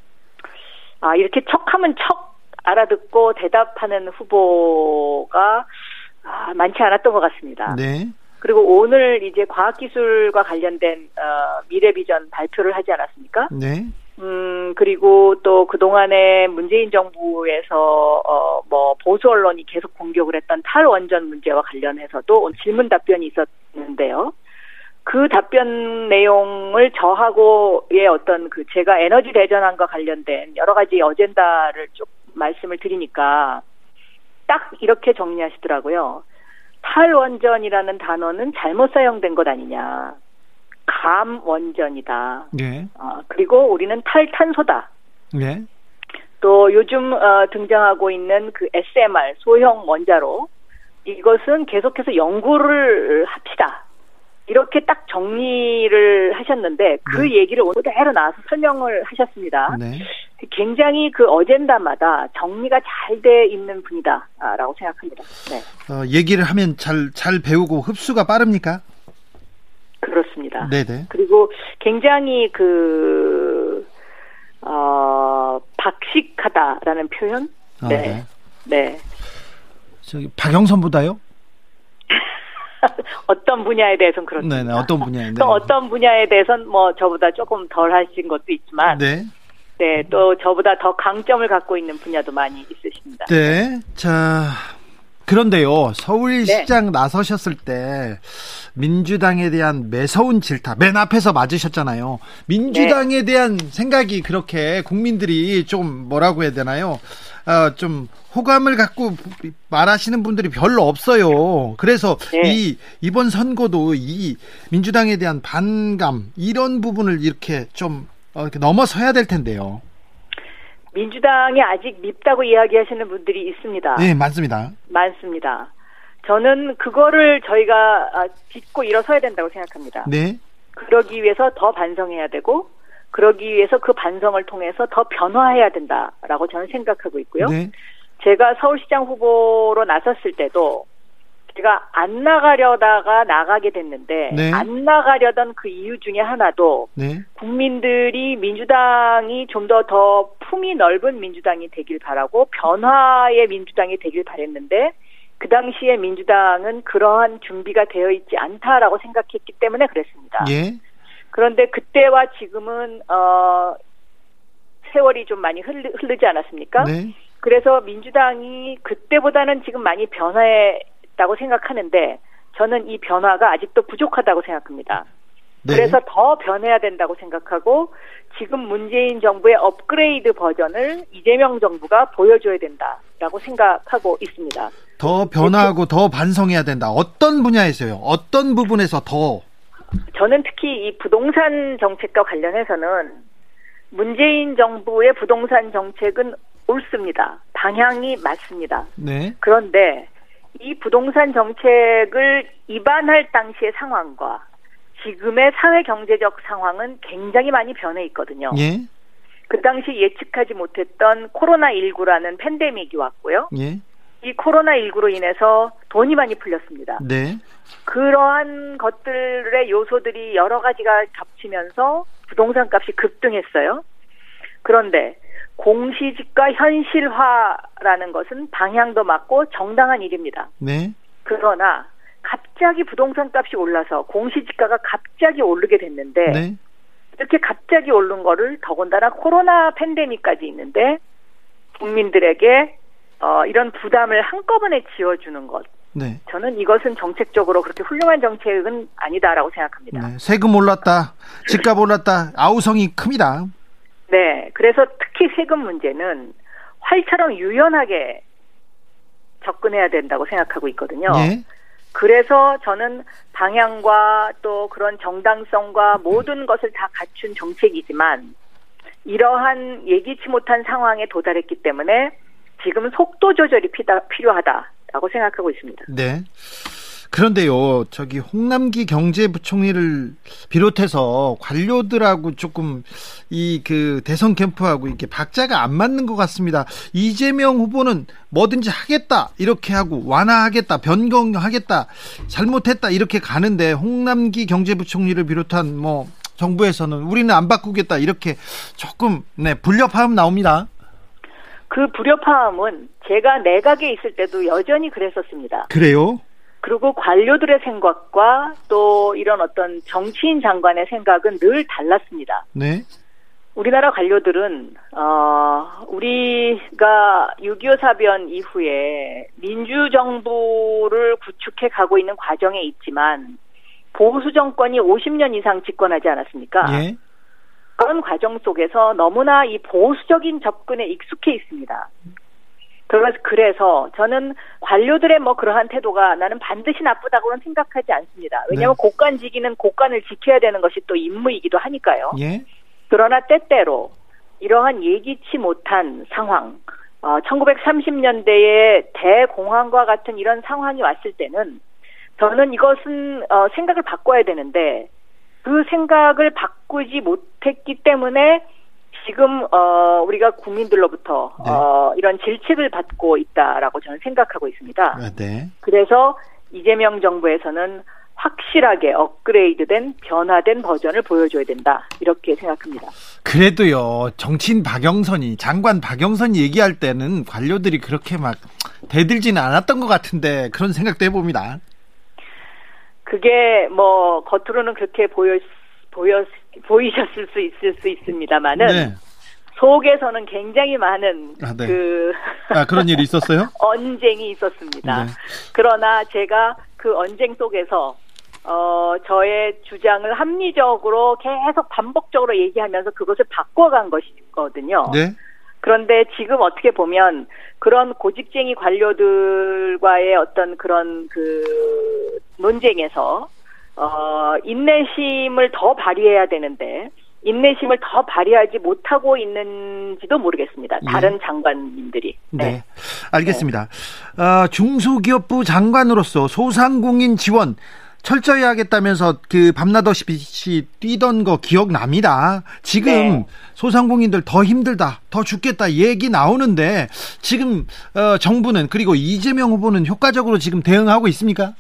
F: 아, 이렇게 척하면 척 알아듣고 대답하는 후보가 아, 많지 않았던 것 같습니다. 네. 그리고 오늘 이제 과학기술과 관련된 어, 미래 비전 발표를 하지 않았습니까? 네. 음, 그리고 또 그동안에 문재인 정부에서, 어, 뭐, 보수 언론이 계속 공격을 했던 탈원전 문제와 관련해서도 질문 답변이 있었는데요. 그 답변 내용을 저하고의 어떤 그 제가 에너지 대전환과 관련된 여러 가지 어젠다를 쭉 말씀을 드리니까 딱 이렇게 정리하시더라고요. 탈원전이라는 단어는 잘못 사용된 것 아니냐. 감원전이다. 네. 어, 그리고 우리는 탈탄소다. 네. 또 요즘 어, 등장하고 있는 그 SMR 소형 원자로 이것은 계속해서 연구를 합시다. 이렇게 딱 정리를 하셨는데 그 네. 얘기를 그대로 나와서 설명을 하셨습니다. 네. 굉장히 그 어젠다마다 정리가 잘 돼 있는 분이다라고 생각합니다. 네.
A: 어, 얘기를 하면 잘 잘 배우고 흡수가 빠릅니까?
F: 그렇습니다. 네네. 그리고 굉장히 그 어, 박식하다라는 표현. 아, 네. 네. 네.
A: 저기 박영선보다요?
F: 어떤 분야에 대해서는 그렇습니다. 네네,
A: 어떤 분야에
F: 또 어떤 분야에 대해서는 뭐 저보다 조금 덜 하신 것도 있지만, 네. 네, 또 저보다 더 강점을 갖고 있는 분야도 많이 있으십니다.
A: 네, 자 그런데요, 서울시장 네. 나서셨을 때 민주당에 대한 매서운 질타 맨 앞에서 맞으셨잖아요. 민주당에 네. 대한 생각이 그렇게 국민들이 좀 뭐라고 해야 되나요? 어, 좀 호감을 갖고 말하시는 분들이 별로 없어요. 그래서 네. 이 이번 선거도 이 민주당에 대한 반감 이런 부분을 이렇게 좀 어, 이렇게 넘어서야 될 텐데요.
F: 민주당이 아직 밉다고 이야기하시는 분들이 있습니다.
A: 네, 많습니다.
F: 많습니다. 저는 그거를 저희가 아, 딛고 일어서야 된다고 생각합니다. 네. 그러기 위해서 더 반성해야 되고 그러기 위해서 그 반성을 통해서 더 변화해야 된다라고 저는 생각하고 있고요. 네. 제가 서울시장 후보로 나섰을 때도 제가 안 나가려다가 나가게 됐는데 네. 안 나가려던 그 이유 중에 하나도 네. 국민들이 민주당이 좀 더더 더 품이 넓은 민주당이 되길 바라고 변화의 민주당이 되길 바랬는데 그 당시에 민주당은 그러한 준비가 되어 있지 않다라고 생각했기 때문에 그랬습니다. 예. 그런데 그때와 지금은 어 세월이 좀 많이 흐르, 흐르지 않았습니까? 네. 그래서 민주당이 그때보다는 지금 많이 변화했 다고 생각하는데 저는 이 변화가 아직도 부족하다고 생각합니다. 네. 그래서 더 변해야 된다고 생각하고 지금 문재인 정부의 업그레이드 버전을 이재명 정부가 보여줘야 된다라고 생각하고 있습니다.
A: 더 변화하고 더 반성해야 된다. 어떤 분야에서요? 어떤 부분에서 더?
F: 저는 특히 이 부동산 정책과 관련해서는 문재인 정부의 부동산 정책은 옳습니다. 방향이 맞습니다. 네. 그런데 이 부동산 정책을 입안할 당시의 상황과 지금의 사회 경제적 상황은 굉장히 많이 변해 있거든요. 예. 그 당시 예측하지 못했던 코로나19라는 팬데믹이 왔고요. 예. 이 코로나19로 인해서 돈이 많이 풀렸습니다. 네. 그러한 것들의 요소들이 여러 가지가 겹치면서 부동산 값이 급등했어요. 그런데 공시지가 현실화라는 것은 방향도 맞고 정당한 일입니다. 네. 그러나 갑자기 부동산 값이 올라서 공시지가가 갑자기 오르게 됐는데 네. 이렇게 갑자기 오른 거를 더군다나 코로나 팬데믹까지 있는데 국민들에게 어, 이런 부담을 한꺼번에 지어주는 것. 네. 저는 이것은 정책적으로 그렇게 훌륭한 정책은 아니다라고 생각합니다. 네.
A: 세금 올랐다, 집값 올랐다, 아우성이 큽니다.
F: 네. 그래서 특히 세금 문제는 활처럼 유연하게 접근해야 된다고 생각하고 있거든요. 네. 그래서 저는 방향과 또 그런 정당성과 모든 것을 다 갖춘 정책이지만 이러한 예기치 못한 상황에 도달했기 때문에 지금 속도 조절이 필요하다라고 생각하고 있습니다.
A: 네. 그런데요, 저기 홍남기 경제부총리를 비롯해서 관료들하고 조금 이 그 대선 캠프하고 이렇게 박자가 안 맞는 것 같습니다. 이재명 후보는 뭐든지 하겠다 이렇게 하고 완화하겠다 변경하겠다 잘못했다 이렇게 가는데 홍남기 경제부총리를 비롯한 뭐 정부에서는 우리는 안 바꾸겠다 이렇게 조금 네 불협화음 나옵니다.
F: 그 불협화음은 제가 내각에 있을 때도 여전히 그랬었습니다.
A: 그래요?
F: 그리고 관료들의 생각과 또 이런 어떤 정치인 장관의 생각은 늘 달랐습니다. 네. 우리나라 관료들은 어 우리가 6.25 사변 이후에 민주 정부를 구축해 가고 있는 과정에 있지만 보수 정권이 50년 이상 집권하지 않았습니까? 예. 그런 과정 속에서 너무나 이 보수적인 접근에 익숙해 있습니다. 그래서 그래서 저는 관료들의 뭐 그러한 태도가 나는 반드시 나쁘다고는 생각하지 않습니다. 왜냐하면 네. 곡간지기는 곡간을 지켜야 되는 것이 또 임무이기도 하니까요. 예. 그러나 때때로 이러한 예기치 못한 상황, 어, 1930년대의 대공황과 같은 이런 상황이 왔을 때는 저는 이것은 어, 생각을 바꿔야 되는데 그 생각을 바꾸지 못했기 때문에 지금 어 우리가 국민들로부터 네. 어 이런 질책을 받고 있다라고 저는 생각하고 있습니다. 아, 네. 그래서 이재명 정부에서는 확실하게 업그레이드된 변화된 버전을 보여줘야 된다 이렇게 생각합니다.
A: 그래도요 정치인 박영선이 장관 박영선이 얘기할 때는 관료들이 그렇게 막 대들지는 않았던 것 같은데 그런 생각도 해봅니다.
F: 그게 뭐 겉으로는 그렇게 보여 보여 보이셨을 수 있을 수 있습니다만은 네. 속에서는 굉장히 많은 아, 네. 그
A: 아, 그런 일이 있었어요?
F: 언쟁이 있었습니다. 네. 그러나 제가 그 언쟁 속에서 어 저의 주장을 합리적으로 계속 반복적으로 얘기하면서 그것을 바꿔간 것이거든요. 네. 그런데 지금 어떻게 보면 그런 고집쟁이 관료들과의 어떤 그런 그 논쟁에서 어, 인내심을 더 발휘해야 되는데 인내심을 더 발휘하지 못하고 있는지도 모르겠습니다. 예. 다른 네. 장관님들이.
A: 네. 네. 알겠습니다. 네. 어, 중소기업부 장관으로서 소상공인 지원 철저히 하겠다면서 그 밤낮없이 뛰던 거 기억납니다. 지금 네. 소상공인들 더 힘들다, 더 죽겠다 얘기 나오는데 지금 어, 정부는 그리고 이재명 후보는 효과적으로 지금 대응하고 있습니까?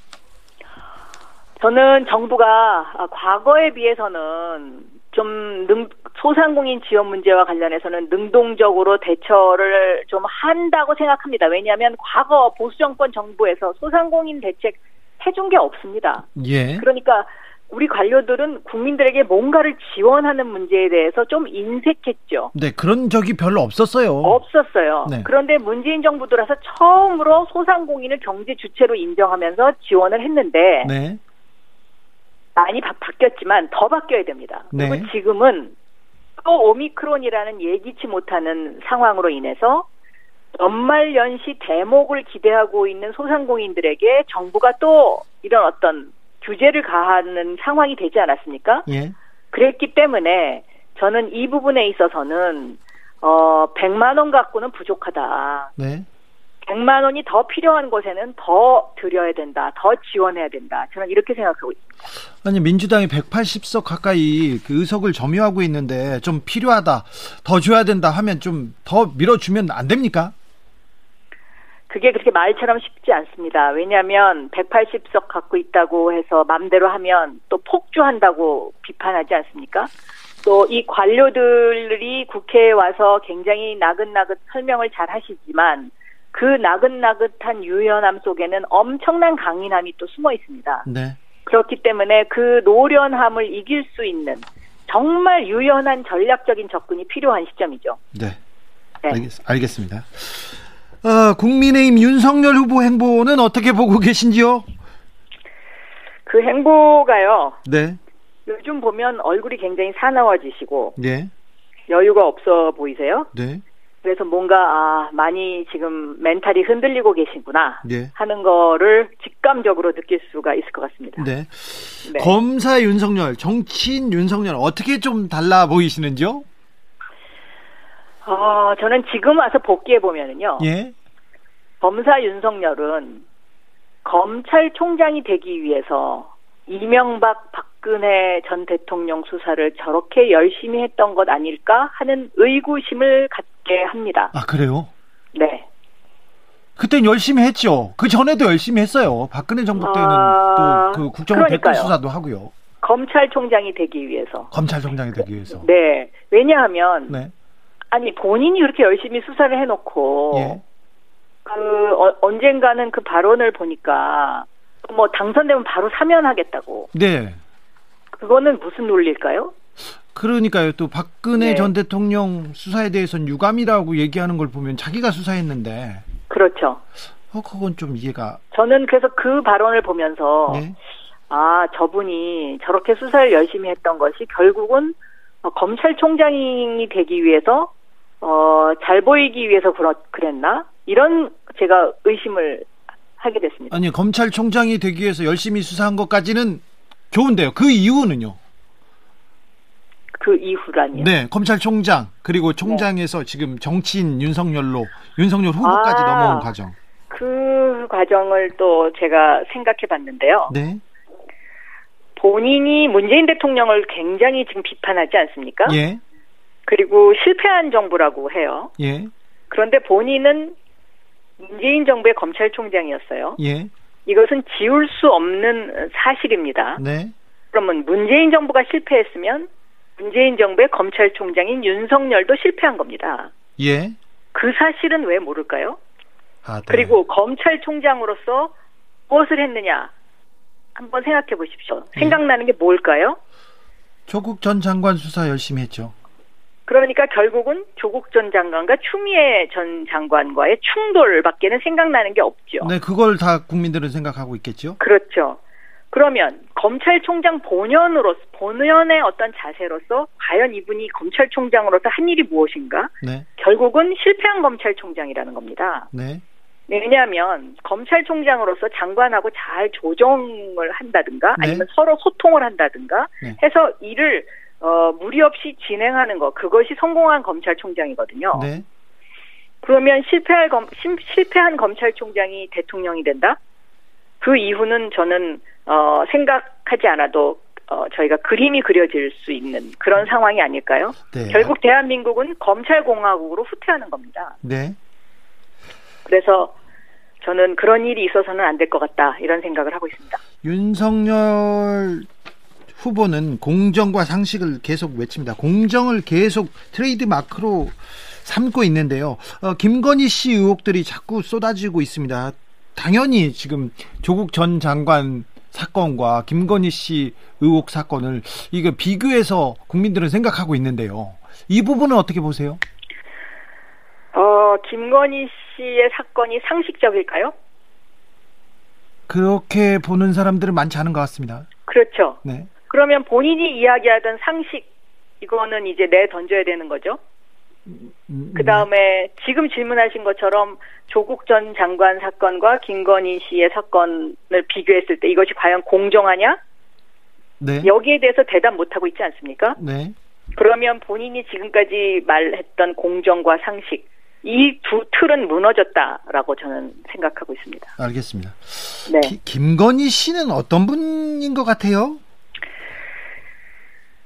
F: 저는 정부가 과거에 비해서는 좀 능, 소상공인 지원 문제와 관련해서는 능동적으로 대처를 좀 한다고 생각합니다. 왜냐하면 과거 보수정권 정부에서 소상공인 대책 해준 게 없습니다. 예. 그러니까 우리 관료들은 국민들에게 뭔가를 지원하는 문제에 대해서 좀 인색했죠.
A: 네, 그런 적이 별로 없었어요.
F: 없었어요. 네. 그런데 문재인 정부 들어서 처음으로 소상공인을 경제 주체로 인정하면서 지원을 했는데 네. 많이 바, 바뀌었지만 더 바뀌어야 됩니다. 그리고 네. 지금은 또 오미크론이라는 예기치 못하는 상황으로 인해서 연말 연시 대목을 기대하고 있는 소상공인들에게 정부가 또 이런 어떤 규제를 가하는 상황이 되지 않았습니까? 예. 그랬기 때문에 저는 이 부분에 있어서는 어 100만 원 갖고는 부족하다. 네. 100만 원이 더 필요한 곳에는 더 드려야 된다. 더 지원해야 된다. 저는 이렇게 생각하고 있습니다.
A: 아니 민주당이 180석 가까이 그 의석을 점유하고 있는데 좀 필요하다. 더 줘야 된다 하면 좀 더 밀어주면 안 됩니까?
F: 그게 그렇게 말처럼 쉽지 않습니다. 왜냐하면 180석 갖고 있다고 해서 맘대로 하면 또 폭주한다고 비판하지 않습니까? 또 이 관료들이 국회에 와서 굉장히 나긋나긋 설명을 잘 하시지만 그 나긋나긋한 유연함 속에는 엄청난 강인함이 또 숨어 있습니다. 네. 그렇기 때문에 그 노련함을 이길 수 있는 정말 유연한 전략적인 접근이 필요한 시점이죠.
A: 네. 네. 알겠, 습니다 어, 국민의힘 윤석열 후보 행보는 어떻게 보고 계신지요?
F: 그 행보가요. 네. 요즘 보면 얼굴이 굉장히 사나워지시고 네. 여유가 없어 보이세요? 네. 그래서 뭔가 아 많이 지금 멘탈이 흔들리고 계신구나 네. 하는 거를 직감적으로 느낄 수가 있을 것 같습니다. 네.
A: 네. 검사 윤석열, 정치인 윤석열 어떻게 좀 달라 보이시는지요?
F: 어, 저는 지금 와서 복귀해 보면은요. 예. 검사 윤석열은 검찰총장이 되기 위해서 이명박 박근혜 전 대통령 수사를 저렇게 열심히 했던 것 아닐까 하는 의구심을 갖 게 합니다.
A: 아, 그래요?
F: 네.
A: 그땐 열심히 했죠. 그 전에도 열심히 했어요. 박근혜 정부 때는 아... 또그 국정원 대권 수사도 하고요.
F: 검찰총장이 되기 위해서.
A: 검찰총장이 되기 위해서.
F: 네. 왜냐하면 네. 아니 본인이 그렇게 열심히 수사를 해놓고 예. 그 어, 언젠가는 그 발언을 보니까 뭐 당선되면 바로 사면하겠다고. 네. 그거는 무슨 논리일까요?
A: 그러니까요. 또 박근혜 네. 전 대통령 수사에 대해서는 유감이라고 얘기하는 걸 보면 자기가 수사했는데.
F: 그렇죠.
A: 어, 그건 좀 이해가.
F: 저는 그래서 그 발언을 보면서 네. 아, 저분이 저렇게 수사를 열심히 했던 것이 결국은 어, 검찰총장이 되기 위해서 어, 잘 보이기 위해서 그렇, 그랬나? 이런 제가 의심을 하게 됐습니다.
A: 아니, 검찰총장이 되기 위해서 열심히 수사한 것까지는 좋은데요. 그 이유는요?
F: 그 이후라니요?
A: 네, 검찰총장 그리고 총장에서 네. 지금 정치인 윤석열로 윤석열 후보까지 아, 넘어온 과정.
F: 그 과정을 또 제가 생각해 봤는데요.
A: 네.
F: 본인이 문재인 대통령을 굉장히 지금 비판하지 않습니까?
A: 예.
F: 그리고 실패한 정부라고 해요.
A: 예.
F: 그런데 본인은 문재인 정부의 검찰총장이었어요.
A: 예.
F: 이것은 지울 수 없는 사실입니다.
A: 네.
F: 그러면 문재인 정부가 실패했으면 문재인 정부의 검찰총장인 윤석열도 실패한 겁니다.
A: 예.
F: 그 사실은 왜 모를까요?
A: 아, 네.
F: 그리고 검찰총장으로서 무엇을 했느냐 한번 생각해 보십시오. 예. 생각나는 게 뭘까요?
A: 조국 전 장관 수사 열심히 했죠.
F: 그러니까 결국은 조국 전 장관과 추미애 전 장관과의 충돌밖에는 생각나는 게 없죠.
A: 네, 그걸 다 국민들은 생각하고 있겠죠.
F: 그렇죠. 그러면 검찰총장 본연으로 본연의 어떤 자세로서 과연 이분이 검찰총장으로서 한 일이 무엇인가?
A: 네.
F: 결국은 실패한 검찰총장이라는 겁니다.
A: 네.
F: 왜냐하면 검찰총장으로서 장관하고 잘 조정을 한다든가
A: 네.
F: 아니면 서로 소통을 한다든가
A: 네.
F: 해서 일을 어, 무리 없이 진행하는 것 그것이 성공한 검찰총장이거든요.
A: 네.
F: 그러면 실패할 검, 실패한 검찰총장이 대통령이 된다? 그 이후는 저는 어, 생각하지 않아도 어, 저희가 그림이 그려질 수 있는 그런 상황이 아닐까요?
A: 네.
F: 결국 대한민국은 검찰공화국으로 후퇴하는 겁니다.
A: 네.
F: 그래서 저는 그런 일이 있어서는 안 될 것 같다 이런 생각을 하고 있습니다.
A: 윤석열 후보는 공정과 상식을 계속 외칩니다. 공정을 계속 트레이드 마크로 삼고 있는데요. 어, 김건희 씨 의혹들이 자꾸 쏟아지고 있습니다. 당연히 지금 조국 전 장관 사건과 김건희 씨 의혹 사건을 이거 비교해서 국민들은 생각하고 있는데요. 이 부분은 어떻게 보세요?
F: 어, 김건희 씨의 사건이 상식적일까요?
A: 그렇게 보는 사람들은 많지 않은 것 같습니다.
F: 그렇죠.
A: 네.
F: 그러면 본인이 이야기하던 상식 이거는 이제 내 던져야 되는 거죠. 음, 음, 그 다음에 지금 질문하신 것처럼 조국 전 장관 사건과 김건희 씨의 사건을 비교했을 때 이것이 과연 공정하냐?
A: 네.
F: 여기에 대해서 대답 못하고 있지 않습니까?
A: 네.
F: 그러면 본인이 지금까지 말했던 공정과 상식 이 두 틀은 무너졌다라고 저는 생각하고 있습니다.
A: 알겠습니다.
F: 네.
A: 기, 김건희 씨는 어떤 분인 것 같아요?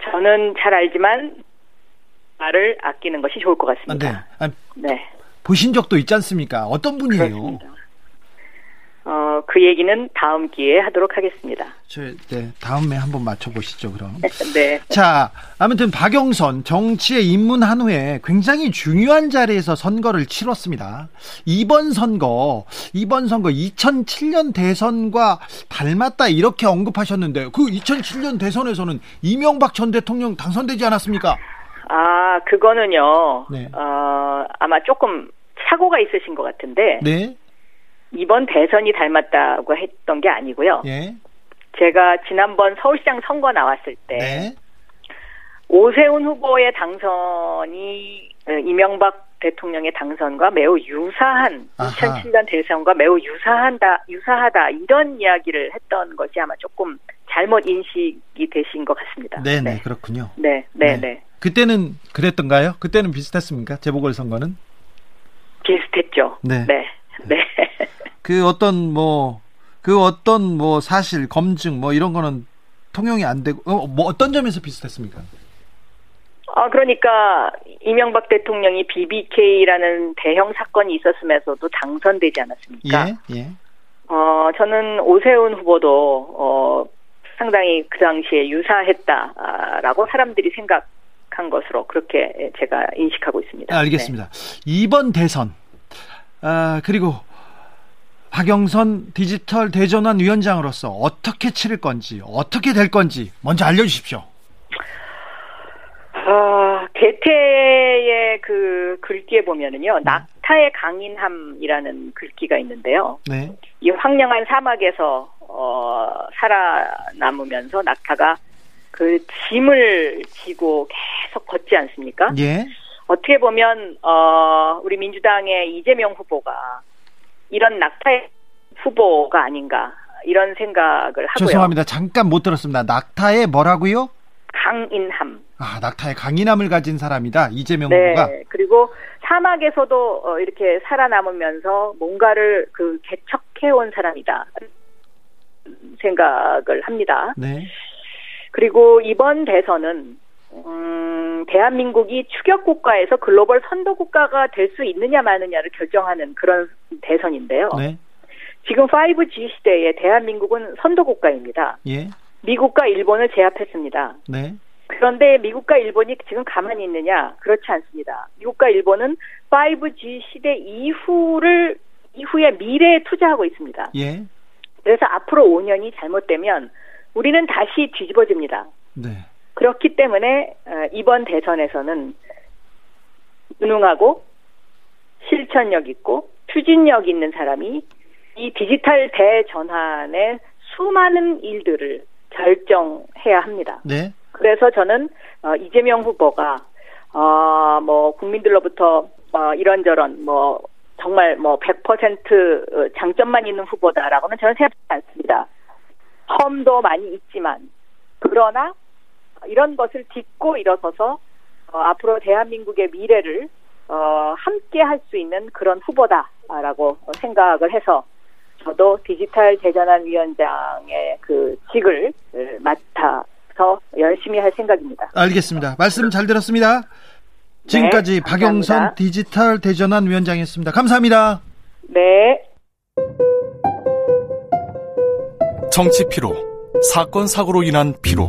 F: 저는 잘 알지만 말을 아끼는 것이 좋을 것 같습니다.
A: 네. 아,
F: 네.
A: 보신 적도 있지 않습니까? 어떤 분이에요?
F: 그렇습니다. 어, 그 얘기는 다음 기회에 하도록 하겠습니다.
A: 저, 네, 다음에 한번 맞춰보시죠, 그럼.
F: 네.
A: 자, 아무튼 박영선 정치에 입문한 후에 굉장히 중요한 자리에서 선거를 치렀습니다. 이번 선거, 이번 선거 2007년 대선과 닮았다 이렇게 언급하셨는데 그 2007년 대선에서는 이명박 전 대통령 당선되지 않았습니까?
F: 아, 그거는요.
A: 네.
F: 어, 아마 조금 사고가 있으신 것 같은데.
A: 네.
F: 이번 대선이 닮았다고 했던 게 아니고요.
A: 예.
F: 제가 지난번 서울시장 선거 나왔을 때
A: 네.
F: 오세훈 후보의 당선이 어, 이명박 대통령의 당선과 매우 유사한
A: 아하.
F: 2007년 대선과 매우 유사한다 유사하다 이런 이야기를 했던 것이 아마 조금 잘못 인식이 되신 것 같습니다.
A: 네네 네, 그렇군요.
F: 네, 네, 네, 네.
A: 그때는 그랬던가요? 그때는 비슷했습니까? 재보궐 선거는?
F: 비슷했죠.
A: 네.
F: 네. 네.
A: 그 어떤 뭐, 그 어떤 뭐 사실, 검증 뭐 이런 거는 통용이 안 되고, 어, 뭐 어떤 점에서 비슷했습니까?
F: 아, 그러니까 이명박 대통령이 BBK라는 대형 사건이 있었음에서도 당선되지 않았습니까?
A: 예, 예.
F: 어, 저는 오세훈 후보도, 어, 상당히 그 당시에 유사했다라고 사람들이 생각 한 것으로 그렇게 제가 인식하고 있습니다.
A: 알겠습니다. 네. 이번 대선, 아, 그리고 박영선 디지털 대전환 위원장으로서 어떻게 치를 건지, 어떻게 될 건지 먼저 알려주십시오.
F: 어, 개태의 그 글귀에 보면은요, 네. 낙타의 강인함이라는 글귀가 있는데요.
A: 네.
F: 이 황량한 사막에서 어, 살아남으면서 낙타가 그 짐을 지고 걷지 않습니까?
A: 예.
F: 어떻게 보면 어 우리 민주당의 이재명 후보가 이런 낙타의 후보가 아닌가 이런 생각을 하고요.
A: 죄송합니다. 잠깐 못 들었습니다. 낙타의 뭐라고요?
F: 강인함.
A: 아, 낙타의 강인함을 가진 사람이다. 이재명 네, 후보가.
F: 그리고 사막에서도 어, 이렇게 살아남으면서 뭔가를 그 개척해 온 사람이다. 생각을 합니다.
A: 네.
F: 그리고 이번 대선은 음, 대한민국이 추격 국가에서 글로벌 선도 국가가 될 수 있느냐 마느냐를 결정하는 그런 대선인데요.
A: 네.
F: 지금 5G 시대에 대한민국은 선도 국가입니다.
A: 예.
F: 미국과 일본을 제압했습니다.
A: 네.
F: 그런데 미국과 일본이 지금 가만히 있느냐? 그렇지 않습니다. 미국과 일본은 5G 시대 이후를 이후의 미래에 투자하고 있습니다.
A: 예.
F: 그래서 앞으로 5년이 잘못되면 우리는 다시 뒤집어집니다.
A: 네.
F: 그렇기 때문에 어, 이번 대선에서는 유능하고 실천력 있고 추진력 있는 사람이 이 디지털 대전환의 수많은 일들을 결정해야 합니다.
A: 네.
F: 그래서 저는 어, 이재명 후보가 어, 뭐 국민들로부터 어, 이런저런 뭐 정말 뭐 100% 장점만 있는 후보다라고는 저는 생각하지 않습니다. 험도 많이 있지만 그러나 이런 것을 딛고 일어서서 어, 앞으로 대한민국의 미래를 어, 함께 할 수 있는 그런 후보다라고 생각을 해서 저도 디지털 대전환 위원장의 그 직을 맡아서 열심히 할 생각입니다.
A: 알겠습니다. 말씀 잘 들었습니다. 지금까지
F: 네,
A: 박영선 디지털 대전환 위원장이었습니다. 감사합니다.
F: 네.
G: 정치 피로, 사건 사고로 인한 피로,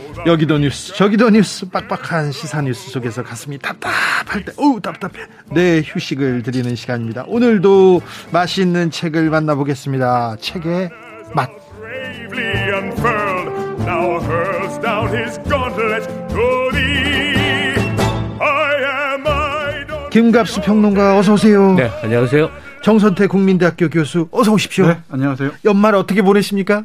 A: 여기도 뉴스 저기도 뉴스 빡빡한 시사 뉴스 속에서 가슴이 답답할 때 어우 답답해. 네 휴식을 드리는 시간입니다. 오늘도 맛있는 책을 만나보겠습니다. 책의 맛. 김갑수 평론가 어서 오세요.
H: 네 안녕하세요.
A: 정선태 국민대학교 교수 어서 오십시오.
I: 네 안녕하세요.
A: 연말 어떻게 보내십니까?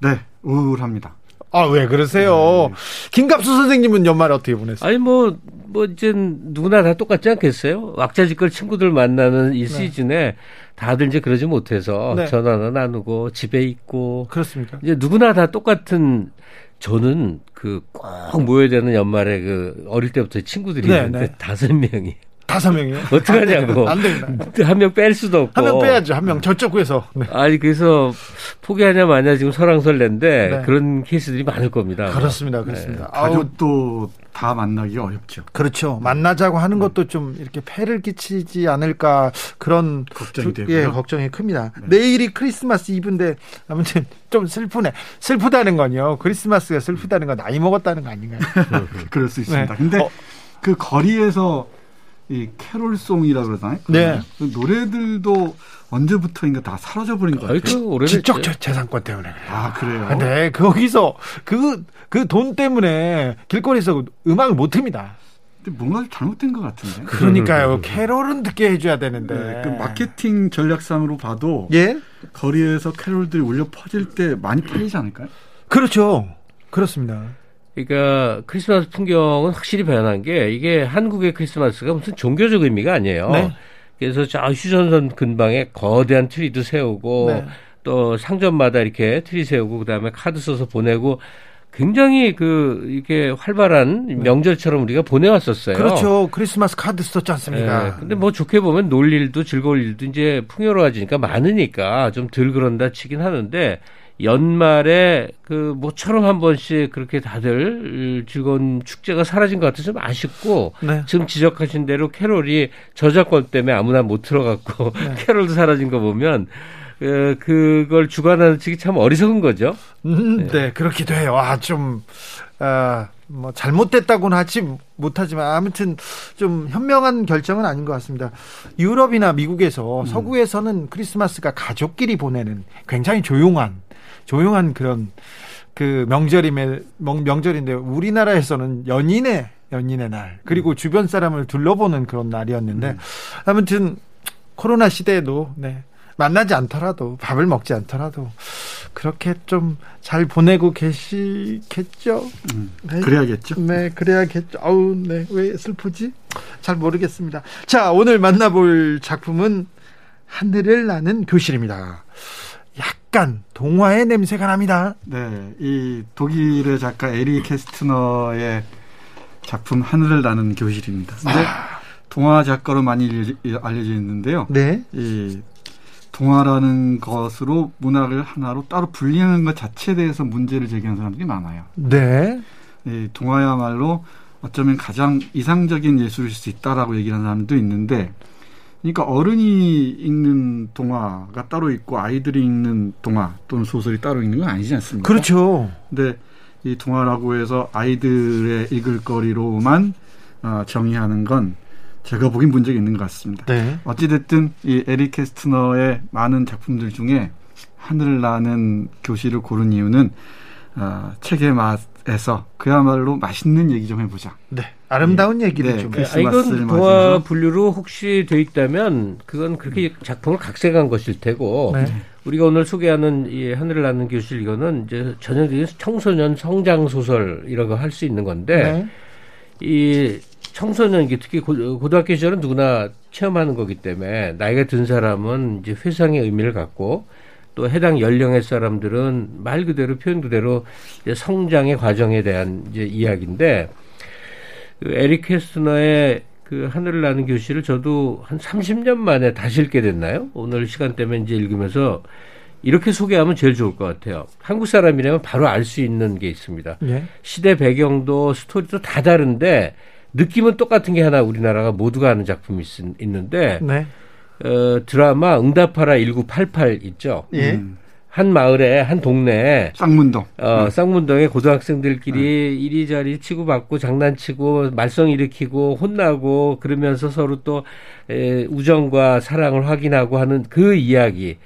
I: 네 우울합니다
A: 아, 왜 그러세요? 네. 김갑수 선생님은 연말 어떻게 보냈어요?
H: 아니, 뭐, 뭐, 이제 누구나 다 똑같지 않겠어요? 왁자지껄 친구들 만나는 이 네. 시즌에 다들 이제 그러지 못해서 네. 전화나 나누고 집에 있고.
A: 그렇습니까?
H: 이제 누구나 다 똑같은 저는 그 꼭 모여야 되는 연말에 그 어릴 때부터 친구들이 네, 있는데 네. 다섯 명이
A: 다섯 명이요?
H: 어떡하냐고.
A: 안 됩니다.
H: 한 명 뺄 수도 없고.
A: 한 명 빼야죠. 한 명 저쪽 구에서.
H: 네. 아니, 그래서 포기하냐 마냐 지금 설랑설레인데 네. 그런 케이스들이 많을 겁니다.
A: 그렇습니다. 그렇습니다.
I: 네. 가족도 다 만나기 어렵죠.
A: 그렇죠. 만나자고 하는 것도 좀 이렇게 폐를 끼치지 않을까 그런
I: 걱정이 되고
A: 예, 걱정이 큽니다. 네. 내일이 크리스마스 이브인데 아무튼 좀 슬프네. 슬프다는 건요. 크리스마스가 슬프다는 건 나이 먹었다는 거 아닌가요?
I: 그럴 수 있습니다. 네. 근데 어. 그 거리에서 이 캐롤송이라 그러잖아요.
A: 네.
I: 그 노래들도 언제부터인가 다 사라져 버린 것 같아요.
A: 그 지적 재산권 때문에.
I: 아 그래요?
A: 네, 거기서 그 그 돈 때문에 길거리에서 음악을 못 틉니다.
I: 근데 뭔가 좀 잘못된 것 같은데.
A: 그러니까요. 캐롤은 듣게 해줘야 되는데. 네,
I: 그 마케팅 전략상으로 봐도
A: 예?
I: 거리에서 캐롤들이 울려 퍼질 때 많이 팔리지 않을까요?
A: 그렇죠. 그렇습니다.
H: 그러니까 크리스마스 풍경은 확실히 변한 게 이게 한국의 크리스마스가 무슨 종교적 의미가 아니에요.
A: 네.
H: 그래서 저 휴전선 근방에 거대한 트리도 세우고 네. 또 상점마다 이렇게 트리 세우고 그다음에 카드 써서 보내고 굉장히 그 이게 활발한 네. 명절처럼 우리가 보내왔었어요.
A: 그렇죠. 크리스마스 카드 썼지 않습니까?
H: 네. 근데 뭐 좋게 보면 놀 일도 즐거울 일도 이제 풍요로워지니까 많으니까 좀 덜 그런다 치긴 하는데 연말에 그 모처럼 한 번씩 그렇게 다들 즐거운 축제가 사라진 것 같아서 좀 아쉽고 네. 지금 지적하신 대로 캐롤이 저작권 때문에 아무나 못 들어갔고 네. 캐롤도 사라진 거 보면 그 그걸 주관하는 측이 참 어리석은 거죠.
A: 음, 네. 네, 그렇기도 해요. 아, 좀, 아, 뭐 잘못됐다고는 하지 못하지만 아무튼 좀 현명한 결정은 아닌 것 같습니다. 유럽이나 미국에서 음. 서구에서는 크리스마스가 가족끼리 보내는 굉장히 조용한 조용한 그런 그 명절임에 명절인데 우리나라에서는 연인의 연인의 날 그리고 음. 주변 사람을 둘러보는 그런 날이었는데 음. 아무튼 코로나 시대에도 네. 만나지 않더라도 밥을 먹지 않더라도 그렇게 좀 잘 보내고 계시겠죠.
I: 음, 네. 그래야겠죠.
A: 네, 그래야겠죠. 아우, 네, 왜 슬프지? 잘 모르겠습니다. 자, 오늘 만나볼 작품은 하늘을 나는 교실입니다. 약간 동화의 냄새가 납니다.
I: 네, 이 독일의 작가 에리 캐스트너의 작품 하늘을 나는 교실입니다. 근데 아. 동화 작가로 많이 알려져 있는데요. 네. 이 동화라는 것으로 문학을 하나로 따로 분리하는 것 자체에 대해서 문제를 제기하는 사람들이 많아요. 네. 이 동화야말로 어쩌면 가장 이상적인 예술일 수 있다라고 얘기하는 사람도 있는데, 그러니까 어른이 읽는 동화가 따로 있고 아이들이 읽는 동화 또는 소설이 따로 읽는 건 아니지 않습니까?
A: 그렇죠.
I: 근데 이 동화라고 해서 아이들의 읽을 거리로만 어, 정의하는 건 제가 보기엔 문제가 있는 것 같습니다. 네. 어찌됐든 이 에릭 캐스트너의 많은 작품들 중에 하늘을 나는 교실을 고른 이유는 어, 책의 맛에서 그야말로 맛있는 얘기 좀 해보자.
A: 네. 아름다운 예. 얘기를 네, 좀.
H: 네, 이건 동화 분류로 혹시 돼 있다면 그건 그렇게 작품을 각색한 것일 테고 네. 우리가 오늘 소개하는 이 하늘을 나는 교실 이거는 이제 전형적인 청소년 성장 소설 이런 거 할 수 있는 건데 네. 이 청소년 특히 고등학교 시절은 누구나 체험하는 거기 때문에 나이가 든 사람은 이제 회상의 의미를 갖고 또 해당 연령의 사람들은 말 그대로 표현 그대로 이제 성장의 과정에 대한 이제 이야기인데 그 에릭 캐스너의 그 하늘을 나는 교실을 저도 한 30년 만에 다시 읽게 됐나요? 오늘 시간 때문에 이제 읽으면서 이렇게 소개하면 제일 좋을 것 같아요. 한국 사람이라면 바로 알 수 있는 게 있습니다. 예? 시대 배경도 스토리도 다 다른데 느낌은 똑같은 게 하나 우리나라가 모두가 아는 작품이 있, 는데 네. 어, 드라마 응답하라 1988 있죠. 예. 음. 한 마을에 한 동네에
I: 쌍문동
H: 어 음. 쌍문동에 고등학생들끼리 음. 이리저리 치고받고 장난치고 말썽 일으키고 혼나고 그러면서 서로 또 에, 우정과 사랑을 확인하고 하는 그 이야기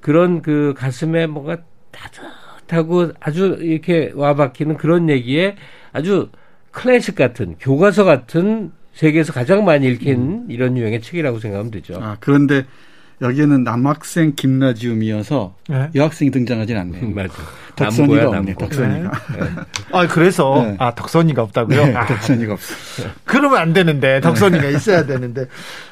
H: 그런 그 가슴에 뭔가 따뜻하고 아주 이렇게 와박히는 그런 얘기에 아주 클래식 같은 교과서 같은 세계에서 가장 많이 읽힌 음. 이런 유형의 책이라고 생각하면 되죠.
I: 아, 그런데 여기에는 남학생 김나지움이어서 네? 여학생이 등장하진 않네요.
H: 음, 맞아.
I: 덕선이가 없네, 덕선이가. 네. 네.
A: 아, 그래서, 네. 아, 덕선이가 없다고요? 네,
I: 아, 덕선이가 없어.
A: 그러면 안 되는데, 덕선이가 있어야 되는데.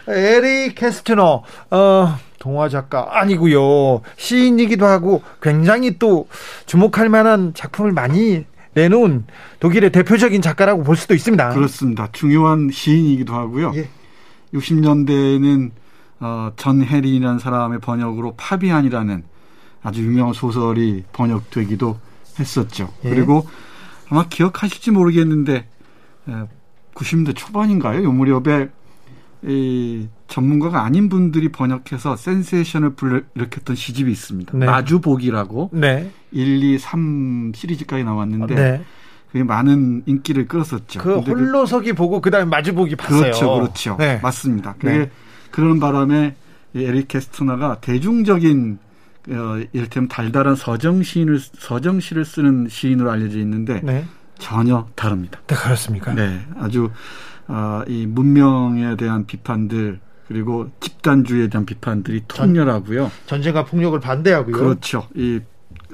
A: 에리 캐스트너, 어, 동화 작가 아니고요 시인이기도 하고 굉장히 또 주목할 만한 작품을 많이 내놓은 독일의 대표적인 작가라고 볼 수도 있습니다.
I: 그렇습니다. 중요한 시인이기도 하고요. 예. 60년대에는 어, 전 해린이라는 사람의 번역으로 파비안이라는 아주 유명한 소설이 번역되기도 했었죠. 예. 그리고 아마 기억하실지 모르겠는데 90년대 초반인가요? 요 무렵에 이 전문가가 아닌 분들이 번역해서 센세이션을 불러일으켰던 시집이 있습니다. 네. 마주보기라고 네. 1, 2, 3 시리즈까지 나왔는데 네. 그게 많은 인기를 끌었었죠.
A: 그 홀로서기 그, 보고 그다음에 마주보기 봤어요.
I: 그렇죠, 그렇죠. 네. 맞습니다. 그게 네. 그런 바람에 에릭 캐스트너가 대중적인 어, 이를테면 달달한 서정 시인을 서정 시를 쓰는 시인으로 알려져 있는데 네. 전혀 다릅니다.
A: 네, 그렇습니까?
I: 네, 아주 어, 이 문명에 대한 비판들 그리고 집단주의에 대한 비판들이 통렬하고요.
A: 전 쟁과 폭력을 반대하고요.
I: 그렇죠. 이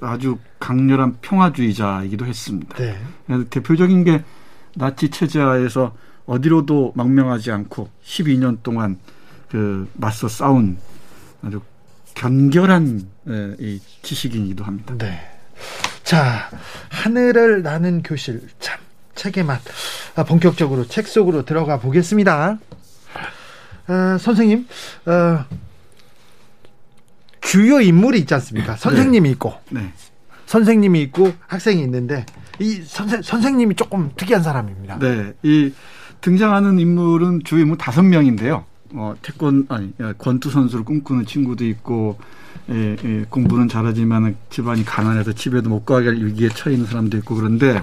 I: 아주 강렬한 평화주의자이기도 했습니다. 네. 대표적인 게 나치 체제하에서 어디로도 망명하지 않고 12년 동안 그 맞서 싸운 아주 견결한 이 지식인이기도 합니다.
A: 네. 자, 하늘을 나는 교실 참 책의 맛 아, 본격적으로 책 속으로 들어가 보겠습니다. 아, 선생님, 어, 주요 인물이 있지 않습니까? 선생님이 네. 있고, 네. 선생님이 있고 학생이 있는데 이 선생 선생님이 조금 특이한 사람입니다.
I: 네, 이 등장하는 인물은 주요 인물 다섯 명인데요. 어, 태권 아니 권투 선수를 꿈꾸는 친구도 있고 예, 예, 공부는 잘하지만 집안이 가난해서 집에도 못 가게 할 위기에 처해 있는 사람도 있고 그런데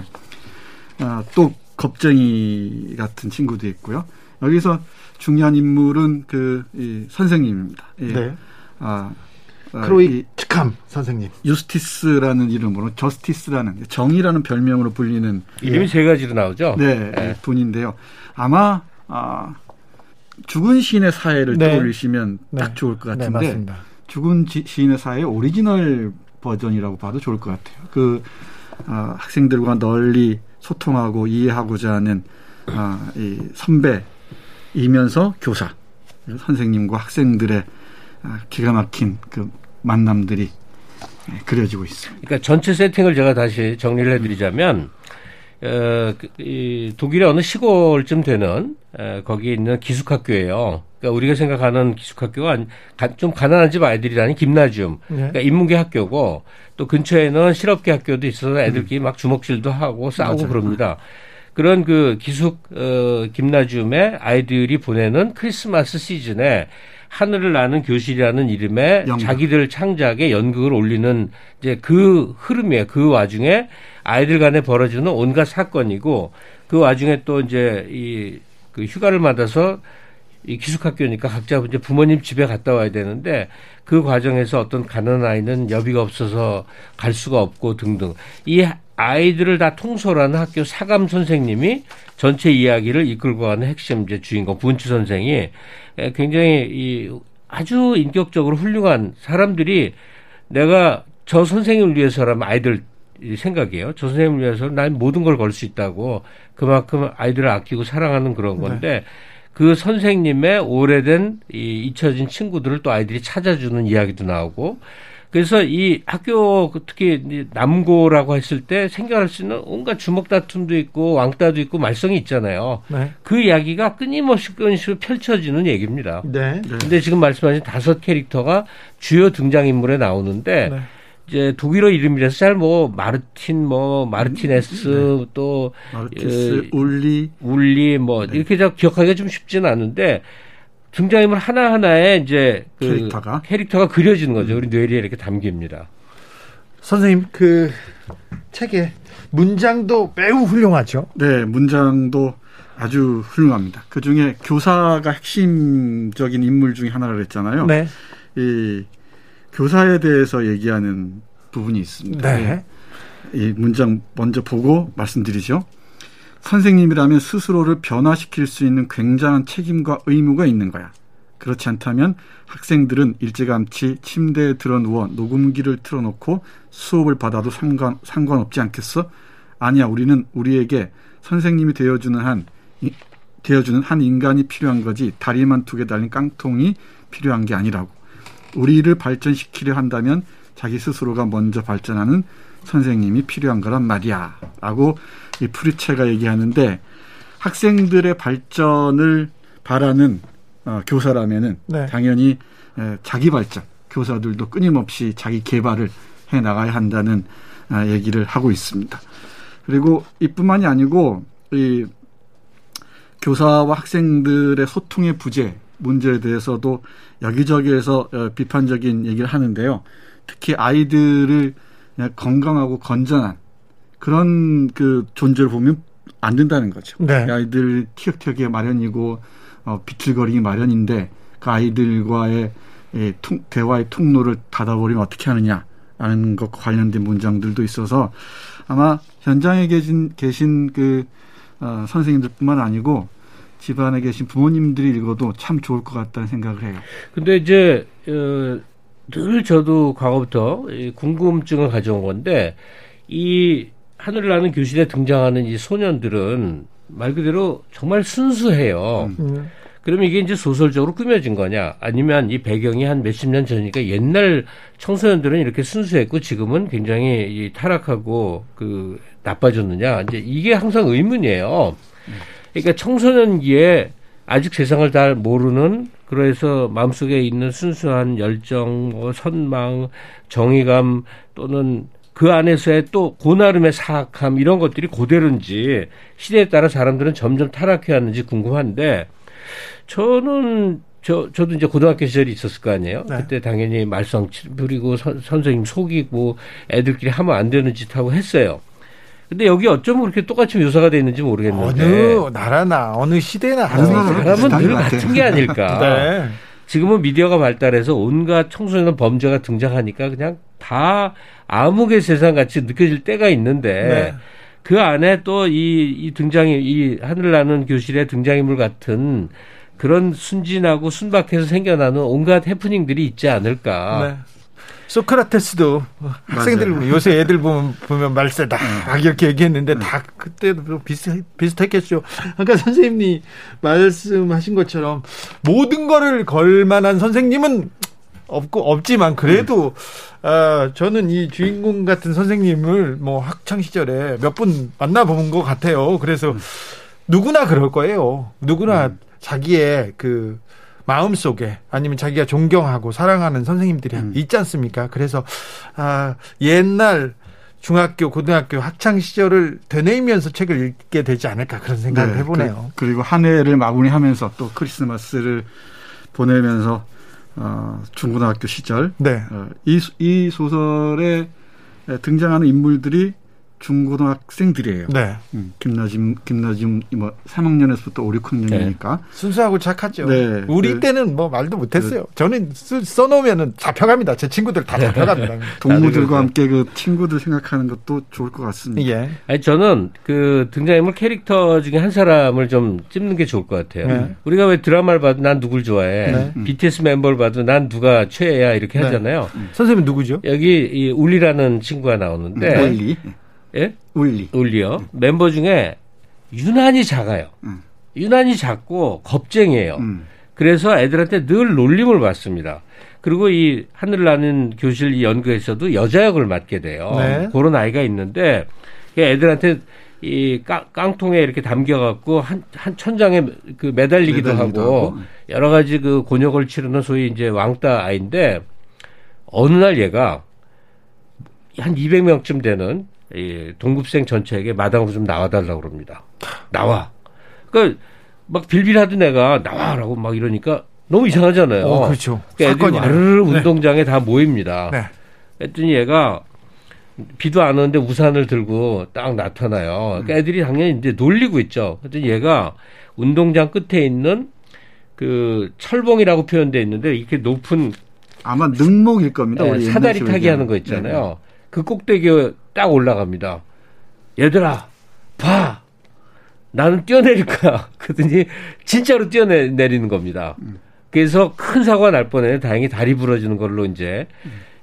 I: 어, 또 겁쟁이 같은 친구도 있고요. 여기서 중요한 인물은 그 이 선생님입니다. 예. 네.
A: 아, 아 크로이 츠캄 선생님.
I: 유스티스라는 이름으로 저스티스라는 정의라는 별명으로 불리는
H: 이름이 예. 세 가지로 나오죠.
I: 네, 네. 분인데요. 아마 아, 죽은 시인의 사회를 네. 떠올리시면 네. 딱 좋을 것 네, 같은데 네, 죽은 시인의 사회 오리지널 버전이라고 봐도 좋을 것 같아요. 그 아, 학생들과 널리 소통하고 이해하고자 하는 아, 이 선배이면서 교사 선생님과 학생들의 아, 기가 막힌 그 만남들이 그려지고 있습니다.
H: 그러니까 전체 세팅을 제가 다시 정리를 해드리자면 어, 그, 이 독일의 어느 시골쯤 되는 에, 거기에 있는 기숙학교예요. 그러니까 우리가 생각하는 기숙학교가 좀 가난한 집 아이들이라는 김나지움, 네. 그러니까 인문계 학교고 또 근처에는 실업계 학교도 있어서 애들끼리 음. 막 주먹질도 하고 싸우고 맞아요. 그럽니다. 그런 그 기숙 어, 김나지움에 아이들이 보내는 크리스마스 시즌에 하늘을 나는 교실이라는 이름의 연극. 자기들 창작의 연극을 올리는 이제 그 흐름이에요. 그 와중에 아이들 간에 벌어지는 온갖 사건이고 그 와중에 또 이제 이 그 휴가를 받아서 이 기숙학교니까 각자 이제 부모님 집에 갔다 와야 되는데 그 과정에서 어떤 가난한 아이는 여비가 없어서 갈 수가 없고 등등 이 아이들을 다 통솔하는 학교 사감 선생님이 전체 이야기를 이끌고 가는 핵심 이제 주인공 분치 선생이 굉장히 이 아주 인격적으로 훌륭한 사람들이 내가 저 선생님을 위해서라면 아이들 생각이에요. 저 선생님을 위해서 난 모든 걸 걸 수 있다고 그만큼 아이들을 아끼고 사랑하는 그런 네. 건데 네. 그 선생님의 오래된 이 잊혀진 친구들을 또 아이들이 찾아주는 이야기도 나오고 그래서 이 학교 특히 남고라고 했을 때 생겨날 수 있는 온갖 주먹 다툼도 있고 왕따도 있고 말썽이 있잖아요. 네. 그 이야기가 끊임없이 끊임없이 펼쳐지는 얘기입니다. 네. 근데 지금 말씀하신 다섯 캐릭터가 주요 등장인물에 나오는데 네. 이제 독일어 이름이라서 잘 뭐 마르틴 뭐 마르티네스 네. 또
I: 마르티스 어, 울리
H: 울리 뭐 네. 이렇게 기억하기가 좀 쉽지는 않은데 등장인물 하나 하나에 이제 그 캐릭터가 캐릭터가 그려지는 거죠. 우리 뇌리에 이렇게 담깁니다.
A: 선생님 그 책에 문장도 매우 훌륭하죠.
I: 네, 문장도 아주 훌륭합니다. 그 중에 교사가 핵심적인 인물 중에 하나를 했잖아요. 네. 이 교사에 대해서 얘기하는 부분이 있습니다. 네. 이 문장 먼저 보고 말씀드리죠. 선생님이라면 스스로를 변화시킬 수 있는 굉장한 책임과 의무가 있는 거야. 그렇지 않다면 학생들은 일찌감치 침대에 들어 누워 녹음기를 틀어놓고 수업을 받아도 상관, 상관없지 않겠어? 아니야, 우리는 우리에게 선생님이 되어주는 한, 이, 되어주는 한 인간이 필요한 거지 다리만 두 개 달린 깡통이 필요한 게 아니라고. 우리를 발전시키려 한다면 자기 스스로가 먼저 발전하는 선생님이 필요한 거란 말이야. 라고 이 프리체가 얘기하는데 학생들의 발전을 바라는 어, 교사라면은 네. 당연히 에, 자기 발전, 교사들도 끊임없이 자기 개발을 해 나가야 한다는 아, 얘기를 하고 있습니다. 그리고 이뿐만이 아니고 이 교사와 학생들의 소통의 부재 문제에 대해서도 여기저기에서 어, 비판적인 얘기를 하는데요. 특히 아이들을 그냥 건강하고 건전한 그런 그 존재를 보면 안 된다는 거죠. 네. 아이들 티격태격이 마련이고 어, 비틀거리기 마련인데 그 아이들과의 예, 통, 대화의 통로를 닫아버리면 어떻게 하느냐라는 것과 관련된 문장들도 있어서 아마 현장에 계신 계신 그 어, 선생님들뿐만 아니고 집안에 계신 부모님들이 읽어도 참 좋을 것 같다는 생각을 해요.
H: 근데 이제 어, 늘 저도 과거부터 궁금증을 가져온 건데 이 하늘을 나는 교실에 등장하는 이 소년들은 말 그대로 정말 순수해요. 음. 그러면 이게 이제 소설적으로 꾸며진 거냐? 아니면 이 배경이 한 몇십 년 전이니까 옛날 청소년들은 이렇게 순수했고 지금은 굉장히 타락하고 그 나빠졌느냐? 이제 이게 항상 의문이에요. 그러니까 청소년기에 아직 세상을 잘 모르는 그래서 마음속에 있는 순수한 열정, 뭐 선망, 정의감 또는 그 안에서의 또 고나름의 사악함 이런 것들이 고대로인지 시대에 따라 사람들은 점점 타락해 왔는지 궁금한데 저는 저 저도 이제 고등학교 시절이 있었을 거 아니에요. 네. 그때 당연히 말썽 부리고 선, 선생님 속이고 애들끼리 하면 안 되는 짓 하고 했어요. 근데 여기 어쩌면 그렇게 똑같이 묘사가 돼 있는지 모르겠는데
A: 어느 나라나 어느 시대나
H: 사람은 늘 같은 게 아닐까. 네. 지금은 미디어가 발달해서 온갖 청소년 범죄가 등장하니까 그냥 다 암흑의 세상 같이 느껴질 때가 있는데 네. 그 안에 또이 이 등장이 이 하늘 나는 교실의 등장인물 같은 그런 순진하고 순박해서 생겨나는 온갖 해프닝들이 있지 않을까. 네.
A: 소크라테스도 학생들 요새 애들 보면 보면 말세다 막 이렇게 얘기했는데 네. 다 그때도 비슷 비슷했겠죠. 아까 선생님이 말씀하신 것처럼 모든 거를 걸 만한 선생님은 없고 없지만 그래도 아, 저는 이 주인공 같은 선생님을 뭐 학창 시절에 몇 분 만나본 것 같아요. 그래서 누구나 그럴 거예요. 누구나 음. 자기의 그 마음 속에 아니면 자기가 존경하고 사랑하는 선생님들이 음. 있지 않습니까? 그래서 아, 옛날 중학교, 고등학교 학창 시절을 되뇌이면서 책을 읽게 되지 않을까 그런 생각을 네, 해보네요.
I: 그, 리고 한 해를 마무리하면서 또 크리스마스를 보내면서 어, 중고등학교 시절 네. 어, 이, 이 소설에 등장하는 인물들이 중고등학생들이에요. 네. 음, 김나짐, 김나짐, 뭐, 3학년에서부터 5, 6학년이니까. 네.
A: 순수하고 착하죠. 네. 우리 네. 때는 뭐 말도 못했어요. 네. 저는 써, 놓으면은 잡혀갑니다. 제 친구들 다 잡혀갑니다.
I: 동무들과 함께 그 친구들 생각하는 것도 좋을 것 같습니다. 예.
H: 아니, 저는 그 등장인물 캐릭터 중에 한 사람을 좀 찝는 게 좋을 것 같아요. 네. 우리가 왜 드라마를 봐도 난 누굴 좋아해. 네. BTS 멤버를 봐도 난 누가 최애야 이렇게 네. 하잖아요.
A: 음. 선생님 누구죠?
H: 여기 이 울리라는 친구가 나오는데.
I: 울리.
H: 예?
I: 울리.
H: 울리요. 음. 멤버 중에 유난히 작아요. 음. 유난히 작고 겁쟁이에요. 음. 그래서 애들한테 늘 놀림을 받습니다. 그리고 이 하늘 나는 교실 이 연구에서도 여자 역을 맡게 돼요. 네. 그런 아이가 있는데 애들한테 이 깡, 통에 이렇게 담겨갖고 한, 한 천장에 그 매달리기도, 매달리기도 하고, 하고, 여러 가지 그 곤욕을 치르는 소위 이제 왕따 아이인데 어느 날 얘가 한 200명쯤 되는 이 동급생 전체에게 마당으로 좀 나와달라고 그럽니다. 나와. 그러니까 막 빌빌하던 애가 나와라고 막 이러니까 너무 이상하잖아요.
A: 어, 그렇죠.
H: 그러니까 애들이 와르르 네. 운동장에 다 모입니다. 네. 했더니 얘가 비도 안 오는데 우산을 들고 딱 나타나요. 그러니까 음. 애들이 당연히 이제 놀리고 있죠. 그랬더니 얘가 운동장 끝에 있는 그 철봉이라고 표현되어 있는데 이렇게 높은
I: 아마 능목일 겁니다.
H: 네, 사다리 타기 하는 거 있잖아요. 네. 그 꼭대기에 딱 올라갑니다. 얘들아, 봐! 나는 뛰어내릴 거야. 그러더니 진짜로 뛰어내리는 겁니다. 그래서 큰 사고가 날 뻔해. 다행히 다리 부러지는 걸로 이제,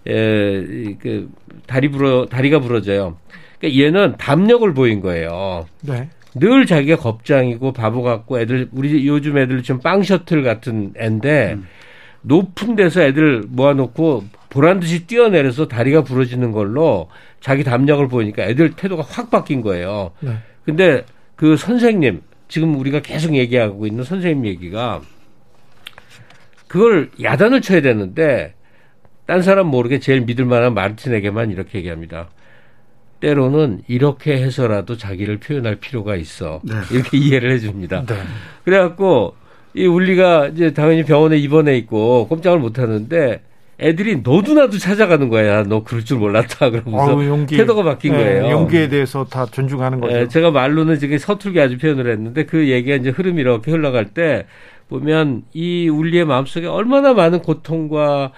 H: 에, 그, 다리 부러, 다리가 부러져요. 그러니까 얘는 담력을 보인 거예요. 네. 늘 자기가 겁장이고 바보 같고 애들, 우리 요즘 애들 지금 빵 셔틀 같은 애인데, 음. 높은 데서 애들 모아놓고 보란 듯이 뛰어내려서 다리가 부러지는 걸로 자기 담력을 보이니까 애들 태도가 확 바뀐 거예요. 네. 근데 그 선생님, 지금 우리가 계속 얘기하고 있는 선생님 얘기가 그걸 야단을 쳐야 되는데 딴 사람 모르게 제일 믿을 만한 마르틴에게만 이렇게 얘기합니다. 때로는 이렇게 해서라도 자기를 표현할 필요가 있어. 네. 이렇게 이해를 해줍니다. 네. 그래갖고 이 울리가 이제 당연히 병원에 입원해 있고 꼼짝을 못 하는데 애들이 너도나도 찾아가는 거야. 너 그럴 줄 몰랐다. 그러면서 아유, 용기. 태도가 바뀐 네, 거예요.
A: 용기에 대해서 다 존중하는 거죠. 네,
H: 제가 말로는 지금 서툴게 아주 표현을 했는데 그 얘기가 이제 흐름이 이렇게 흘러갈 때 보면 이 울리의 마음속에 얼마나 많은 고통과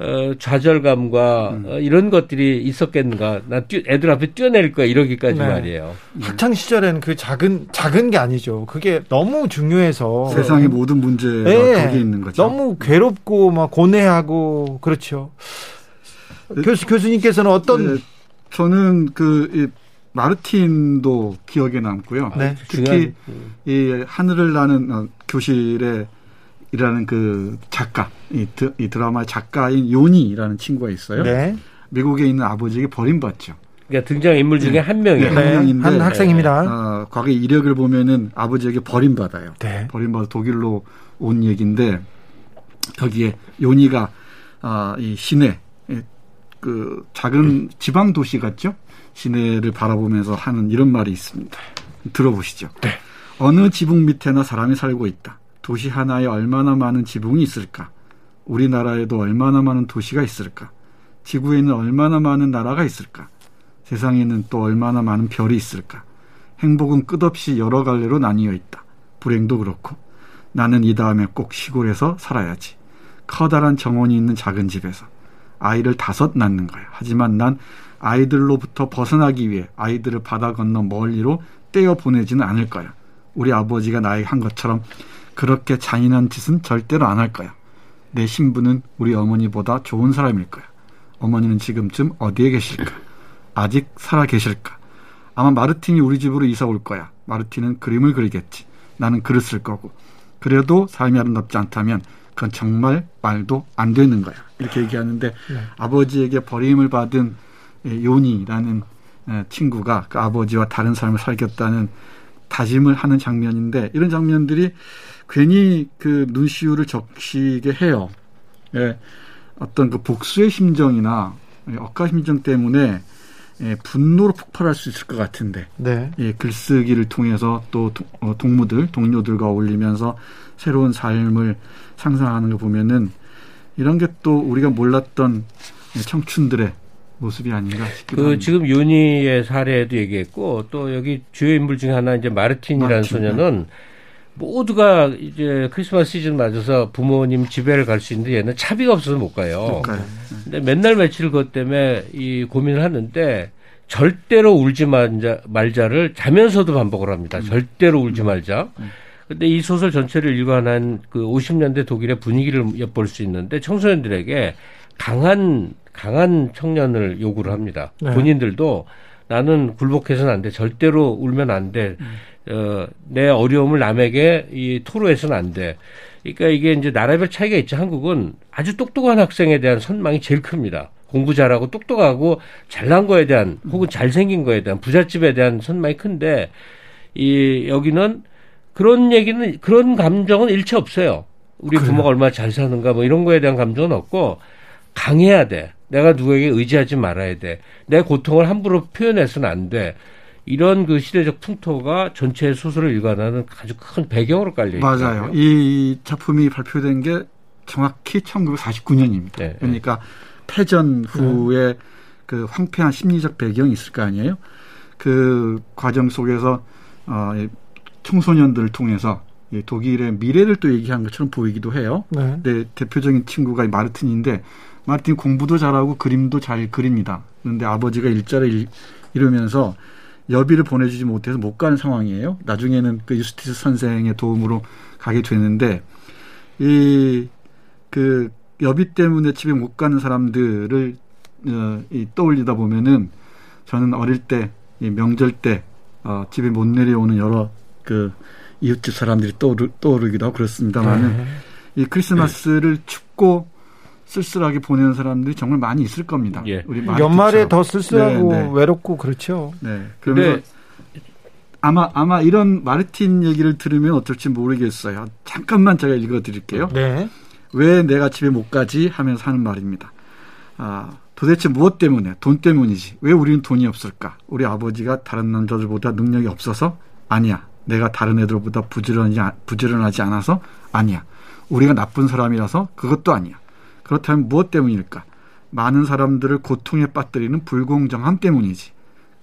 H: 어, 좌절감과 음. 어, 이런 것들이 있었겠는가. 나 뛰, 애들 앞에 뛰어내릴 거야 이러기까지 네. 말이에요.
A: 학창 시절에는 그 작은 작은 게 아니죠. 그게 너무 중요해서
I: 세상의 모든 문제가 네. 거기 있는 거죠.
A: 너무 괴롭고 막 고뇌하고 그렇죠. 네. 교수 교수님께서는 어떤 네.
I: 저는 그 이, 마르틴도 기억에 남고요. 네. 특히 이 하늘을 나는 어, 교실에 이라는 그 작가, 이, 드, 이 드라마 작가인 요니라는 친구가 있어요. 네. 미국에 있는 아버지에게 버림받죠.
H: 그러니까 등장 인물 중에 네. 한 명이에요.
A: 네, 한 명인데 한 학생입니다.
I: 어, 과거 이력을 보면은 아버지에게 버림받아요. 네. 버림받아 독일로 온 얘기인데 여기에 요니가 아, 이 시내 그 작은 지방 도시 같죠? 시내를 바라보면서 하는 이런 말이 있습니다. 들어보시죠. 네. 어느 지붕 밑에나 사람이 살고 있다. 도시 하나에 얼마나 많은 지붕이 있을까? 우리나라에도 얼마나 많은 도시가 있을까? 지구에는 얼마나 많은 나라가 있을까? 세상에는 또 얼마나 많은 별이 있을까. 행복은 끝없이 여러 갈래로 나뉘어 있다. 불행도 그렇고 나는 이 다음에 꼭 시골에서 살아야지. 커다란 정원이 있는 작은 집에서 아이를 다섯 낳는 거야. 하지만 난 아이들로부터 벗어나기 위해 아이들을 바다 건너 멀리로 떼어 보내지는 않을 거야. 우리 아버지가 나에게 한 것처럼 그렇게 잔인한 짓은 절대로 안 할 거야. 내 신부는 우리 어머니보다 좋은 사람일 거야. 어머니는 지금쯤 어디에 계실까? 아직 살아 계실까? 아마 마르틴이 우리 집으로 이사 올 거야. 마르틴은 그림을 그리겠지. 나는 글을 쓸 거고. 그래도 삶이 아름답지 않다면 그건 정말 말도 안 되는 거야. 이렇게 얘기하는데 네. 아버지에게 버림을 받은 요니라는 친구가 그 아버지와 다른 삶을 살겠다는 다짐을 하는 장면인데 이런 장면들이 괜히 그 눈시울을 적시게 해요. 예, 어떤 그 복수의 심정이나 억가 심정 때문에 예, 분노로 폭발할 수 있을 것 같은데 네. 예, 글쓰기를 통해서 또 도, 어, 동무들 동료들과 어울리면서 새로운 삶을 상상하는 거 보면은 이런 게 또 우리가 몰랐던 청춘들의 모습이 아닌가 싶기도
H: 그 합니다. 지금 윤희의 사례도 얘기했고 또 여기 주요 인물 중에 하나 이제 마르틴이라는 마르틴, 소녀는 네. 모두가 이제 크리스마스 시즌 맞아서 부모님 집에를 갈 수 있는데 얘는 차비가 없어서 못 가요. 네. 근데 맨날 며칠 그것 때문에 이 고민을 하는데 절대로 울지 말자, 말자를 자면서도 반복을 합니다. 음. 절대로 울지 음. 말자. 음. 근데 이 소설 전체를 일관한 그 50년대 독일의 분위기를 엿볼 수 있는데 청소년들에게 강한 강한 청년을 요구를 합니다. 네. 본인들도 나는 굴복해서는 안 돼. 절대로 울면 안 돼. 음. 어, 내 어려움을 남에게 이 토로해서는 안 돼. 그러니까 이게 이제 나라별 차이가 있죠. 한국은 아주 똑똑한 학생에 대한 선망이 제일 큽니다. 공부 잘하고 똑똑하고 잘난 거에 대한 혹은 잘생긴 거에 대한 부잣집에 대한 선망이 큰데 이 여기는 그런 얘기는 그런 감정은 일체 없어요. 우리 그래요. 부모가 얼마나 잘 사는가 뭐 이런 거에 대한 감정은 없고 강해야 돼. 내가 누구에게 의지하지 말아야 돼. 내 고통을 함부로 표현해서는 안 돼. 이런 그 시대적 풍토가 전체 소설을 일관하는 아주 큰 배경으로 깔려 있어요.
I: 맞아요. 이 작품이 발표된 게 정확히 1949년입니다. 네, 그러니까 패전 후에 네. 그 황폐한 심리적 배경이 있을 거 아니에요. 그 과정 속에서 어, 청소년들을 통해서 독일의 미래를 또 얘기한 것처럼 보이기도 해요. 네. 네 대표적인 친구가 마르틴인데 마르틴 공부도 잘하고 그림도 잘 그립니다. 그런데 아버지가 일자를 이루면서 여비를 보내주지 못해서 못 가는 상황이에요. 나중에는 그 유스티스 선생의 도움으로 가게 되는데 이 그 여비 때문에 집에 못 가는 사람들을 어, 이 떠올리다 보면은 저는 어릴 때 이 명절 때 어, 집에 못 내려오는 여러 그 이웃집 사람들이 떠오르, 떠오르기도 하고 그렇습니다만은 네. 이 크리스마스를 네. 춥고 쓸쓸하게 보내는 사람들이 정말 많이 있을 겁니다.
A: 예. 우리 연말에 더 쓸쓸하고 네, 네. 외롭고 그렇죠.
I: 네. 그런데 아마 아마 이런 마르틴 얘기를 들으면 어떨지 모르겠어요. 잠깐만 제가 읽어드릴게요. 네. 왜 내가 집에 못 가지 하면서 하는 말입니다. 아, 도대체 무엇 때문에? 돈 때문이지. 왜 우리는 돈이 없을까? 우리 아버지가 다른 남자들보다 능력이 없어서? 아니야. 내가 다른 애들보다 부지런하지, 부지런하지 않아서? 아니야. 우리가 나쁜 사람이라서? 그것도 아니야. 그렇다면 무엇 때문일까? 많은 사람들을 고통에 빠뜨리는 불공정함 때문이지.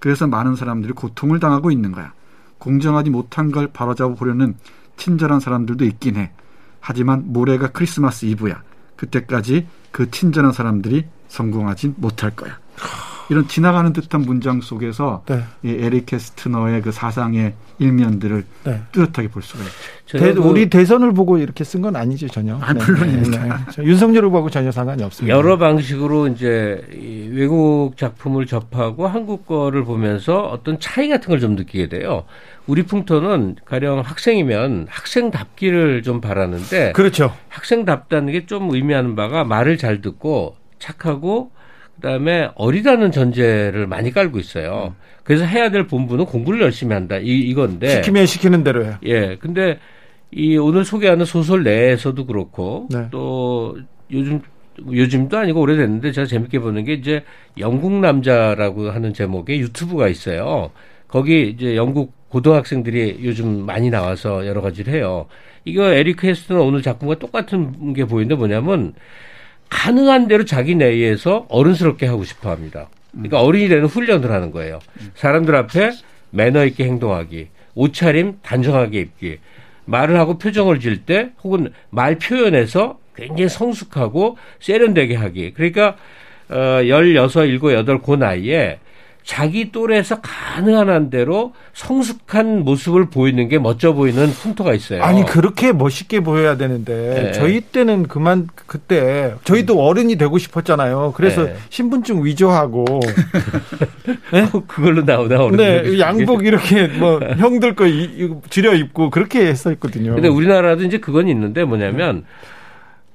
I: 그래서 많은 사람들이 고통을 당하고 있는 거야. 공정하지 못한 걸 바로잡아 보려는 친절한 사람들도 있긴 해. 하지만 모레가 크리스마스 이브야. 그때까지 그 친절한 사람들이 성공하진 못할 거야. 이런 지나가는 듯한 문장 속에서 네. 이 에릭 캐스트너의 그 사상의 일면들을 네. 뚜렷하게 볼 수가 있죠.
A: 대, 우리 대선을 보고 이렇게 쓴 건 아니죠 전혀.
I: 아, 물론입니다. 네,
A: 네. 윤석열을 보고 전혀 상관이 없습니다.
H: 여러 방식으로 이제 외국 작품을 접하고 한국 거를 보면서 어떤 차이 같은 걸 좀 느끼게 돼요. 우리 풍토는 가령 학생이면 학생답기를 좀 바라는데
A: 그렇죠.
H: 학생답다는 게 좀 의미하는 바가 말을 잘 듣고 착하고 그다음에 어리다는 전제를 많이 깔고 있어요. 음. 그래서 해야 될 본부는 공부를 열심히 한다. 이 이건데
A: 시키면 시키는 대로 해.
H: 예. 근데 이 오늘 소개하는 소설 내에서도 그렇고 네. 또 요즘 요즘도 아니고 오래됐는데 제가 재밌게 보는 게 이제 영국 남자라고 하는 제목의 유튜브가 있어요. 거기 이제 영국 고등학생들이 요즘 많이 나와서 여러 가지를 해요. 이거 에리크 헤스트는 오늘 작품과 똑같은 게 보이는데 뭐냐면 가능한 대로 자기 내에서 어른스럽게 하고 싶어 합니다. 그러니까 어린이 되는 훈련을 하는 거예요. 사람들 앞에 매너 있게 행동하기, 옷차림 단정하게 입기, 말을 하고 표정을 지을 때 혹은 말 표현에서 굉장히 성숙하고 세련되게 하기. 그러니까 어 16, 7, 8, 그 나이에 자기 또래에서 가능한 한 대로 성숙한 모습을 보이는 게 멋져 보이는 풍토가 있어요.
A: 아니 그렇게 멋있게 보여야 되는데 네. 저희 때는 그만 그때 저희도 어른이 되고 싶었잖아요. 그래서 네. 신분증 위조하고
H: 네? 그걸로 나오나 어른.
A: 네, 양복 이렇게 뭐 형들 거 줄여 입고 그렇게 했었거든요.
H: 근데 우리나라도 이제 그건 있는데 뭐냐면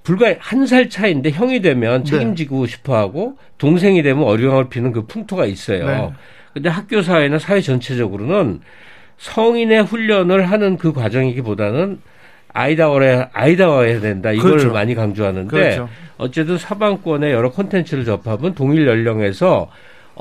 H: 불과 한 살 차인데 형이 되면 네. 책임지고 네. 싶어하고 동생이 되면 어려움을 피는 그 풍토가 있어요. 네. 근데 학교 사회나 사회 전체적으로는 성인의 훈련을 하는 그 과정이기보다는 아이다워야 아이다워야 된다 이걸 그렇죠. 많이 강조하는데 그렇죠. 어쨌든 서방권의 여러 콘텐츠를 접하면 동일 연령에서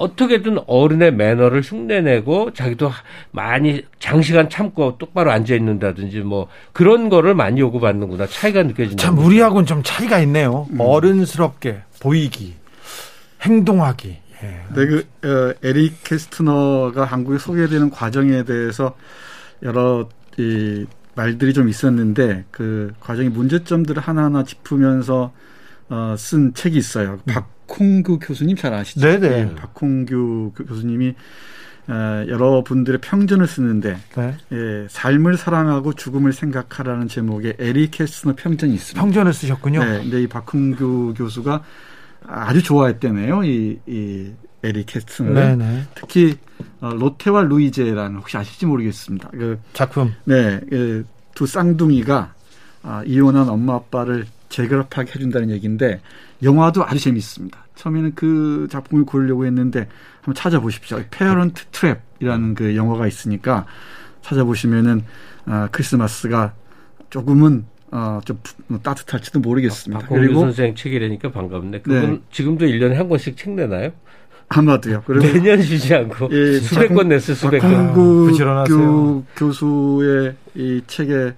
H: 어떻게든 어른의 매너를 흉내내고 자기도 많이 장시간 참고 똑바로 앉아 있는다든지 뭐 그런 거를 많이 요구받는구나 차이가 느껴진다.
A: 참 우리하고는 좀 차이가 있네요. 음. 어른스럽게 보이기, 행동하기.
I: 예. 네, 그 어, 에릭 캐스트너가 한국에 소개되는 과정에 대해서 여러 이 말들이 좀 있었는데 그 과정의 문제점들을 하나하나 짚으면서 어, 쓴 책이 있어요. 음. 박 박홍규 교수님 잘 아시죠?
A: 네네. 네,
I: 박홍규 교수님이 어, 여러분들의 평전을 쓰는데 네. 예, 삶을 사랑하고 죽음을 생각하라는 제목의 에리 캐스너 평전이 있습니다.
A: 평전을 쓰셨군요.
I: 네, 근데 이 박홍규 교수가 아주 좋아했다네요. 이, 이 에리 캐스너를 네네. 특히 어, 로테와 루이제라는 혹시 아실지 모르겠습니다. 그
A: 작품.
I: 네, 그두 쌍둥이가 아, 이혼한 엄마 아빠를 재결합하게 해준다는 얘기인데 영화도 아주 재미있습니다. 처음에는 그 작품을 고르려고 했는데 한번 찾아보십시오. Parent Trap이라는 그 영화가 있으니까 찾아보시면은 아, 크리스마스가 조금은 어, 좀 따뜻할지도 모르겠습니다.
H: 그리고 선생 책이라니까 반갑네. 그분 네. 지금도 1년에 한 권씩 책 내나요?
I: 아마도요.
H: 그리고 매년 쉬지 않고 예, 수백 권 냈어요. 수백 권.
I: 구 교수의 이 책에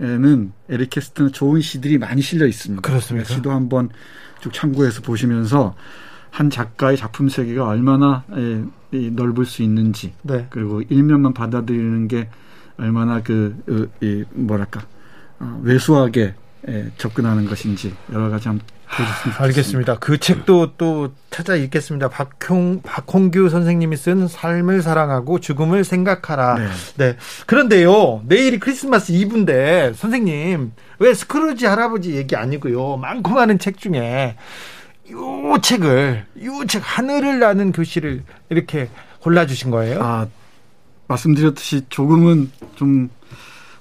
I: 는 에릭 캐스트는 좋은 시들이 많이 실려 있습니다.
A: 그렇습니다.
I: 시도 한번 쭉 참고해서 보시면서 한 작가의 작품 세계가 얼마나 에, 이, 넓을 수 있는지 네. 그리고 일면만 받아들이는 게 얼마나 그 이, 뭐랄까 어, 왜소하게 에, 접근하는 것인지 여러 가지 한번
A: 아, 알겠습니다. 그 책도 또 찾아 읽겠습니다. 박홍 박홍규 선생님이 쓴 삶을 사랑하고 죽음을 생각하라. 네. 네. 그런데요 내일이 크리스마스 이브인데 선생님 왜 스크루지 할아버지 얘기 아니고요 많고 많은 책 중에 요 책을 요 책 하늘을 나는 교실을 이렇게 골라 주신 거예요?
I: 아 말씀드렸듯이 조금은 좀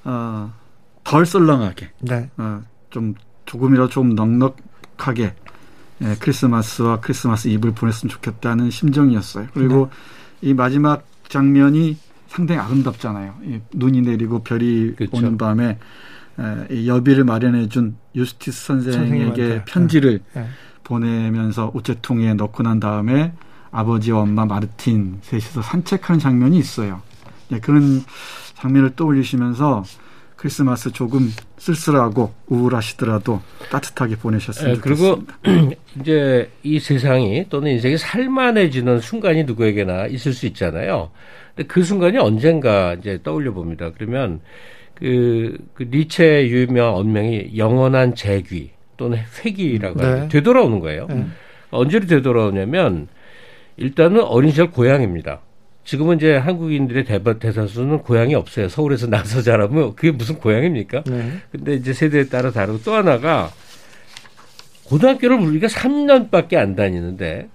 I: 어, 덜 썰렁하게, 네. 어, 좀 조금이라도 좀 넉넉 하게 예, 크리스마스와 크리스마스 이브를 보냈으면 좋겠다는 심정이었어요. 그리고 네. 이 마지막 장면이 상당히 아름답잖아요. 이 눈이 내리고 별이 그렇죠. 오는 밤에 이 여비를 마련해준 유스티스 선생에게 편지를 네. 네. 보내면서 우체통에 넣고 난 다음에 아버지와 엄마 마르틴 셋이서 산책하는 장면이 있어요. 네, 그런 장면을 떠올리시면서 크리스마스 조금 쓸쓸하고 우울하시더라도 따뜻하게 보내셨으면 네, 좋겠습니다.
H: 그리고 이제 이 세상이 또는 인생이 살만해지는 순간이 누구에게나 있을 수 있잖아요. 근데 그 순간이 언젠가 이제 떠올려 봅니다. 그러면 그, 그 니체 유명 언명이 영원한 재귀 또는 회귀라고 네. 되돌아오는 거예요. 네. 언제로 되돌아오냐면 일단은 어린 시절 고향입니다. 지금은 이제 한국인들의 대바, 대다수는 고향이 없어요. 서울에서 나서 자라면 그게 무슨 고향입니까? 네. 근데 이제 세대에 따라 다르고 또 하나가 고등학교를 우리가 3년밖에 안 다니는데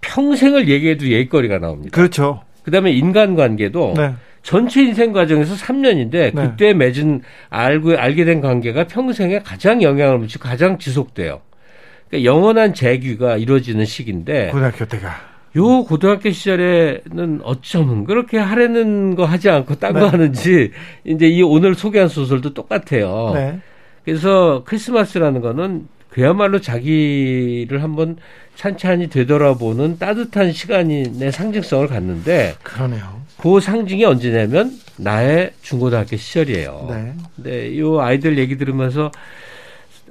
H: 평생을 얘기해도 예거리가 나옵니다.
A: 그렇죠.
H: 그다음에 인간관계도 네. 전체 인생 과정에서 3년인데 네. 그때 맺은 알고 알게 된 관계가 평생에 가장 영향을 미치고 가장 지속돼요. 그러니까 영원한 재규가 이루어지는 시기인데
A: 고등학교 때가
H: 요 고등학교 시절에는 어쩌면 그렇게 하려는 거 하지 않고 딴거 네. 하는지 이제 이 오늘 소개한 소설도 똑같아요. 네. 그래서 크리스마스라는 거는 그야말로 자기를 한번 찬찬히 되돌아보는 따뜻한 시간의 상징성을 갖는데
A: 그러네요.
H: 그 상징이 언제냐면 나의 중고등학교 시절이에요. 네. 근데 이 아이들 얘기 들으면서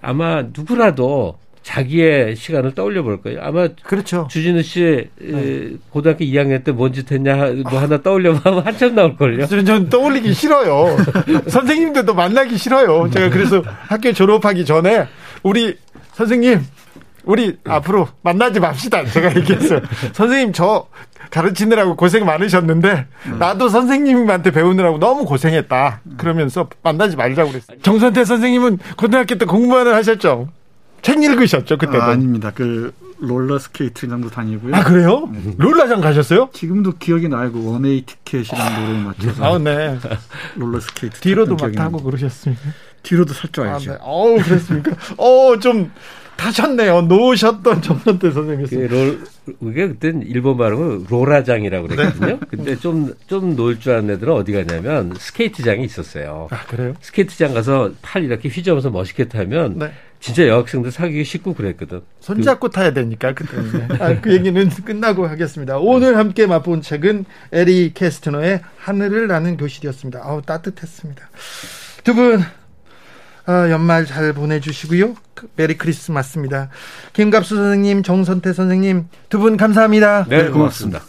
H: 아마 누구라도 자기의 시간을 떠올려 볼 거예요. 아마 그렇죠. 주진우 씨 네. 고등학교 2학년 때 뭔 짓 했냐 뭐 하나 떠올려 보면 한참 나올 걸요.
A: 저는 떠올리기 싫어요. 선생님들도 만나기 싫어요. 제가 그래서 학교 졸업하기 전에 우리 선생님 우리 앞으로 만나지 맙시다. 제가 얘기했어요. 선생님 저 가르치느라고 고생 많으셨는데 나도 선생님한테 배우느라고 너무 고생했다. 그러면서 만나지 말자고 그랬어요. 정선태 선생님은 고등학교 때 공부만을 하셨죠? 책 읽으셨죠 그때도?
I: 아, 닙니다 그 롤러 스케이트장도 다니고요.
A: 아 그래요? 네. 롤러장 가셨어요?
I: 지금도 기억이 나고 One Way Ticket이라는 노래를 맞춰서.
A: 아 네.
I: 롤러 스케이트.
A: 뒤로도 막 타고 그러셨습니까?
I: 뒤로도 탈 줄 알죠.
A: 아, 네. 어우 그랬습니까? 어좀 타셨네요. 노셨던 정선태 선생님이었어요.
H: 롤, 그게 그땐 일본 발음은 로라장이라고 그랬거든요. 네. 근데 좀, 좀 놀 줄 아는 애들은 어디 가냐면 스케이트장이 있었어요.
A: 아, 그래요?
H: 스케이트장 가서 팔 이렇게 휘저어서 멋있게 타면 네. 진짜 여학생들 사귀기 쉽고 그랬거든.
A: 손잡고 그, 타야 되니까 그때는. 아, 그 얘기는 끝나고 하겠습니다. 오늘 함께 맛본 책은 에리 캐스트너의 하늘을 나는 교실이었습니다. 아우 따뜻했습니다. 두 분 아, 연말 잘 보내주시고요. Merry Christmas입니다. 김갑수 선생님, 정선태 선생님 두 분 감사합니다.
H: 네, 고맙습니다.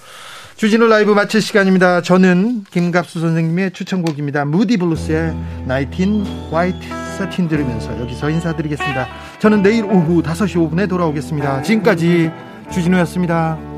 A: 주진우 라이브 마칠 시간입니다. 저는 김갑수 선생님의 추천곡입니다. 무디 블루스의 19 화이트 사틴 들으면서 여기서 인사드리겠습니다. 저는 내일 오후 5시 5분에 돌아오겠습니다. 지금까지 주진우였습니다.